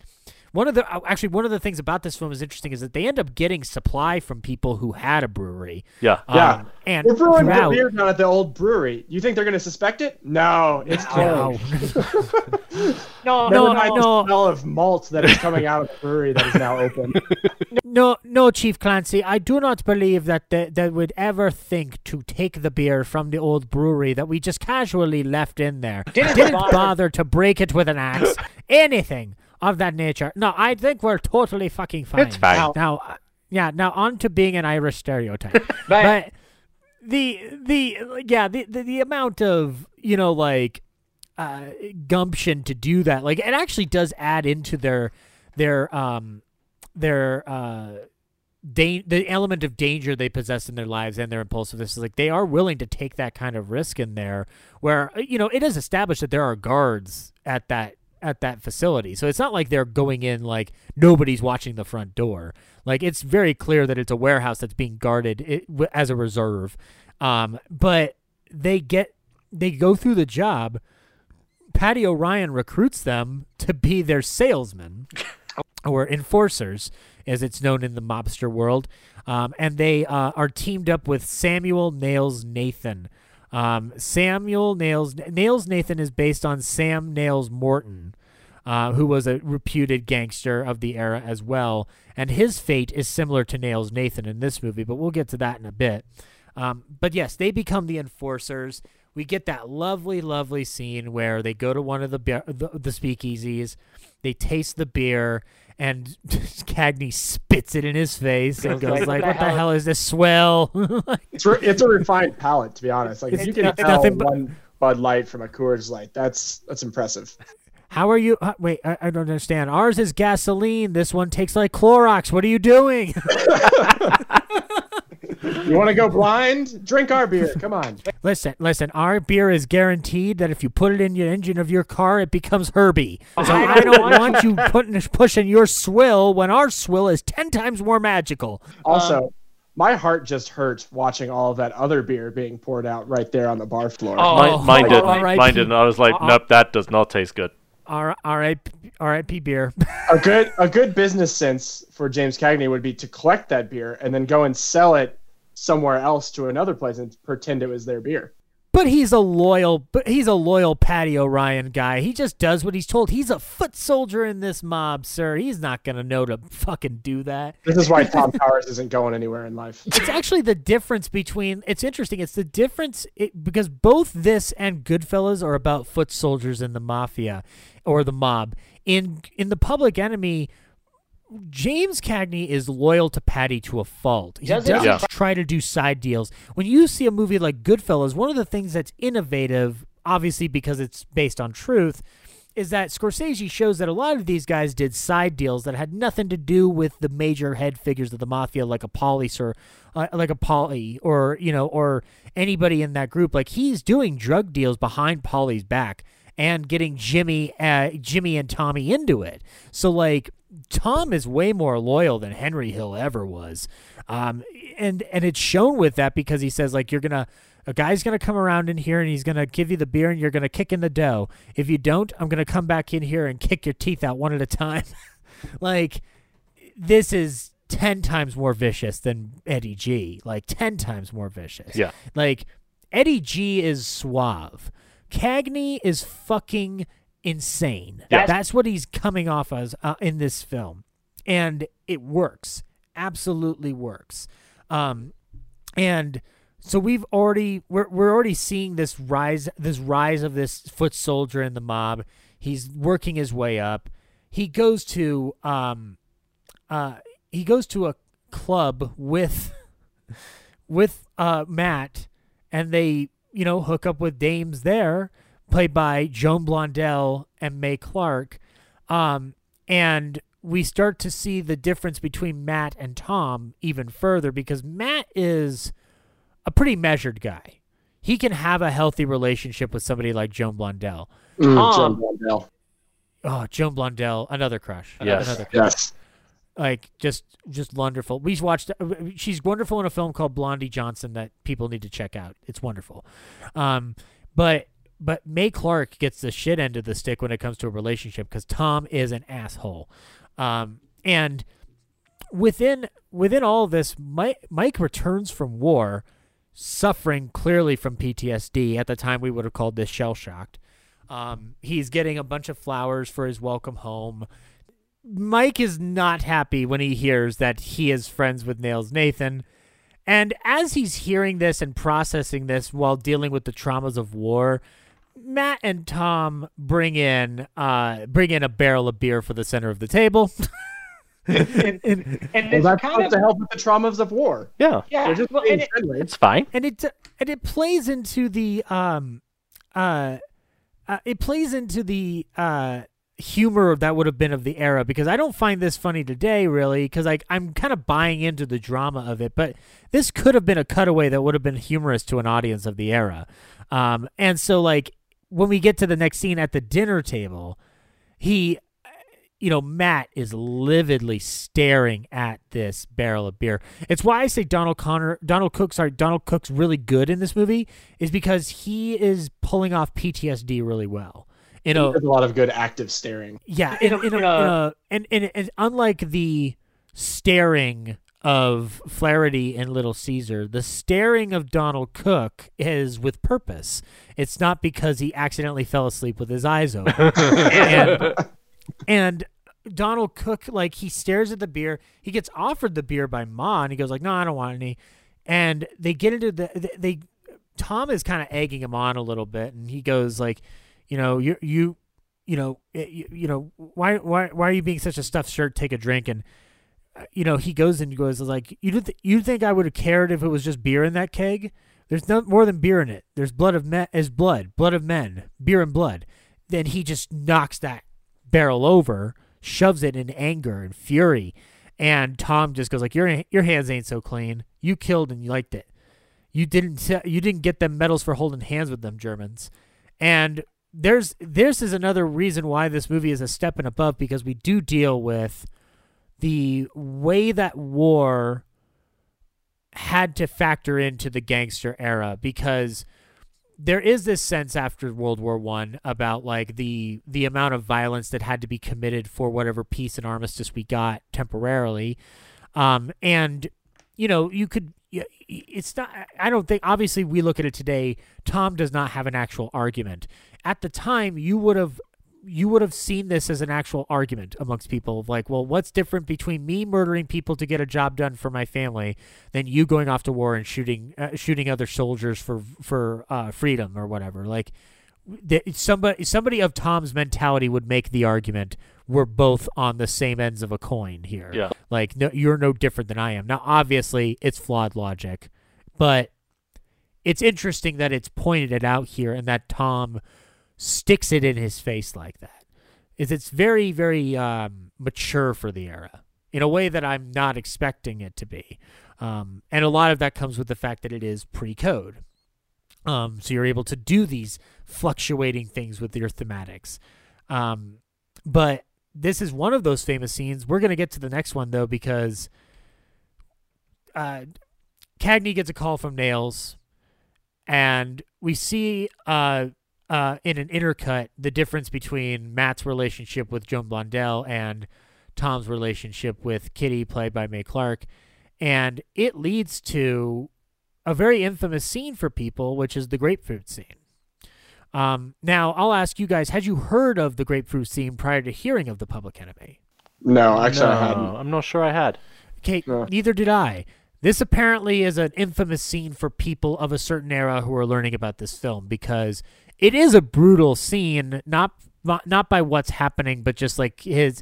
one of the uh, actually one of the things about this film is interesting is that they end up getting supply from people who had a brewery. Yeah. Yeah. Um, and We're brewing the throughout- beer down at the old brewery. You think they're going to suspect it? No, it's No. closed. no, Never No, no. the smell of malt that is coming out of the brewery that is now open. No, no, Chief Clancy. I do not believe that they, they would ever think to take the beer from the old brewery that we just casually left in there. Didn't bother. bother. to break it with an axe, anything of that nature. No, I think we're totally fucking fine. It's fine. Now, uh, yeah. Now on to being an Irish stereotype, But- but the the yeah the, the the amount of you know like uh, gumption to do that. Like it actually does add into their their um their uh da- the element of danger they possess in their lives and their impulsiveness is like they are willing to take that kind of risk in there where uh, you know it is established that there are guards at that at that facility so it's not like they're going in like nobody's watching the front door like it's very clear that it's a warehouse that's being guarded it, as a reserve um but they get they go through the job Patty O'Ryan recruits them to be their salesmen or enforcers, as it's known in the mobster world. Um, and they uh, are teamed up with Samuel Nails Nathan. Um, Samuel Nails Nails Nathan is based on Sam Nails Morton, uh, who was a reputed gangster of the era as well. And his fate is similar to Nails Nathan in this movie, but we'll get to that in a bit. Um, but yes, they become the enforcers. We get that lovely, lovely scene where they go to one of the beer, the, the speakeasies, they taste the beer, and Cagney spits it in his face and goes like, "What the hell is this swell?" It's re- it's a refined palate, to be honest. Like if you can it's tell nothing but- one Bud Light from a Coors Light, that's that's impressive. How are you? Uh, wait, I, I don't understand. Ours is gasoline. This one takes like Clorox. What are you doing? You want to go blind? Drink our beer. Come on. listen, listen. Our beer is guaranteed that if you put it in your engine of your car, it becomes Herbie. So I don't want you putting pushing your swill when our swill is ten times more magical. Also, my heart just hurt watching all of that other beer being poured out right there on the bar floor. Oh, Mine, mine oh, didn't. all right, Mine didn't. I was like, Uh-uh. nope, that does not taste good. R R I R I P beer. a good a good business sense for James Cagney would be to collect that beer and then go and sell it somewhere else to another place and pretend it was their beer. But he's a loyal, but he's a loyal Patty O'Ryan guy. He just does what he's told. He's a foot soldier in this mob, sir. He's not gonna know to fucking do that. This is why Tom Powers isn't going anywhere in life. It's actually the difference between. It's interesting. It's the difference it, because both this and Goodfellas are about foot soldiers in the mafia or the mob. In in the Public Enemy, James Cagney is loyal to Patty to a fault. He Doesn't? Yeah. try to do side deals. When you see a movie like Goodfellas, one of the things that's innovative, obviously because it's based on truth, is that Scorsese shows that a lot of these guys did side deals that had nothing to do with the major head figures of the mafia, like a Paulie or uh, like a Paulie, or you know, or anybody in that group. Like he's doing drug deals behind Paulie's back and getting Jimmy, uh, Jimmy and Tommy into it. So like Tom is way more loyal than Henry Hill ever was, um, and and it's shown with that because he says like you're gonna a guy's gonna come around in here and he's gonna give you the beer and you're gonna kick in the dough. If you don't, I'm gonna come back in here and kick your teeth out one at a time. like this is ten times more vicious than Eddie G. Like ten times more vicious. Yeah. Like Eddie G is suave. Cagney is fucking insane. Yeah. That's what he's coming off as uh, in this film, and it works. Absolutely works. Um, and so we've already we're we're already seeing this rise this rise of this foot soldier in the mob. He's working his way up. He goes to um, uh, he goes to a club with with uh Matt, and they you know hook up with dames there, played by Joan Blondell and Mae Clarke, um, and we start to see the difference between Matt and Tom even further because Matt is a pretty measured guy. he can have a healthy relationship with somebody like Joan Blondell. Mm, Tom, Joan Blondell. Oh, Joan Blondell, another crush. Yes. Another crush. Yes. Like just just wonderful. We watched. uh, She's wonderful in a film called Blondie Johnson that people need to check out. It's wonderful. Um, but but Mae Clarke gets the shit end of the stick when it comes to a relationship because Tom is an asshole. Um, and within within all this, Mike, Mike returns from war, suffering clearly from PTSD. At the time, we would have called this shell shocked. Um, he's getting a bunch of flowers for his welcome home. Mike is not happy when he hears that he is friends with Nails Nathan. And as he's hearing this and processing this while dealing with the traumas of war, Matt and Tom bring in uh, bring in a barrel of beer for the center of the table. and, and Well, it's that's kind of to help with the traumas of war. Yeah. yeah. Just well, it- It's fine. and it and it plays into the um uh, uh it plays into the uh humor that would have been of the era because I don't find this funny today really because like I'm kind of buying into the drama of it but this could have been a cutaway that would have been humorous to an audience of the era um and so like when we get to the next scene at the dinner table he you know, Matt is lividly staring at this barrel of beer. It's why I say Donald Connor, Donald Cook, sorry, Donald Cook's really good in this movie, is because he is pulling off PTSD really well. You know, a lot of good active staring. yeah, In in, a- in a, in in a- a- and, and and unlike the staring of Flaherty and Little Caesar, the staring of Donald Cook is with purpose. It's not because he accidentally fell asleep with his eyes open. and, and Donald Cook, like he stares at the beer. He gets offered the beer by Ma, and he goes like, "No, I don't want any." And they get into the they. they Tom is kind of egging him on a little bit, and he goes like, "You know, you you, you know, eh, you, you know, why why why are you being such a stuffed shirt? Take a drink." And uh, you know, he goes and goes like, "You th- you think I would have cared if it was just beer in that keg? There's no more than beer in it. There's blood of men, is blood, blood of men, beer and blood." Then he just knocks that barrel over, shoves it in anger and fury, and Tom just goes like, "Your your hands ain't so clean. You killed and you liked it. You didn't you didn't get them medals for holding hands with them Germans." And there's this is another reason why this movie is a step and above because we do deal with the way that war had to factor into the gangster era because there is this sense after World War One about like the the amount of violence that had to be committed for whatever peace and armistice we got temporarily, um, and you know you could it's not I don't think obviously we look at it today. Tom does not have an actual argument. At the time, you would have you would have seen this as an actual argument amongst people of like, well, what's different between me murdering people to get a job done for my family than you going off to war and shooting uh, shooting other soldiers for for uh, freedom or whatever? Like, somebody somebody of Tom's mentality would make the argument we're both on the same ends of a coin here. Yeah. Like, no, you're no different than I am. Now, obviously, it's flawed logic, but it's interesting that it's pointed it out here and that Tom sticks it in his face like that. Is it's very very um, mature for the era in a way that I'm not expecting it to be, um, and a lot of that comes with the fact that it is pre-code. Um, so you're able to do these fluctuating things with your thematics. Um, but this is one of those famous scenes. We're gonna get to the next one though because uh, Cagney gets a call from Nails, and we see uh, uh, in an intercut the difference between Matt's relationship with Joan Blondell and Tom's relationship with Kitty, played by Mae Clarke, and it leads to a very infamous scene for people, which is the grapefruit scene. Um, now, I'll ask you guys: Had you heard of the grapefruit scene prior to hearing of the Public Enemy? No, actually, I hadn't. I'm not sure I had. Okay, No. neither did I. This apparently is an infamous scene for people of a certain era who are learning about this film because it is a brutal scene, not not not by what's happening, but just like his.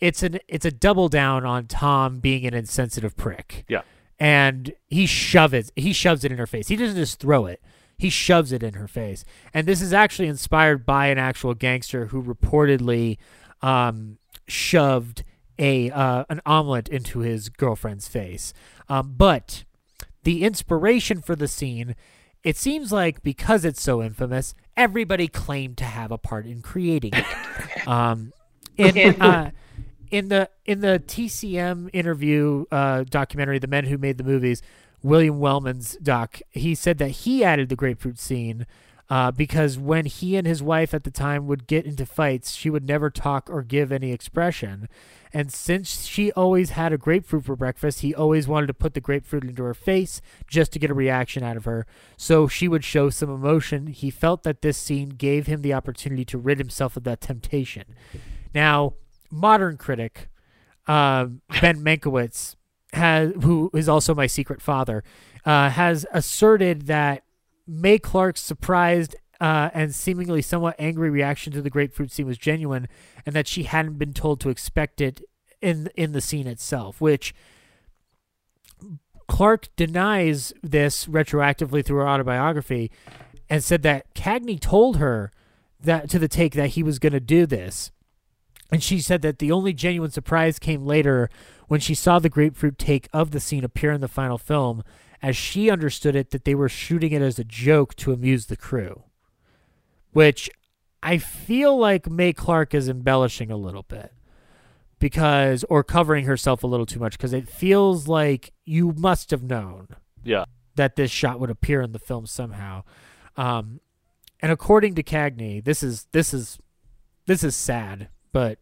It's an it's a double down on Tom being an insensitive prick. Yeah. and he shoves. He shoves it in her face. He doesn't just throw it. He shoves it in her face. And this is actually inspired by an actual gangster who reportedly um, shoved a uh, an omelet into his girlfriend's face. Um, but the inspiration for the scene it seems like because it's so infamous, everybody claimed to have a part in creating it. um, in uh, in the in the TCM interview uh, documentary, "The Men Who Made the Movies," William Wellman's doc, he said that he added the grapefruit scene uh, because when he and his wife at the time would get into fights, she would never talk or give any expression. And since she always had a grapefruit for breakfast, he always wanted to put the grapefruit into her face just to get a reaction out of her. So she would show some emotion. He felt that this scene gave him the opportunity to rid himself of that temptation. Now, modern critic uh, Ben Mankiewicz has, who is also my secret father, uh, has asserted that Mae Clarke's surprised uh, and seemingly somewhat angry reaction to the grapefruit scene was genuine, and that she hadn't been told to expect it in in the scene itself, which. Clarke denies this retroactively through her autobiography and said that Cagney told her that to the take that he was going to do this. And she said that the only genuine surprise came later when she saw the grapefruit take of the scene appear in the final film, as she understood it that they were shooting it as a joke to amuse the crew. Which I feel like Mae Clarke is embellishing a little bit because or covering herself a little too much because it feels like you must have known Yeah. that this shot would appear in the film somehow. Um, and according to Cagney, this is this is this is sad, but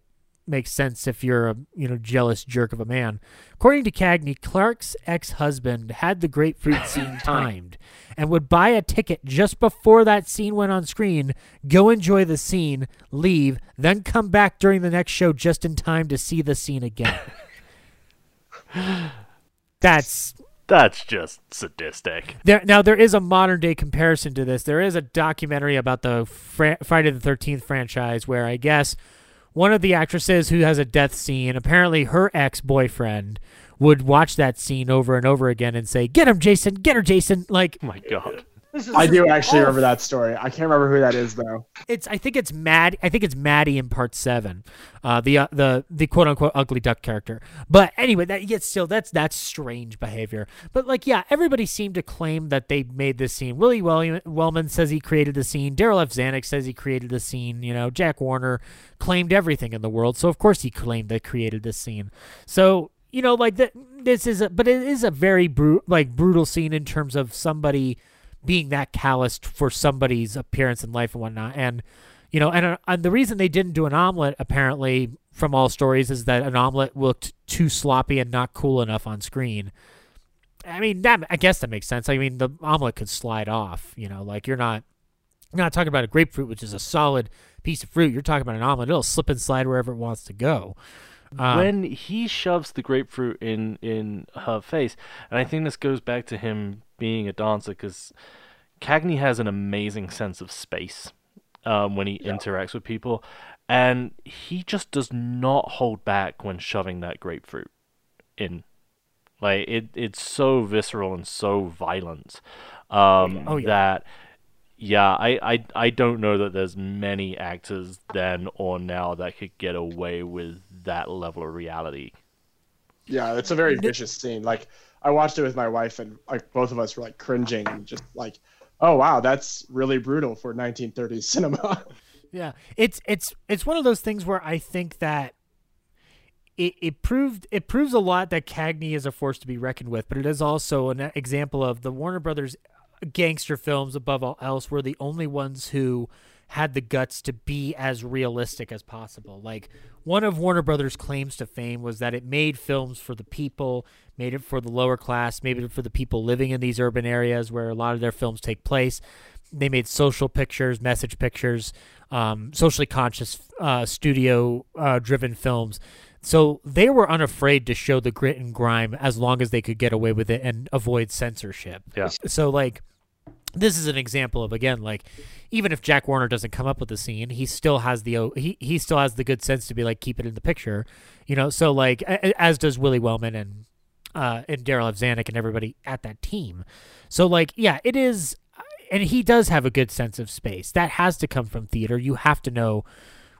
makes sense if you're a you know jealous jerk of a man. According to Cagney, Clarke's ex-husband had the grapefruit scene timed and would buy a ticket just before that scene went on screen, go enjoy the scene, leave, then come back during the next show just in time to see the scene again. That's That's just sadistic. there now there is a modern day comparison to this. There is a documentary about the Fra- Friday the Thirteenth franchise where I guess one of the actresses who has a death scene, apparently her ex boyfriend, would watch that scene over and over again and say, "Get him, Jason! Get her, Jason!" Like, oh my god. I do actually remember that story. I can't remember who that is though. It's I think it's Mad I think it's Maddie in part seven, uh, the uh, the the quote unquote ugly duck character. But anyway, that yet still that's that's strange behavior. But like yeah, everybody seemed to claim that they made this scene. Willie Wel- Wellman says he created the scene. Darryl F. Zanuck says he created the scene. You know, Jack Warner claimed everything in the world, so of course he claimed they created this scene. So you know, like that. This is a but it is a very bru- like brutal scene in terms of somebody being that calloused for somebody's appearance in life and whatnot. And you know, and, uh, and the reason they didn't do an omelet apparently from all stories is that an omelet looked too sloppy and not cool enough on screen. I mean, that I guess that makes sense. I mean, the omelet could slide off. You know, like you're not you're not talking about a grapefruit, which is a solid piece of fruit. You're talking about an omelet; it'll slip and slide wherever it wants to go. Um, when he shoves the grapefruit in in her face, and I think this goes back to him being a dancer because Cagney has an amazing sense of space um, when he interacts with people, and he just does not hold back when shoving that grapefruit in. Like it, it's so visceral and so violent um, Oh, yeah. that yeah, I, I I don't know that there's many actors then or now that could get away with that level of reality. Yeah, it's a very vicious scene. Like I watched it with my wife, and like both of us were like cringing and just like, "Oh wow, that's really brutal for 1930s cinema." Yeah, it's it's it's one of those things where I think that it, it proved it proves a lot that Cagney is a force to be reckoned with, but it is also an example of the Warner Brothers gangster films above all else were the only ones who had the guts to be as realistic as possible. Like one of Warner Brothers' claims to fame was that it made films for the people, made it for the lower class, made it for the people living in these urban areas where a lot of their films take place. They made social pictures, message pictures, um, socially conscious, uh, studio uh, driven films. So they were unafraid to show the grit and grime as long as they could get away with it and avoid censorship. Yeah. So like this is an example of again like even if Jack Warner doesn't come up with the scene, he still has the he he still has the good sense to be like keep it in the picture, you know. So like as does Willie Wellman and uh and Darryl. Zanuck and everybody at that team. So like yeah, it is, and he does have a good sense of space. That has to come from theater. You have to know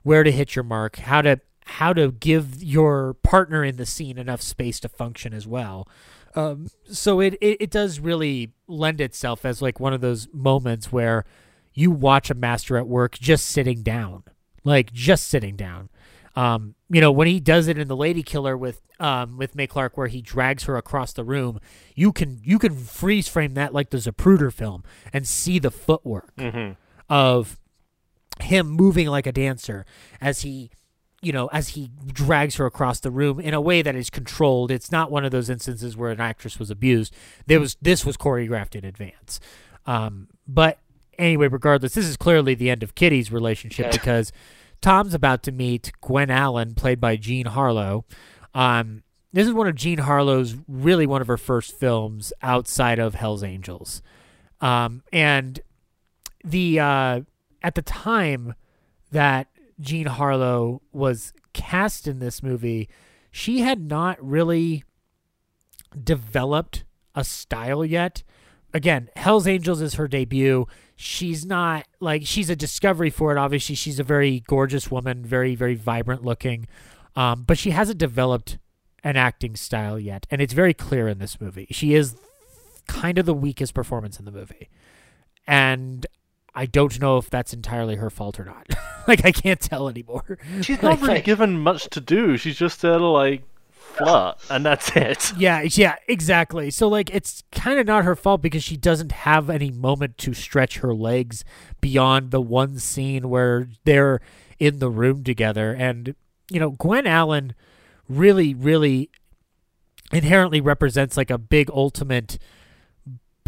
where to hit your mark, how to how to give your partner in the scene enough space to function as well. Um, so it, it it does really lend itself as like one of those moments where you watch a master at work just sitting down, like just sitting down. Um, you know, when he does it in the Lady Killer with um with Mae Clarke, where he drags her across the room, you can you can freeze frame that like the Zapruder film and see the footwork Mhm. of him moving like a dancer as he you know as he drags her across the room in a way that is controlled. It's not one of those instances where an actress was abused. There was this was choreographed in advance. Um, but anyway regardless this is clearly the end of kitty's relationship because tom's about to meet gwen allen played by jean harlow um, this is one of jean harlow's really one of her first films outside of hell's angels um, and the uh, at the time that Jean Harlow was cast in this movie, she had not really developed a style yet. Again, Hell's Angels is her debut. She's not like she's a discovery for it. Obviously, she's a very gorgeous woman, very very vibrant looking, um, but she hasn't developed an acting style yet, and it's very clear in this movie. She is kind of the weakest performance in the movie, and I don't know if that's entirely her fault or not. like I can't tell anymore. She's not really given much to do. She's just there to like flirt, and that's it. Yeah, yeah, exactly. So like it's kind of not her fault because she doesn't have any moment to stretch her legs beyond the one scene where they're in the room together and you know, Gwen Allen really really inherently represents like a big ultimate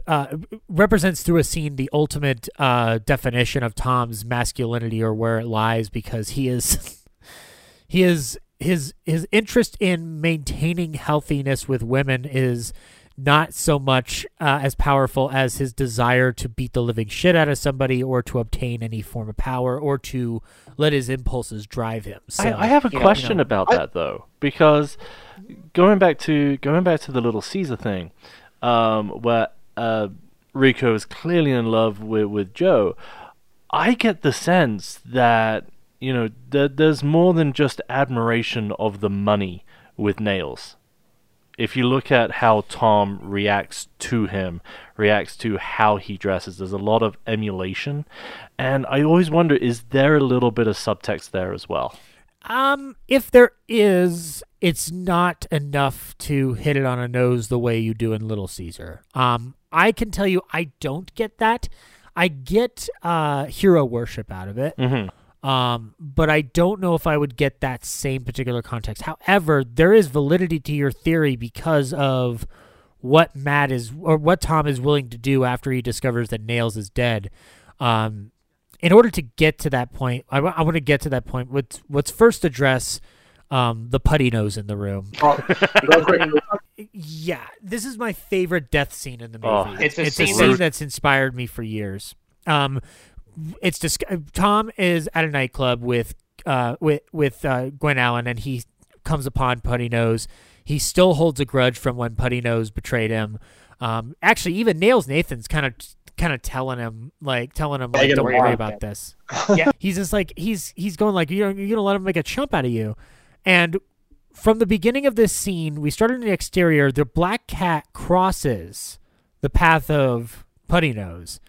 uh, represents through a scene the ultimate uh, definition of Tom's masculinity or where it lies because he is he is his his interest in maintaining healthiness with women is not so much uh, as powerful as his desire to beat the living shit out of somebody or to obtain any form of power or to let his impulses drive him. So, I, I have a you know- question you know, about that though, because going back to going back to the Little Caesar thing, um, where uh, Rico is clearly in love with with Joe, I get the sense that you know that there's more than just admiration of the money with Nails. If you look at how Tom reacts to him, reacts to how he dresses, there's a lot of emulation. And I always wonder is there a little bit of subtext there as well? Um, if there is, it's not enough to hit it on a nose the way you do in Little Caesar. Um, I can tell you, I don't get that. I get uh, hero worship out of it. Mhm. Um, but I don't know if I would get that same particular context. However, there is validity to your theory because of what Matt is or what Tom is willing to do after he discovers that Nails is dead. Um, in order to get to that point, I, want to get to that point. Let's, let's first address um, the putty nose in the room. yeah, this is my favorite death scene in the movie. Oh. It's a it's a scene scene that's inspired me for years. Um, it's dis- Tom is at a nightclub with uh with with uh, Gwen Allen, and he comes upon Putty Nose. He still holds a grudge from when Putty Nose betrayed him. Um, actually, even Nails Nathan's kind of kind of telling him like telling him like don't worry about this. yeah, he's just like he's he's going like you're you're gonna let him make a chump out of you, and from the beginning of this scene, we started in the exterior. The black cat crosses the path of Putty Nose,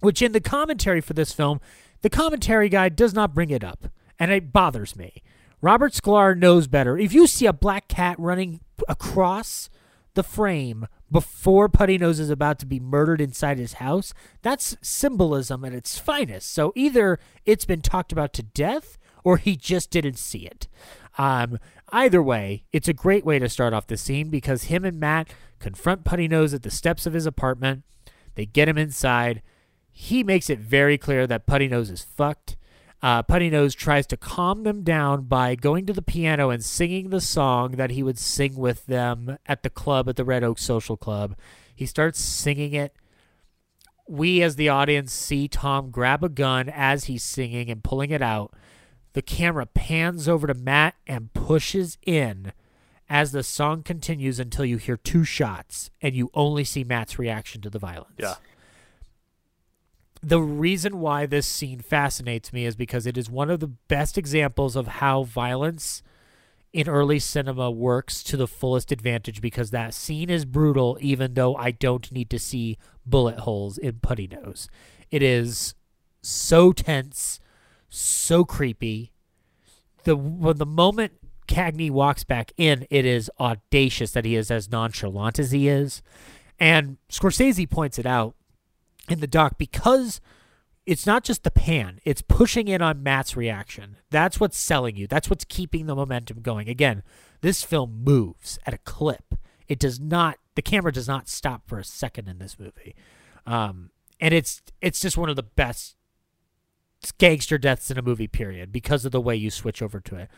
which in the commentary for this film, the commentary guy does not bring it up, and it bothers me. Robert Sklar knows better. If you see a black cat running across the frame before Putty Nose is about to be murdered inside his house, that's symbolism at its finest. So either it's been talked about to death or he just didn't see it. Um, either way, it's a great way to start off the scene because him and Matt confront Putty Nose at the steps of his apartment. They get him inside. He makes it very clear that Putty Nose is fucked. Uh, Putty Nose tries to calm them down by going to the piano and singing the song that he would sing with them at the club at the Red Oak Social Club. He starts singing it. We, as the audience, see Tom grab a gun as he's singing and pulling it out. The camera pans over to Matt and pushes in as the song continues until you hear two shots and you only see Matt's reaction to the violence. Yeah. The reason why this scene fascinates me is because it is one of the best examples of how violence in early cinema works to the fullest advantage because that scene is brutal, even though I don't need to see bullet holes in Putty Nose. It is so tense, so creepy. The when the moment Cagney walks back in, it is audacious that he is as nonchalant as he is. And Scorsese points it out in the doc because it's not just the pan, it's pushing in on Matt's reaction. That's what's selling you. That's what's keeping the momentum going. Again, this film moves at a clip. It does not the camera does not stop for a second in this movie. Um, and it's it's just one of the best gangster deaths in a movie period because of the way you switch over to it.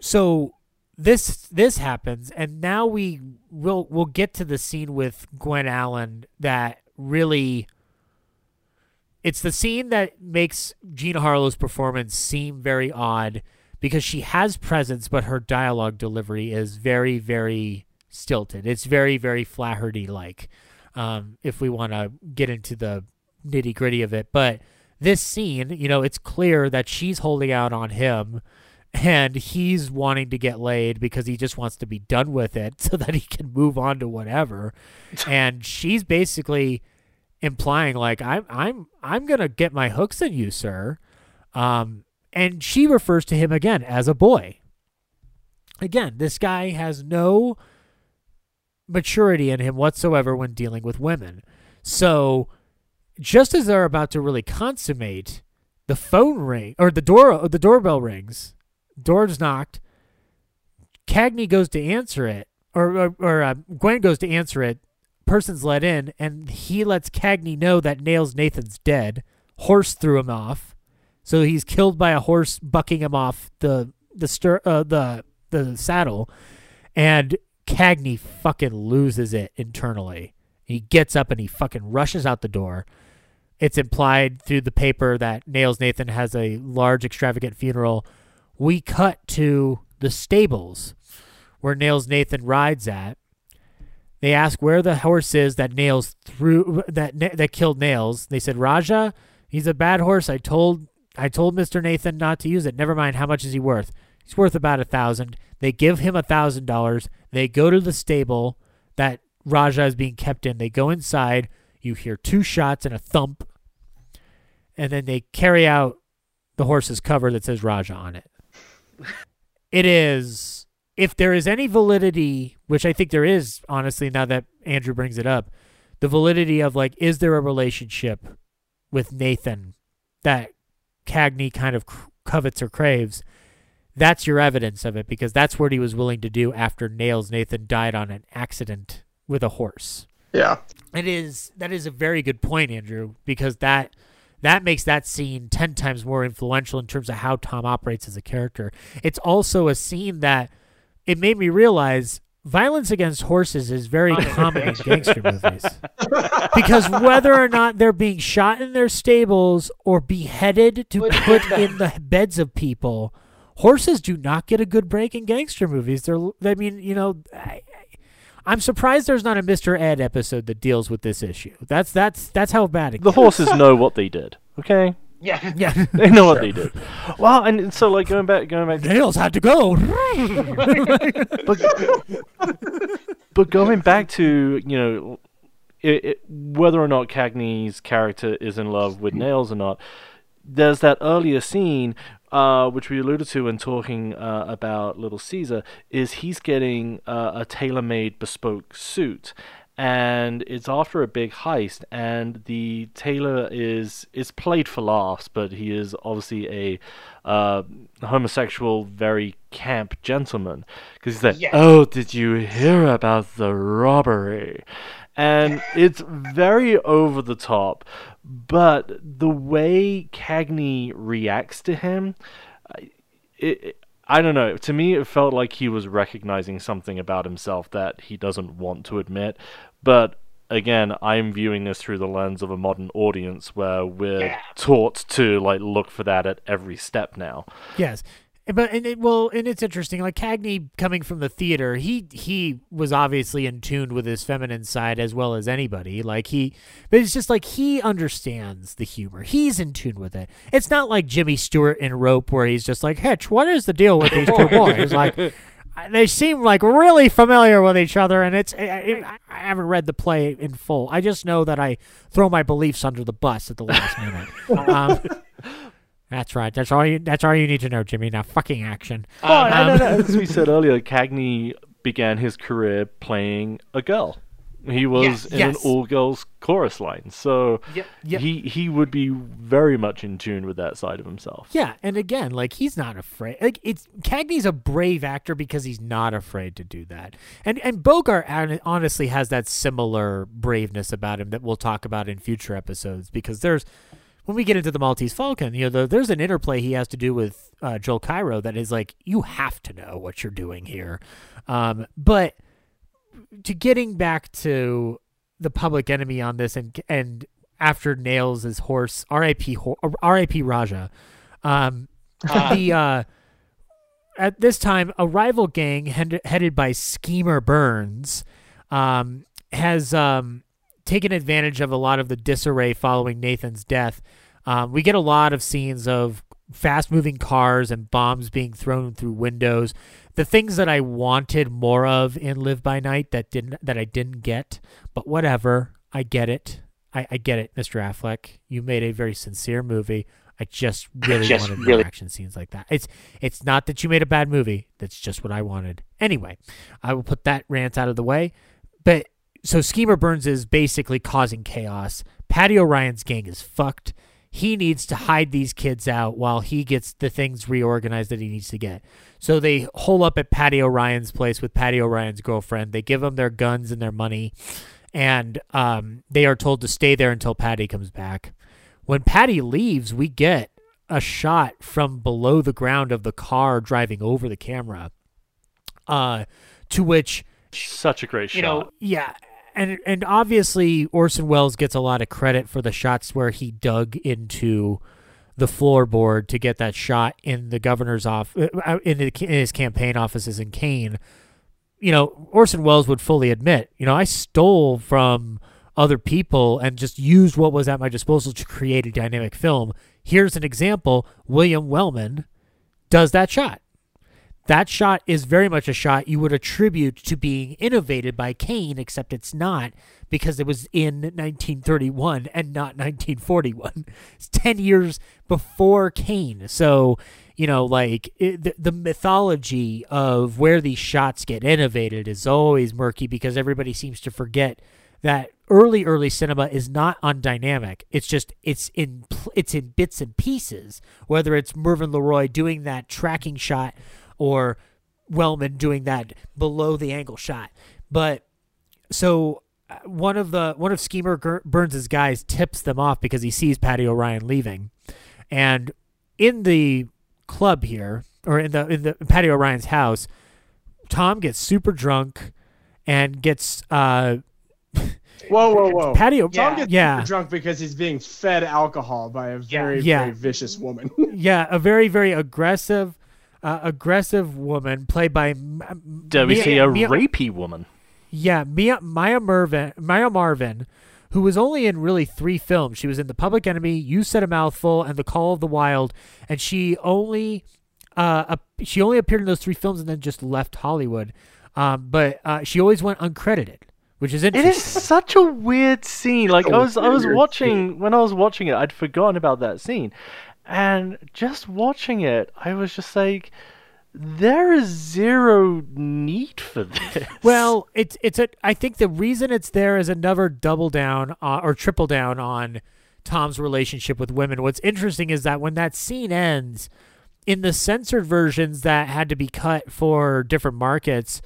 So this this happens and now we will we'll get to the scene with Gwen Allen that really it's the scene that makes Jean Harlow's performance seem very odd because she has presence but her dialogue delivery is very very stilted. It's very very Flaherty like. Um, if we want to get into the nitty gritty of it, but this scene, you know, it's clear that she's holding out on him and he's wanting to get laid because he just wants to be done with it so that he can move on to whatever. and she's basically implying like I'm I'm I'm to get my hooks in you, sir. Um and she refers to him again as a boy. Again, this guy has no maturity in him whatsoever when dealing with women. So just as they're about to really consummate, the phone ring or the door the doorbell rings. Door's knocked. Cagney goes to answer it, or or, or uh, Gwen goes to answer it. Person's let in, and he lets Cagney know that Nails Nathan's dead. Horse threw him off, so he's killed by a horse bucking him off the the stir uh, the the saddle, and Cagney fucking loses it internally. He gets up and he fucking rushes out the door. It's implied through the paper that Nails Nathan has a large, extravagant funeral. We cut to the stables where Nails Nathan rides at. They ask where the horse is that Nails threw that that killed Nails. They said Raja, he's a bad horse. I told I told Mister Nathan not to use it. Never mind. How much is he worth? He's worth about a thousand. They give him a thousand dollars. They go to the stable that Raja is being kept in. They go inside. You hear two shots and a thump, and then they carry out the horse's cover that says Raja on it. it is, if there is any validity, which I think there is, honestly, now that Andrew brings it up, the validity of like, is there a relationship with Nathan that Cagney kind of covets or craves? That's your evidence of it because that's what he was willing to do after Nails Nathan died on an accident with a horse. Yeah. It is that is a very good point, Andrew, because that that makes that scene 10 times more influential in terms of how Tom operates as a character. It's also a scene that it made me realize violence against horses is very common in gangster movies. because whether or not they're being shot in their stables or beheaded to put in the beds of people, horses do not get a good break in gangster movies. They're I mean, you know, I, I'm surprised there's not a Mr. Ed episode that deals with this issue. That's that's that's how bad it The gets. horses know what they did. Okay. Yeah. Yeah. They know what they did. Well, and so like going back, going back. Nails had to go. but going back to you know, it, it, whether or not Cagney's character is in love with Nails or not, there's that earlier scene uh, which we alluded to when talking uh, about Little Caesar, is he's getting uh, a tailor-made bespoke suit, and it's after a big heist, and the tailor is is played for laughs, but he is obviously a uh, homosexual, very camp gentleman, because he's like, Yes. "Oh, did you hear about the robbery?" And it's very over the top, but the way Cagney reacts to him, it, it- I don't know. To me, it felt like he was recognizing something about himself that he doesn't want to admit. But again, I'm viewing this through the lens of a modern audience where we're taught to like look for that at every step now. Yes. But and it well and it's interesting like Cagney coming from the theater he he was obviously in tune with his feminine side as well as anybody. Like he but it's just like he understands the humor. He's in tune with it. It's not like Jimmy Stewart in Rope where he's just like Hitch what is the deal with these two boys? Like they seem like really familiar with each other, and it's. I, I haven't read the play in full. I just know that I throw my beliefs under the bus at the last minute. Um, that's right. That's all you. That's all you need to know, Jimmy. Now, fucking action. Well, Um, and then, as we said earlier, Cagney began his career playing a girl. He was Yes, in yes. an all-girls chorus line, so Yep, yep. he he would be very much in tune with that side of himself. Yeah, and again, like he's not afraid. Like it's Cagney's a brave actor because he's not afraid to do that. And and Bogart honestly has that similar braveness about him that we'll talk about in future episodes because there's when we get into the Maltese Falcon, you know, the, there's an interplay he has to do with uh, Joel Cairo that is like you have to know what you're doing here. Um, but to getting back to the public enemy on this and and after nails his horse R.I.P. R.I.P. Raja um the uh at this time a rival gang head- headed by schemer Burns um has um taken advantage of a lot of the disarray following Nathan's death um, we get a lot of scenes of fast moving cars and bombs being thrown through windows the things that I wanted more of in Live by Night that didn't that I didn't get, but whatever, I get it. I, I get it, Mr. Affleck. You made a very sincere movie. I just really Just wanted really- action scenes like that. It's it's not that you made a bad movie. That's just what I wanted. Anyway, I will put that rant out of the way. But so Schemer Burns is basically causing chaos. Patty O'Ryan's gang is fucked. He needs to hide these kids out while he gets the things reorganized that he needs to get. So they hole up at Patty O'Ryan's place with Patty O'Ryan's girlfriend. They give them their guns and their money, and um, they are told to stay there until Patty comes back. When Patty leaves, we get a shot from below the ground of the car driving over the camera. Uh, to which Such a great you shot. know, yeah, and and obviously Orson Welles gets a lot of credit for the shots where he dug into the floorboard to get that shot in the governor's off uh, in, the, in his campaign offices in Kane. You know, Orson Welles would fully admit, you know, I stole from other people and just used what was at my disposal to create a dynamic film. Here's an example: William Wellman does that shot that shot is very much a shot you would attribute to being innovated by Kane, except it's not because it was in 1931 and not 1941. It's 10 years before Kane. So, you know, like it, the, the mythology of where these shots get innovated is always murky because everybody seems to forget that early early cinema is not undynamic it's just it's in it's in bits and pieces whether it's mervyn leroy doing that tracking shot or wellman doing that below the angle shot but so uh, one of the one of schemer Ger- burns's guys tips them off because he sees patty o'ryan leaving and in the club here or in the in the patty o'ryan's house tom gets super drunk and gets uh Whoa, whoa, whoa! Patty O- Tom gets yeah. drunk because he's being fed alcohol by a very, Yeah. very vicious woman. yeah, a very very aggressive, uh, aggressive woman played by M- Dare we Mia- see a Mia- rapey woman? Yeah, Mia, Maya Mervin, Maya Marvin, who was only in really three films. She was in The Public Enemy, You Said a Mouthful, and The Call of the Wild, and she only uh she only appeared in those three films and then just left Hollywood. Um, but uh, she always went uncredited, which is It interesting. is such a weird scene. Like I was, I was watching when I was watching it, I'd forgotten about that scene, and just watching it, I was just like, there is zero need for this. Well, it's it's a. I think the reason it's there is another double down uh, or triple down on Tom's relationship with women. What's interesting is that when that scene ends, in the censored versions that had to be cut for different markets,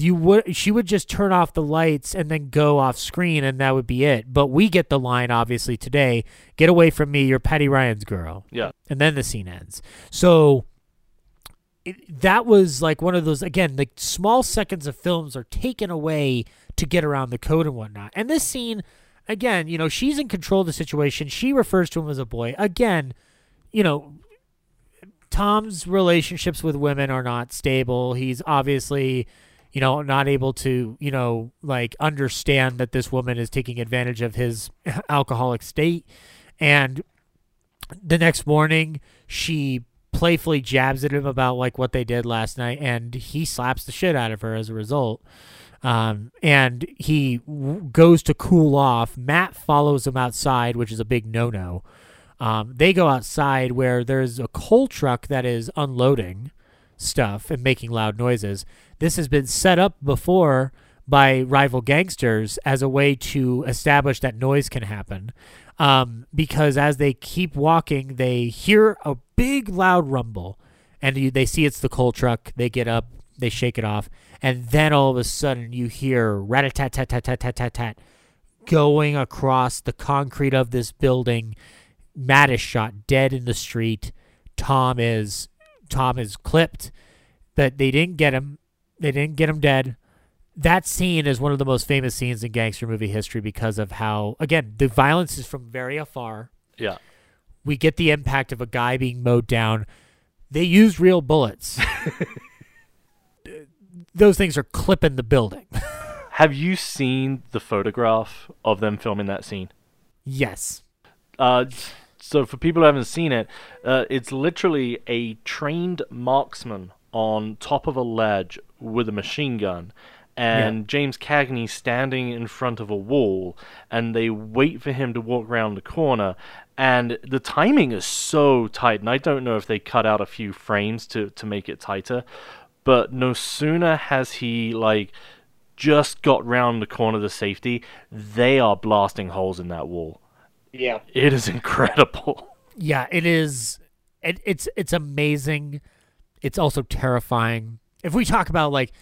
you would she would just turn off the lights and then go off screen, and that would be it. But we get the line obviously today: "Get away from me, you're Patty Ryan's girl." Yeah. and then the scene ends. So it, that was like one of those again the small seconds of films are taken away to get around the code and whatnot and this scene again you know she's in control of the situation she refers to him as a boy again you know tom's relationships with women are not stable he's obviously you know not able to you know like understand that this woman is taking advantage of his alcoholic state and the next morning she playfully jabs at him about like what they did last night, and he slaps the shit out of her as a result. Um, and he w- goes to cool off. Matt follows him outside, which is a big no-no. Um, they go outside where there's a coal truck that is unloading stuff and making loud noises. This has been set up before by rival gangsters as a way to establish that noise can happen. Um, because as they keep walking, they hear a big loud rumble, and you, they see it's the coal truck. They get up, they shake it off, and then all of a sudden you hear rat a tat tat tat tat tat tat tat going across the concrete of this building. Matt is shot dead in the street. Tom is Tom is clipped. That they didn't get him. They didn't get him dead. That scene is one of the most famous scenes in gangster movie history because of how again the violence is from very afar. Yeah. We get the impact of a guy being mowed down. They use real bullets. Those things are clipping the building. Have you seen the photograph of them filming that scene? yes. Uh, so for people who haven't seen it, uh, it's literally a trained marksman on top of a ledge with a machine gun, and James Cagney standing in front of a wall, and they wait for him to walk around the corner, and the timing is so tight, and I don't know if they cut out a few frames to to make it tighter, but no sooner has he like just got round the corner to safety, they are blasting holes in that wall. Yeah. It is incredible. Yeah, it is. It, it's it's amazing. It's also terrifying. If we talk about like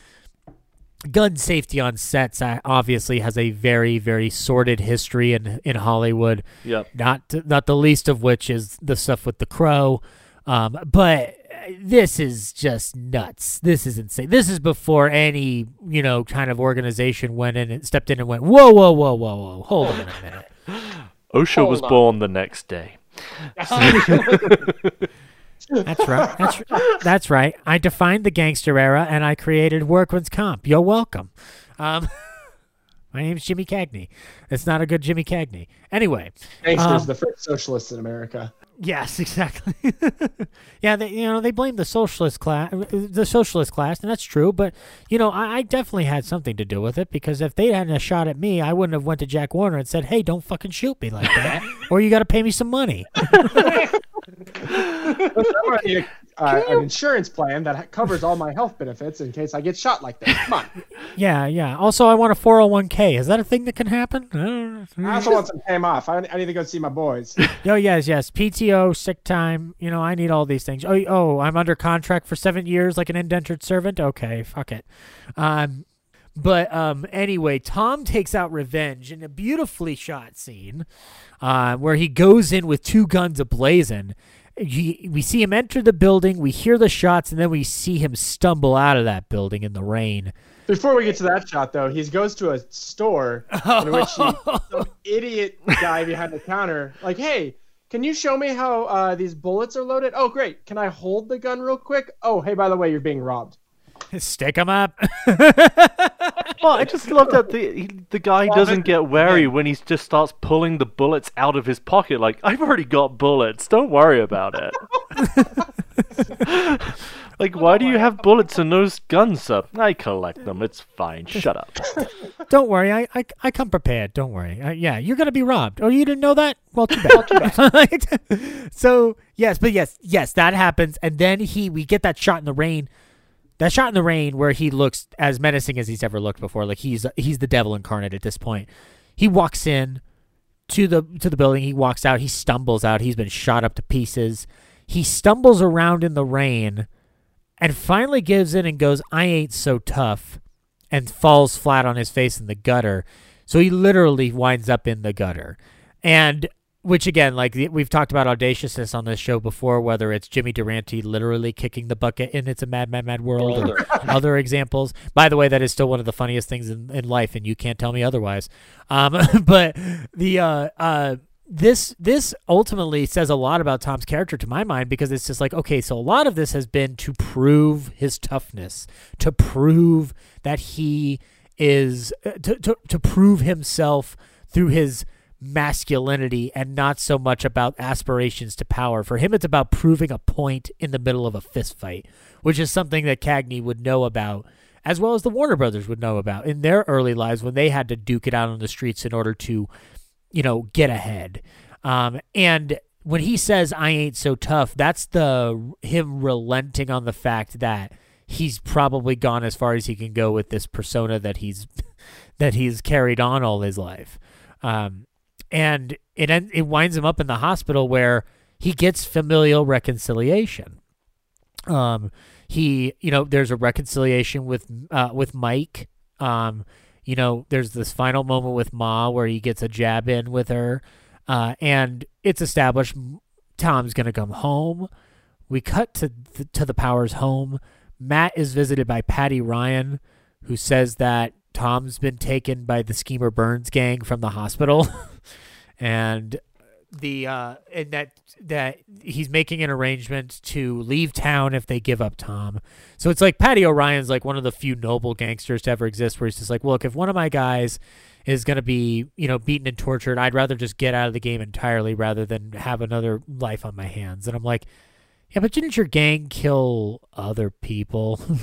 gun safety on sets, obviously has a very very sordid history in in Hollywood. Yep. Not not the least of which is the stuff with the Crow. Um, but this is just nuts. This is insane. This is before any you know kind of organization went in and stepped in and went whoa whoa whoa whoa whoa hold on a minute. OSHA was on. born the next day. That's right. That's that's right. I defined the gangster era and I created workman's comp. You're welcome. Um, my name's Jimmy Cagney. It's not a good Jimmy Cagney. Anyway, Gangsters, um, the first socialists in America. Yes, exactly. yeah, they, you know they blame the socialist class, the socialist class, and that's true. But you know, I, I definitely had something to do with it because if they hadn't shot at me, I wouldn't have went to Jack Warner and said, "Hey, don't fucking shoot me like that, or you got to pay me some money." Already, uh, an insurance plan that covers all my health benefits in case I get shot like that. Come on. yeah, yeah. Also, I want a 401k. Is that a thing that can happen? I. I also want some time off. I, I need to go see my boys. Oh yes, yes. PTO, sick time. You know, I need all these things. Oh, oh, I'm under contract for seven years, like an indentured servant. Okay, fuck it. Um, but um, anyway, Tom takes out revenge in a beautifully shot scene, uh, where he goes in with two guns ablazing. He, we see him enter the building, we hear the shots, and then we see him stumble out of that building in the rain. Before we get to that shot, though, he goes to a store in which he, some idiot guy behind the counter, like, hey, can you show me how uh, these bullets are loaded? Oh, great. Can I hold the gun real quick? Oh, hey, by the way, you're being robbed. Stick him up. Well, I just love that the the guy doesn't get wary when he just starts pulling the bullets out of his pocket. Like I've already got bullets. Don't worry about it. like, why do you have bullets in those guns, Up, I collect them. It's fine. Shut up. Don't worry, I, I, I come prepared. Don't worry. Uh, yeah, you're gonna be robbed. Oh, you didn't know that? Well, too bad. so yes, but yes, yes, that happens, and then he we get that shot in the rain. That shot in the rain where he looks as menacing as he's ever looked before. Like he's he's the devil incarnate at this point. He walks in to the to the building. He walks out. He stumbles out. He's been shot up to pieces. He stumbles around in the rain, and finally gives in and goes, "I ain't so tough." and falls flat on his face in the gutter. So he literally winds up in the gutter. And which again, like we've talked about audaciousness on this show before, whether it's Jimmy Durante literally kicking the bucket in It's a Mad, Mad, Mad World or other examples. By the way, that is still one of the funniest things in, in life, and you can't tell me otherwise. Um, but the uh, uh, this this ultimately says a lot about Tom's character to my mind because it's just like okay, so a lot of this has been to prove his toughness, to prove that he is uh, to to, to prove himself through his masculinity and not so much about aspirations to power. For him, it's about proving a point in the middle of a fist fight, which is something that Cagney would know about, as well as the Warner Brothers would know about in their early lives when they had to duke it out on the streets in order to, you know, get ahead. Um, and when he says "I ain't so tough," that's the him relenting on the fact that he's probably gone as far as he can go with this persona that he's that he's carried on all his life. Um, and it it winds him up in the hospital where he gets familial reconciliation. Um, he, you know, there's a reconciliation with uh, with Mike. Um, you know, there's this final moment with Ma where he gets a jab in with her, uh, and it's established Tom's gonna come home. We cut to th- to the Powers home. Matt is visited by Patty Ryan, who says that Tom's been taken by the Schemer Burns gang from the hospital, and the uh, and that that he's making an arrangement to leave town if they give up Tom. So it's like Patty O'Ryan's like one of the few noble gangsters to ever exist, where he's just like, look, if one of my guys is going to be you know beaten and tortured, I'd rather just get out of the game entirely rather than have another life on my hands. And I'm like. Yeah, but didn't your gang kill other people?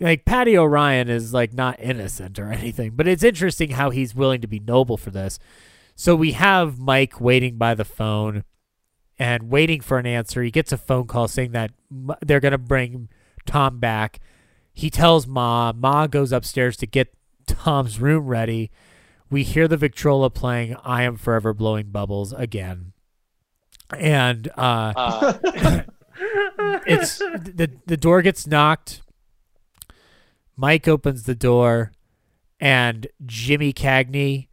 like Patty O'Ryan is like not innocent or anything, but it's interesting how he's willing to be noble for this. So we have Mike waiting by the phone and waiting for an answer. He gets a phone call saying that they're going to bring Tom back. He tells Ma. Ma goes upstairs to get Tom's room ready. We hear the Victrola playing I Am Forever Blowing Bubbles again. And uh, it's the the door gets knocked. Mike opens the door, and Jimmy Cagney,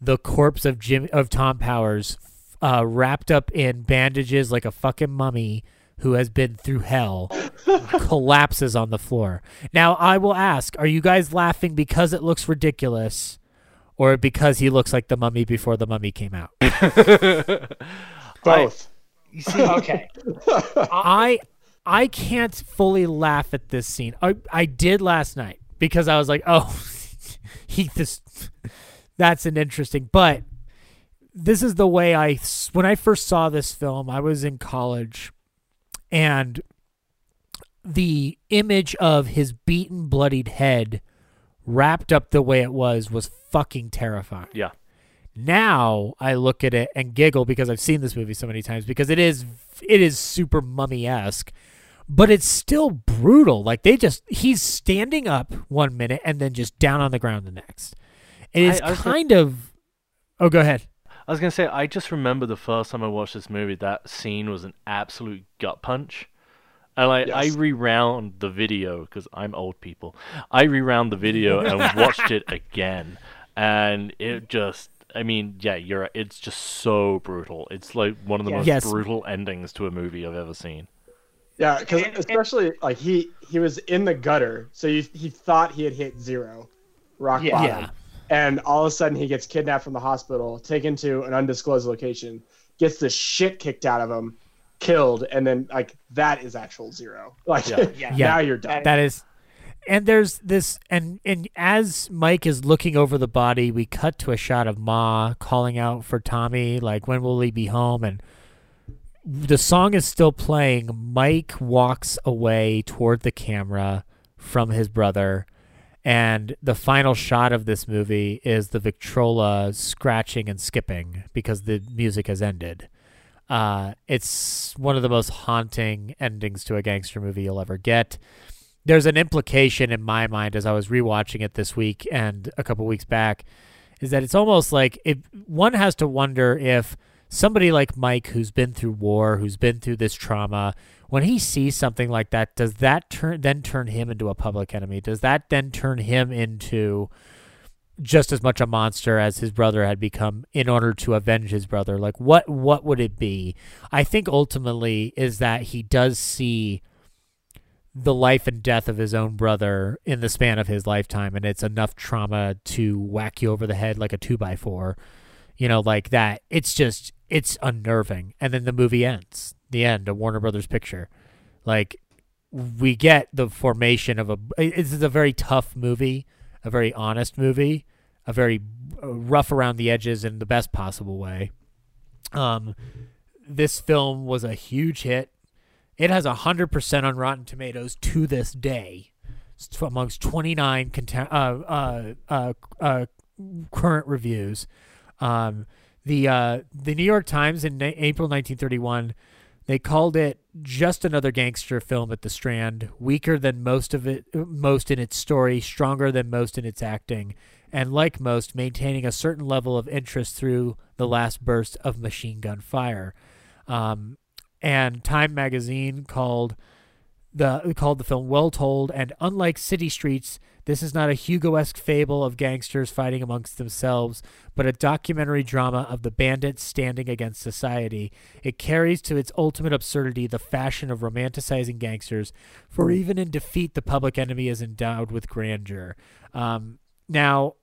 the corpse of Jim of Tom Powers, uh, wrapped up in bandages like a fucking mummy who has been through hell, collapses on the floor. Now I will ask: Are you guys laughing because it looks ridiculous, or because he looks like the mummy before the mummy came out? Both. You see, okay. I I can't fully laugh at this scene. I I did last night because I was like, oh, he this that's an interesting. But this is the way I when I first saw this film, I was in college, and the image of his beaten, bloodied head wrapped up the way it was was fucking terrifying. Yeah. Now I look at it and giggle because I've seen this movie so many times because it is it is super mummy esque, but it's still brutal. Like they just he's standing up one minute and then just down on the ground the next. It is I- I was gonna- kind of. Oh, go ahead. I was gonna say, I just remember the first time I watched this movie, that scene was an absolute gut punch. And I, I Yes. rewound the video because I'm old people. I rewound the video and watched it again, and it just, I mean, yeah, you're. It's just so brutal. It's like one of the Yeah. most Yes. brutal endings to a movie I've ever seen. Yeah, because especially like he he was in the gutter, so you, he thought he had hit zero, rock Yeah. bottom, Yeah. and all of a sudden he gets kidnapped from the hospital, taken to an undisclosed location, gets the shit kicked out of him, killed, and then like that is actual zero. Like Yeah. Yeah. now you're done. That is, and there's this, and and as Mike is looking over the body, we cut to a shot of Ma calling out for Tommy, like when will he be home? And the song is still playing. Mike walks away toward the camera from his brother. And the final shot of this movie is the Victrola scratching and skipping because the music has ended. Uh, it's one of the most haunting endings to a gangster movie you'll ever get. There's an implication in my mind as I was rewatching it this week and a couple weeks back, is that it's almost like if one has to wonder if somebody like Mike, who's been through war, who's been through this trauma, when he sees something like that, does that turn then turn him into a public enemy? Does that then turn him into just as much a monster as his brother had become in order to avenge his brother? Like what what would it be? I think ultimately is that he does see the life and death of his own brother in the span of his lifetime and it's enough trauma to whack you over the head like a two by four. You know like that it's just it's unnerving and then the movie ends the end a warner brothers picture like we get the formation of a This is a very tough movie a very honest movie a very uh, rough around the edges in the best possible way. Um, this film was a huge hit. It has 100% on Rotten Tomatoes to this day amongst 29 contem- uh, uh, uh, uh, current reviews. Um, the uh, the New York Times in na- April 1931 they called it just another gangster film at the Strand, weaker than most of it, most in its story, stronger than most in its acting, and like most, maintaining a certain level of interest through the last burst of machine gun fire. Um, and Time magazine called the called the film well told and unlike City Streets, this is not a Hugo-esque fable of gangsters fighting amongst themselves, but a documentary drama of the bandits standing against society. It carries to its ultimate absurdity the fashion of romanticizing gangsters, for even in defeat, the public enemy is endowed with grandeur. Um, now,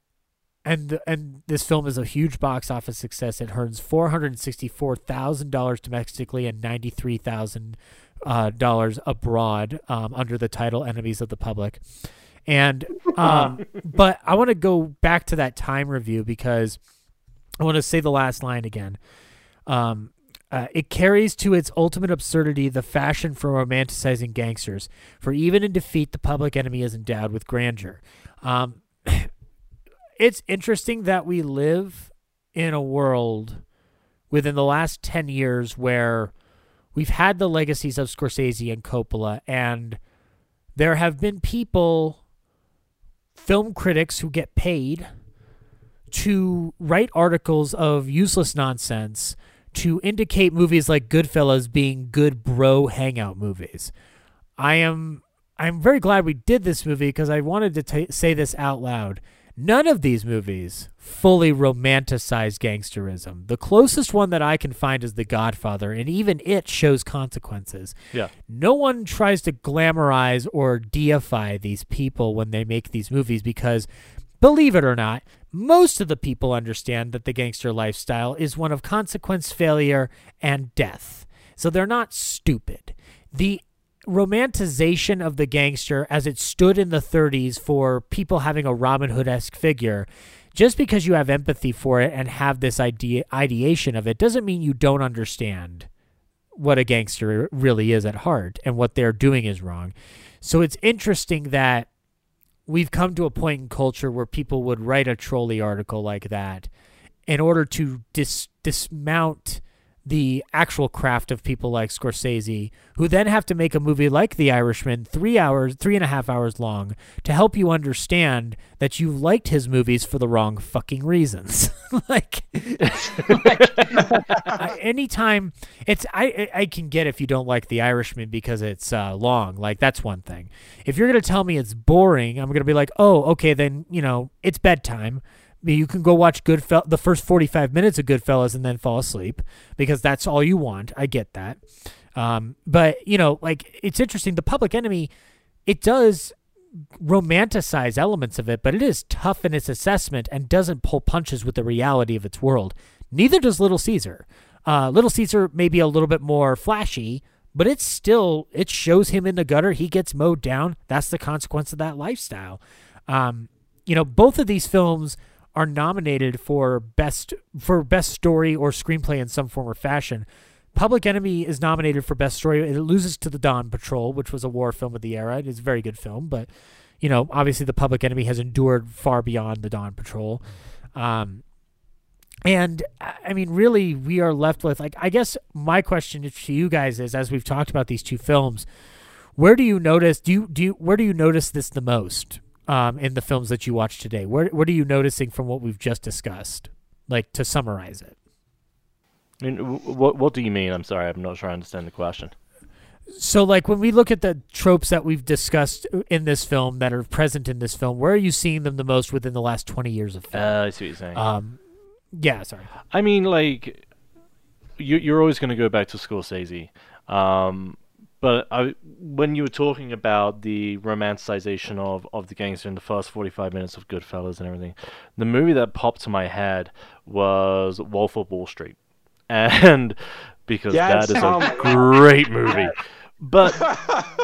and and this film is a huge box office success. It earns four hundred sixty-four thousand dollars domestically and ninety-three thousand uh, dollars abroad um, under the title "Enemies of the Public." And um, but I want to go back to that time review because I want to say the last line again. Um, uh, it carries to its ultimate absurdity the fashion for romanticizing gangsters. For even in defeat, the public enemy is endowed with grandeur. Um, it's interesting that we live in a world within the last 10 years where we've had the legacies of Scorsese and Coppola, and there have been people, film critics, who get paid to write articles of useless nonsense to indicate movies like Goodfellas being good bro hangout movies. I am I'm very glad we did this movie because I wanted to ta say this out loud. None of these movies fully romanticize gangsterism. The closest one that I can find is The Godfather, and even it shows consequences. Yeah. No one tries to glamorize or deify these people when they make these movies because, believe it or not, most of the people understand that the gangster lifestyle is one of consequence, failure, and death. So they're not stupid. The romanticization of the gangster as it stood in the 30s for people having a Robin Hood esque figure, just because you have empathy for it and have this idea ideation of it doesn't mean you don't understand what a gangster really is at heart and what they're doing is wrong. So it's interesting that we've come to a point in culture where people would write a trolley article like that in order to dis- dismount the actual craft of people like Scorsese, who then have to make a movie like The Irishman, three hours, three and a half hours long, to help you understand that you liked his movies for the wrong fucking reasons. like, like anytime it's I I can get if you don't like The Irishman because it's uh, long, like that's one thing. If you're gonna tell me it's boring, I'm gonna be like, oh, okay, then you know it's bedtime you can go watch Goodfell the first 45 minutes of Goodfellas and then fall asleep because that's all you want. I get that. Um, but you know, like it's interesting. The Public Enemy, it does romanticize elements of it, but it is tough in its assessment and doesn't pull punches with the reality of its world. Neither does Little Caesar. Uh, Little Caesar may be a little bit more flashy, but it's still it shows him in the gutter. He gets mowed down. That's the consequence of that lifestyle. Um, you know, both of these films are nominated for best for best story or screenplay in some form or fashion. Public Enemy is nominated for best story. It loses to The Dawn Patrol, which was a war film of the era. It is a very good film, but you know, obviously, The Public Enemy has endured far beyond The Dawn Patrol. Um, and I mean, really, we are left with like I guess my question to you guys is, as we've talked about these two films, where do you notice? Do you do you, where do you notice this the most? Um, in the films that you watch today? What what are you noticing from what we've just discussed? Like to summarize it. I mean, what what do you mean? I'm sorry, I'm not sure I understand the question. So, like when we look at the tropes that we've discussed in this film that are present in this film, where are you seeing them the most within the last twenty years of film? Uh, I see what you're saying. Um, yeah, sorry. I mean, like you, you're always going to go back to Scorsese. Um, but I, when you were talking about the romanticization of, of the gangster in the first 45 minutes of Goodfellas and everything, the movie that popped to my head was Wolf of Wall Street. And because Yes, that is oh a God. great movie. But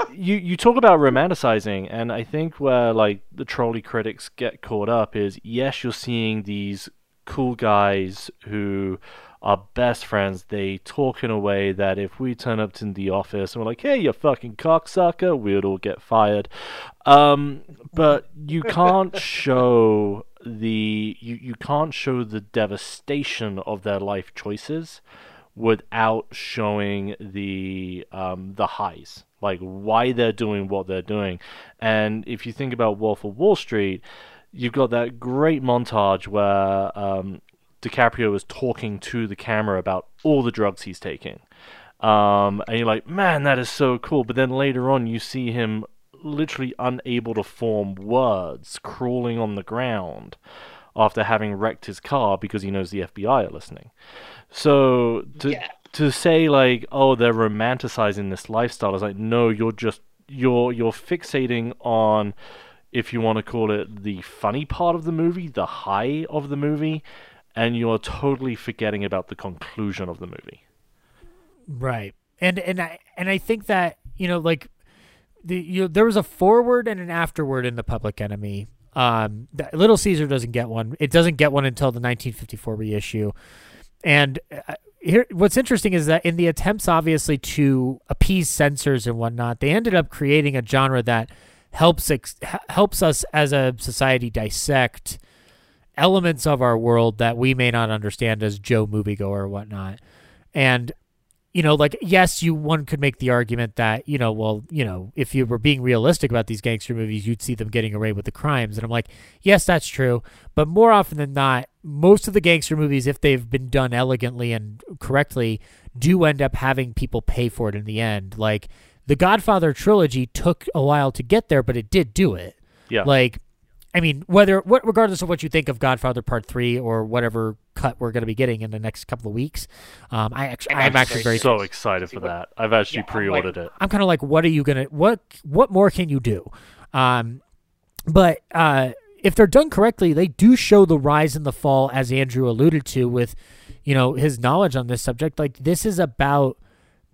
you you talk about romanticizing, and I think where like the trolley critics get caught up is yes, you're seeing these cool guys who are best friends. They talk in a way that if we turn up to the office and we're like, "Hey, you fucking cocksucker," we'd all get fired. Um, but you can't show the you, you can't show the devastation of their life choices without showing the um, the highs, like why they're doing what they're doing. And if you think about Wolf of Wall Street, you've got that great montage where um, DiCaprio is talking to the camera about all the drugs he's taking. Um, and you're like, man, that is so cool. But then later on, you see him literally unable to form words, crawling on the ground after having wrecked his car because he knows the FBI are listening. So to Yeah. to say like, oh, they're romanticizing this lifestyle is like, no, you're just you're you're fixating on if you want to call it the funny part of the movie, the high of the movie, and you're totally forgetting about the conclusion of the movie. Right. And and I and I think that, you know, like the you there was a forward and an afterward in the Public Enemy. Um the, Little Caesar doesn't get one. It doesn't get one until the 1954 reissue. And uh, here what's interesting is that in the attempts obviously to appease censors and whatnot, they ended up creating a genre that helps ex- helps us as a society dissect elements of our world that we may not understand as Joe moviegoer or whatnot. And you know, like yes, you one could make the argument that you know, well, you know, if you were being realistic about these gangster movies, you'd see them getting away with the crimes. And I'm like, yes, that's true, but more often than not, most of the gangster movies, if they've been done elegantly and correctly, do end up having people pay for it in the end. Like the Godfather trilogy took a while to get there, but it did do it. Yeah. Like, I mean, whether what regardless of what you think of Godfather Part Three or whatever cut we're going to be getting in the next couple of weeks, um, I actually I'm actually very so excited for that. I've actually pre-ordered it. I'm kind of like, what are you gonna what what more can you do? Um, but uh, if they're done correctly, they do show the rise and the fall, as Andrew alluded to, with you know his knowledge on this subject. Like this is about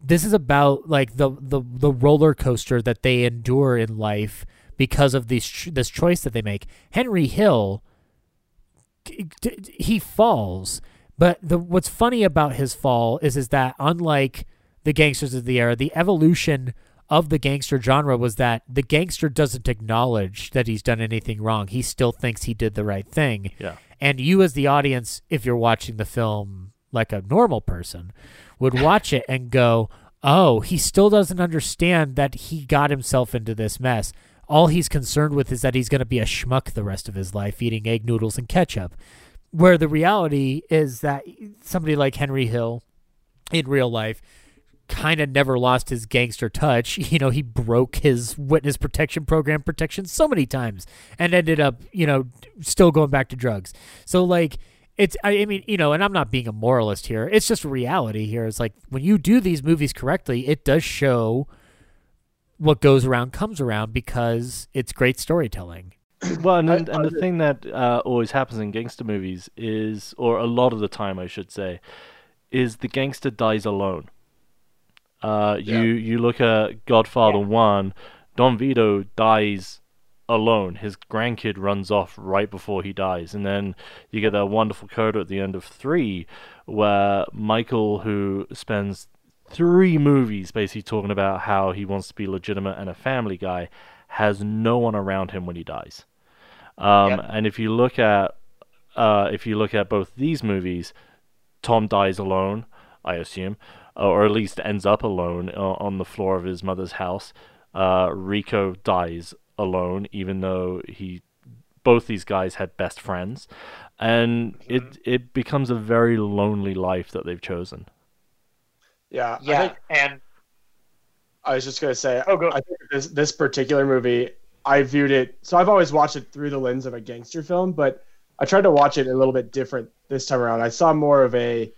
this is about like the the the roller coaster that they endure in life because of these this choice that they make. Henry Hill he falls, but the what's funny about his fall is is that unlike the gangsters of the era, the evolution of the gangster genre was that the gangster doesn't acknowledge that he's done anything wrong. He still thinks he did the right thing. Yeah. And you as the audience, if you're watching the film like a normal person, would watch it and go, "Oh, he still doesn't understand that he got himself into this mess." All he's concerned with is that he's going to be a schmuck the rest of his life eating egg noodles and ketchup. Where the reality is that somebody like Henry Hill in real life kind of never lost his gangster touch. You know, he broke his witness protection program protection so many times and ended up, you know, still going back to drugs. So like it's I mean, you know, and I'm not being a moralist here. It's just reality here. It's like when you do these movies correctly, it does show what goes around comes around because it's great storytelling. well, and, and, and the thing that uh, always happens in gangster movies is, or a lot of the time, I should say, is the gangster dies alone. Uh, you you look at Godfather One, Don Vito dies alone. His grandkid runs off right before he dies, and then you get that wonderful coda at the end of three, where Michael, who spends three movies basically talking about how he wants to be legitimate and a family guy, has no one around him when he dies. Um, And if you look at uh, if you look at both these movies, Tom dies alone, I assume, or at least ends up alone uh, on the floor of his mother's house. Uh, Rico dies alone, even though he both these guys had best friends, and it it becomes a very lonely life that they've chosen. Yeah. I Yeah, think- and I was just gonna say, oh, go. I think this this particular movie, I viewed it. So I've always watched it through the lens of a gangster film, but I tried to watch it a little bit different this time around. I saw more of a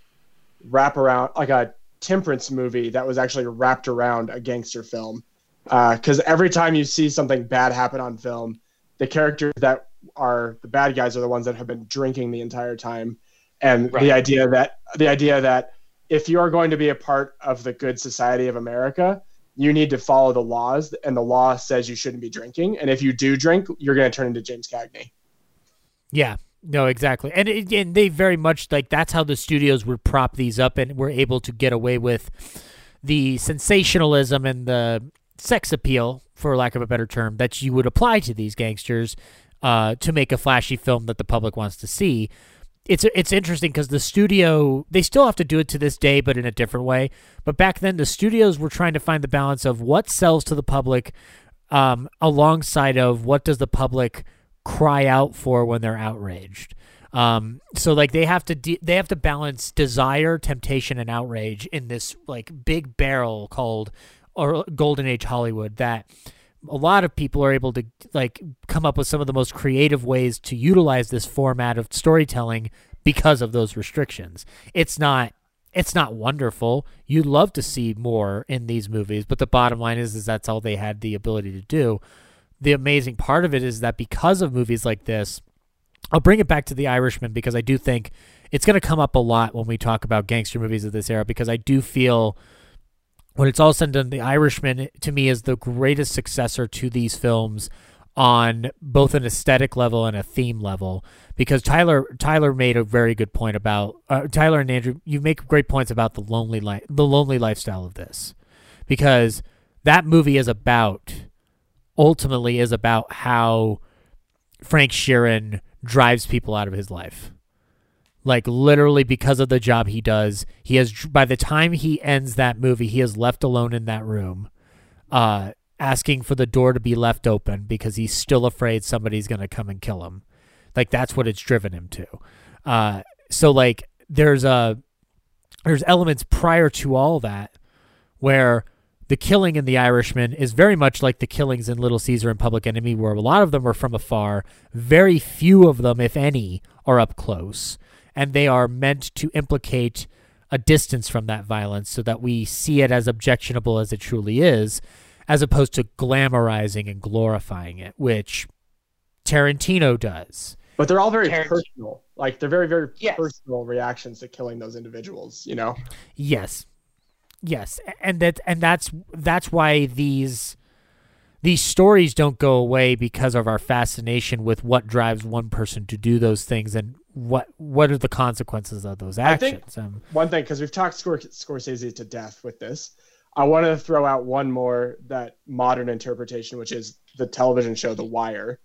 wrap around, like a temperance movie that was actually wrapped around a gangster film. Uh, because every time you see something bad happen on film, the characters that are the bad guys are the ones that have been drinking the entire time, and Right. the idea that the idea that if you are going to be a part of the good society of America, you need to follow the laws, and the law says you shouldn't be drinking. And if you do drink, you're going to turn into James Cagney. Yeah, no, exactly, and and they very much like that's how the studios would prop these up and were able to get away with the sensationalism and the sex appeal, for lack of a better term, that you would apply to these gangsters uh, to make a flashy film that the public wants to see. It's it's interesting because the studio they still have to do it to this day, but in a different way. But back then, the studios were trying to find the balance of what sells to the public, um, alongside of what does the public cry out for when they're outraged. Um, so like they have to de- they have to balance desire, temptation, and outrage in this like big barrel called or golden age Hollywood that a lot of people are able to like come up with some of the most creative ways to utilize this format of storytelling because of those restrictions. It's not it's not wonderful. You'd love to see more in these movies, but the bottom line is is that's all they had the ability to do. The amazing part of it is that because of movies like this, I'll bring it back to The Irishman because I do think it's going to come up a lot when we talk about gangster movies of this era because I do feel when it's all said and done, The Irishman to me is the greatest successor to these films on both an aesthetic level and a theme level. Because Tyler Tyler made a very good point about uh, Tyler and Andrew. You make great points about the lonely life, the lonely lifestyle of this, because that movie is about ultimately is about how Frank Sheeran drives people out of his life like literally because of the job he does he has by the time he ends that movie he is left alone in that room uh asking for the door to be left open because he's still afraid somebody's going to come and kill him. Like that's what it's driven him to. Uh so like there's a there's elements prior to all that where the killing in The Irishman is very much like the killings in Little Caesar and Public Enemy, where a lot of them are from afar. Very few of them, if any, are up close and they are meant to implicate a distance from that violence so that we see it as objectionable as it truly is, as opposed to glamorizing and glorifying it, which Tarantino does. But they're all very personal. Like they're very, very yes. personal reactions to killing those individuals, you know? Yes. Yes. And that and that's that's why these these stories don't go away because of our fascination with what drives one person to do those things and what what are the consequences of those actions? Um, one thing, because we've talked Scorsese to death with this, I want to throw out one more that modern interpretation, which is the television show The Wire.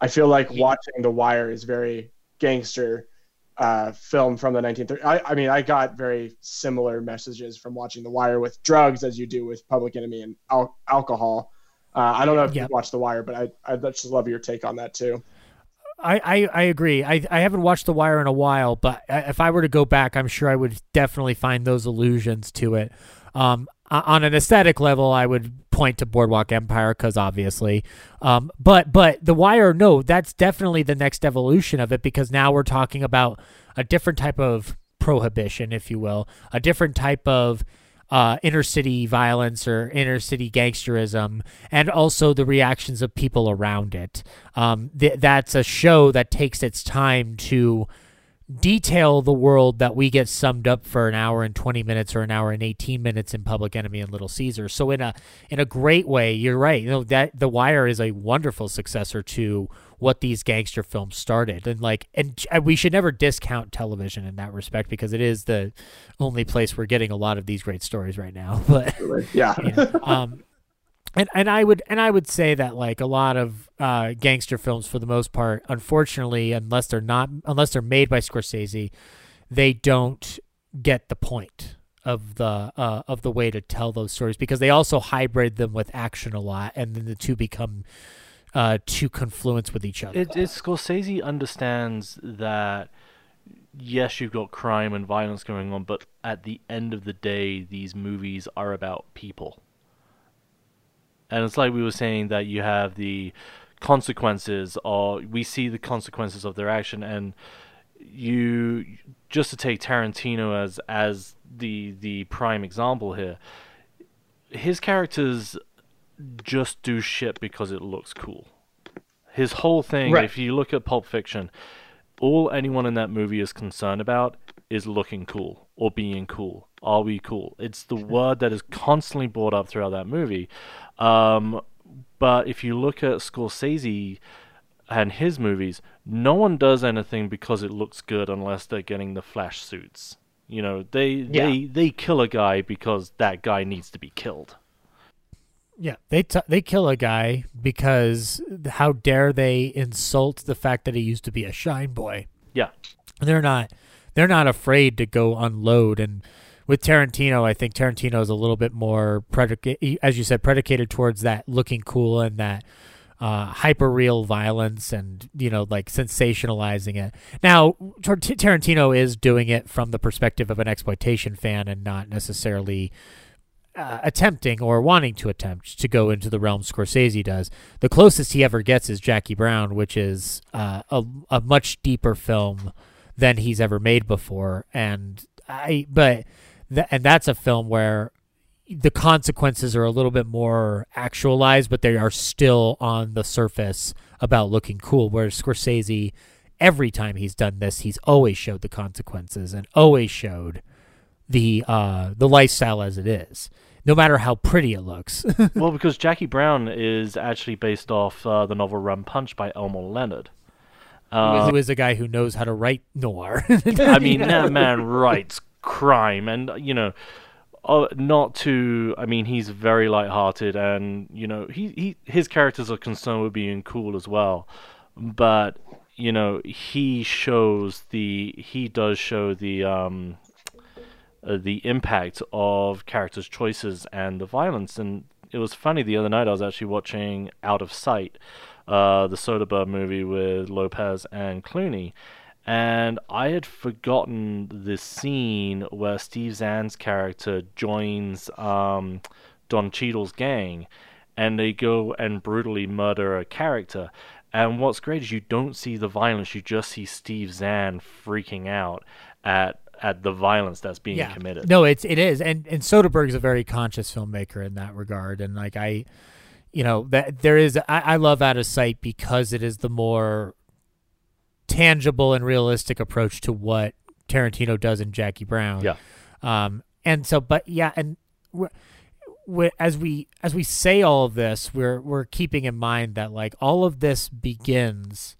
I feel like watching The Wire is very gangster uh, film from the 1930s. I, I, mean, I got very similar messages from watching The Wire with drugs as you do with Public Enemy and al- alcohol. Uh, I don't know if yep. you watched The Wire, but I I just love your take on that too. I, I, I agree. I, I haven't watched The Wire in a while, but if I were to go back, I'm sure I would definitely find those allusions to it. Um, on an aesthetic level, I would point to Boardwalk Empire because obviously, um, but but The Wire, no, that's definitely the next evolution of it because now we're talking about a different type of prohibition, if you will, a different type of uh, inner city violence or inner city gangsterism, and also the reactions of people around it. Um, th- that's a show that takes its time to detail the world that we get summed up for an hour and 20 minutes or an hour and 18 minutes in Public Enemy and Little Caesar. So in a in a great way, you're right. You know that The Wire is a wonderful successor to what these gangster films started and like and we should never discount television in that respect because it is the only place we're getting a lot of these great stories right now but yeah, yeah. um and and I would and I would say that like a lot of uh, gangster films for the most part unfortunately unless they're not unless they're made by Scorsese they don't get the point of the uh, of the way to tell those stories because they also hybrid them with action a lot and then the two become uh, to confluence with each other. It, it Scorsese understands that yes, you've got crime and violence going on, but at the end of the day, these movies are about people. And it's like we were saying that you have the consequences, or we see the consequences of their action, and you just to take Tarantino as as the the prime example here, his characters just do shit because it looks cool. His whole thing, right. if you look at Pulp Fiction, all anyone in that movie is concerned about is looking cool or being cool. Are we cool? It's the word that is constantly brought up throughout that movie. Um, but if you look at Scorsese and his movies, no one does anything because it looks good unless they're getting the flash suits. You know, they Yeah. they they kill a guy because that guy needs to be killed. Yeah, they t- they kill a guy because how dare they insult the fact that he used to be a shine boy? Yeah. they're not they're not afraid to go unload. And with Tarantino, I think Tarantino is a little bit more predicate, as you said, predicated towards that looking cool and that uh, hyper real violence and you know like sensationalizing it. Now Tar- Tarantino is doing it from the perspective of an exploitation fan and not necessarily uh, attempting or wanting to attempt to go into the realm Scorsese does. The closest he ever gets is Jackie Brown, which is uh, a a much deeper film than he's ever made before, and I but th- and that's a film where the consequences are a little bit more actualized, but they are still on the surface about looking cool. Whereas Scorsese, every time he's done this, he's always showed the consequences and always showed the uh, the lifestyle as it is, no matter how pretty it looks. well, because Jackie Brown is actually based off uh, the novel Rum Punch by Elmore Leonard. Uh, who is a guy who knows how to write noir? I mean, that man writes crime, and you know, uh, not to. I mean, he's very light-hearted, and you know, he, he his characters are concerned with being cool as well, but you know, he shows the he does show the um uh, the impact of characters' choices and the violence. And it was funny the other night. I was actually watching Out of Sight, uh, the Soderbergh movie with Lopez and Clooney, and I had forgotten the scene where Steve Zahn's character joins um, Don Cheadle's gang, and they go and brutally murder a character. And what's great is you don't see the violence; you just see Steve Zahn freaking out at at the violence that's being yeah. committed. No, it's it is, and and Soderbergh's a very conscious filmmaker in that regard, and like I, you know, that there is I, I love Out of Sight because it is the more tangible and realistic approach to what Tarantino does in Jackie Brown. Yeah. Um, and so, but yeah, and we're, we're, as we as we say all of this, we're we're keeping in mind that like all of this begins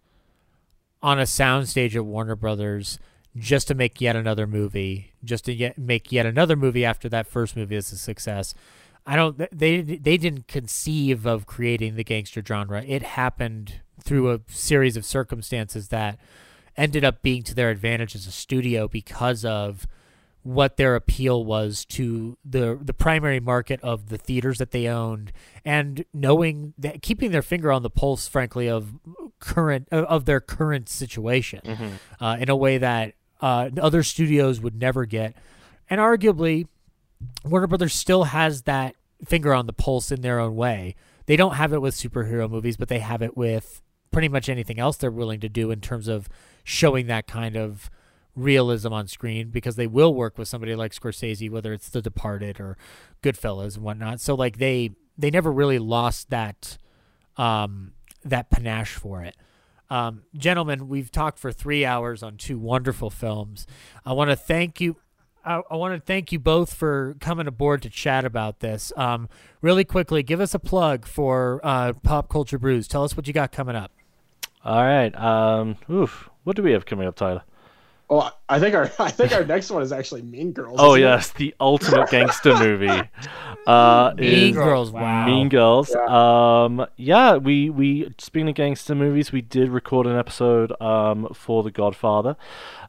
on a soundstage at Warner Brothers just to make yet another movie, just to yet make yet another movie after that first movie is a success. I don't. They they didn't conceive of creating the gangster genre. It happened through a series of circumstances that ended up being to their advantage as a studio because of what their appeal was to the the primary market of the theaters that they owned and knowing that keeping their finger on the pulse frankly of current of their current situation Mhm. uh, in a way that uh, other studios would never get and arguably Warner Brothers still has that finger on the pulse in their own way. They don't have it with superhero movies, but they have it with pretty much anything else they're willing to do in terms of showing that kind of realism on screen because they will work with somebody like Scorsese, whether it's The Departed or Goodfellas and whatnot. So like they they never really lost that um, that panache for it. Um, gentlemen, we've talked for three hours on two wonderful films. I want to thank you. I, I want to thank you both for coming aboard to chat about this. Um, really quickly, give us a plug for uh, Pop Culture Brews. Tell us what you got coming up. All right. Um. Oof. What do we have coming up, Tyler? Oh, I think our I think our next one is actually Mean Girls. Oh isn't it? yes, the ultimate gangster movie. Uh, Mean is Girls, wow. Mean Girls. Um, yeah, we we speaking of gangster movies, we did record an episode um for The Godfather.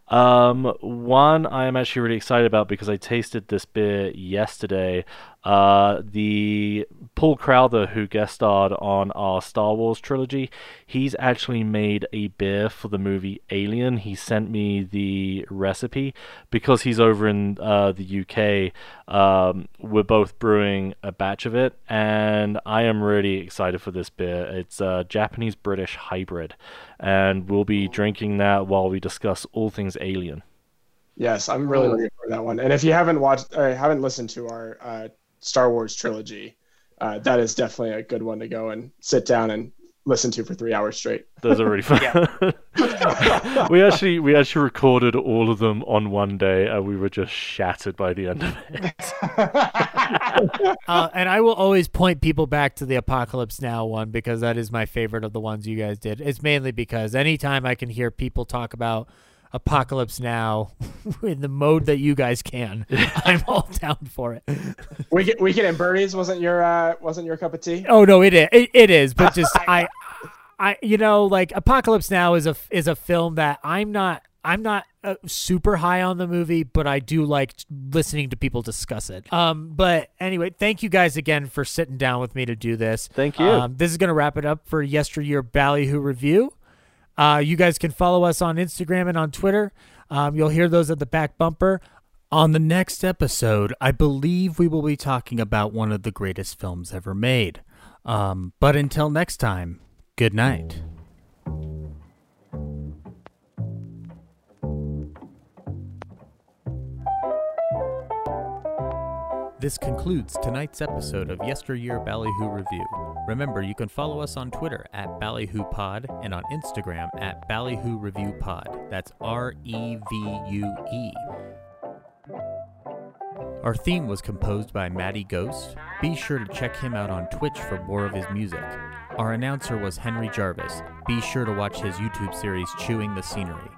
Um, one I am actually really excited about because I tasted this beer yesterday. Uh, the Paul Crowther, who guest starred on our Star Wars trilogy, he's actually made a beer for the movie Alien. He sent me the recipe because he's over in uh, the UK. Um, we're both brewing a batch of it, and I am really excited for this beer. It's a Japanese British hybrid, and we'll be drinking that while we discuss all things Alien. Yes, I'm really looking for that one. And if you haven't watched or haven't listened to our uh, Star Wars trilogy, uh, that is definitely a good one to go and sit down and listen to for three hours straight. Those are really fun. we actually we actually recorded all of them on one day, and we were just shattered by the end of it. uh, and I will always point people back to the Apocalypse Now one because that is my favorite of the ones you guys did. It's mainly because anytime I can hear people talk about Apocalypse Now in the mode that you guys can, I'm all down for it. Weekend, Weekend at Bernie's wasn't your uh, wasn't your cup of tea? Oh no, it is. It, it is, but just I, I, you know, like Apocalypse Now is a is a film that I'm not I'm not uh, super high on the movie, but I do like listening to people discuss it. Um, but anyway, thank you guys again for sitting down with me to do this. Thank you. Um, this is going to wrap it up for Yesteryear Ballyhoo Revue. Uh, you guys can follow us on Instagram and on Twitter. Um, you'll hear those at the back bumper. On the next episode, I believe we will be talking about one of the greatest films ever made. Um, but until next time, good night. This concludes tonight's episode of Yesteryear Ballyhoo Revue. Remember, you can follow us on Twitter at Ballyhoo Pod and on Instagram at Ballyhoo Revue Pod. That's R E V U E. Our theme was composed by Matty Ghost. Be sure to check him out on Twitch for more of his music. Our announcer was Henry Jarvis. Be sure to watch his YouTube series Chewing the Scenery.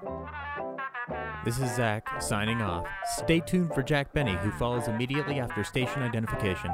This is Zach signing off. Stay tuned for Jack Benny, who follows immediately after station identification.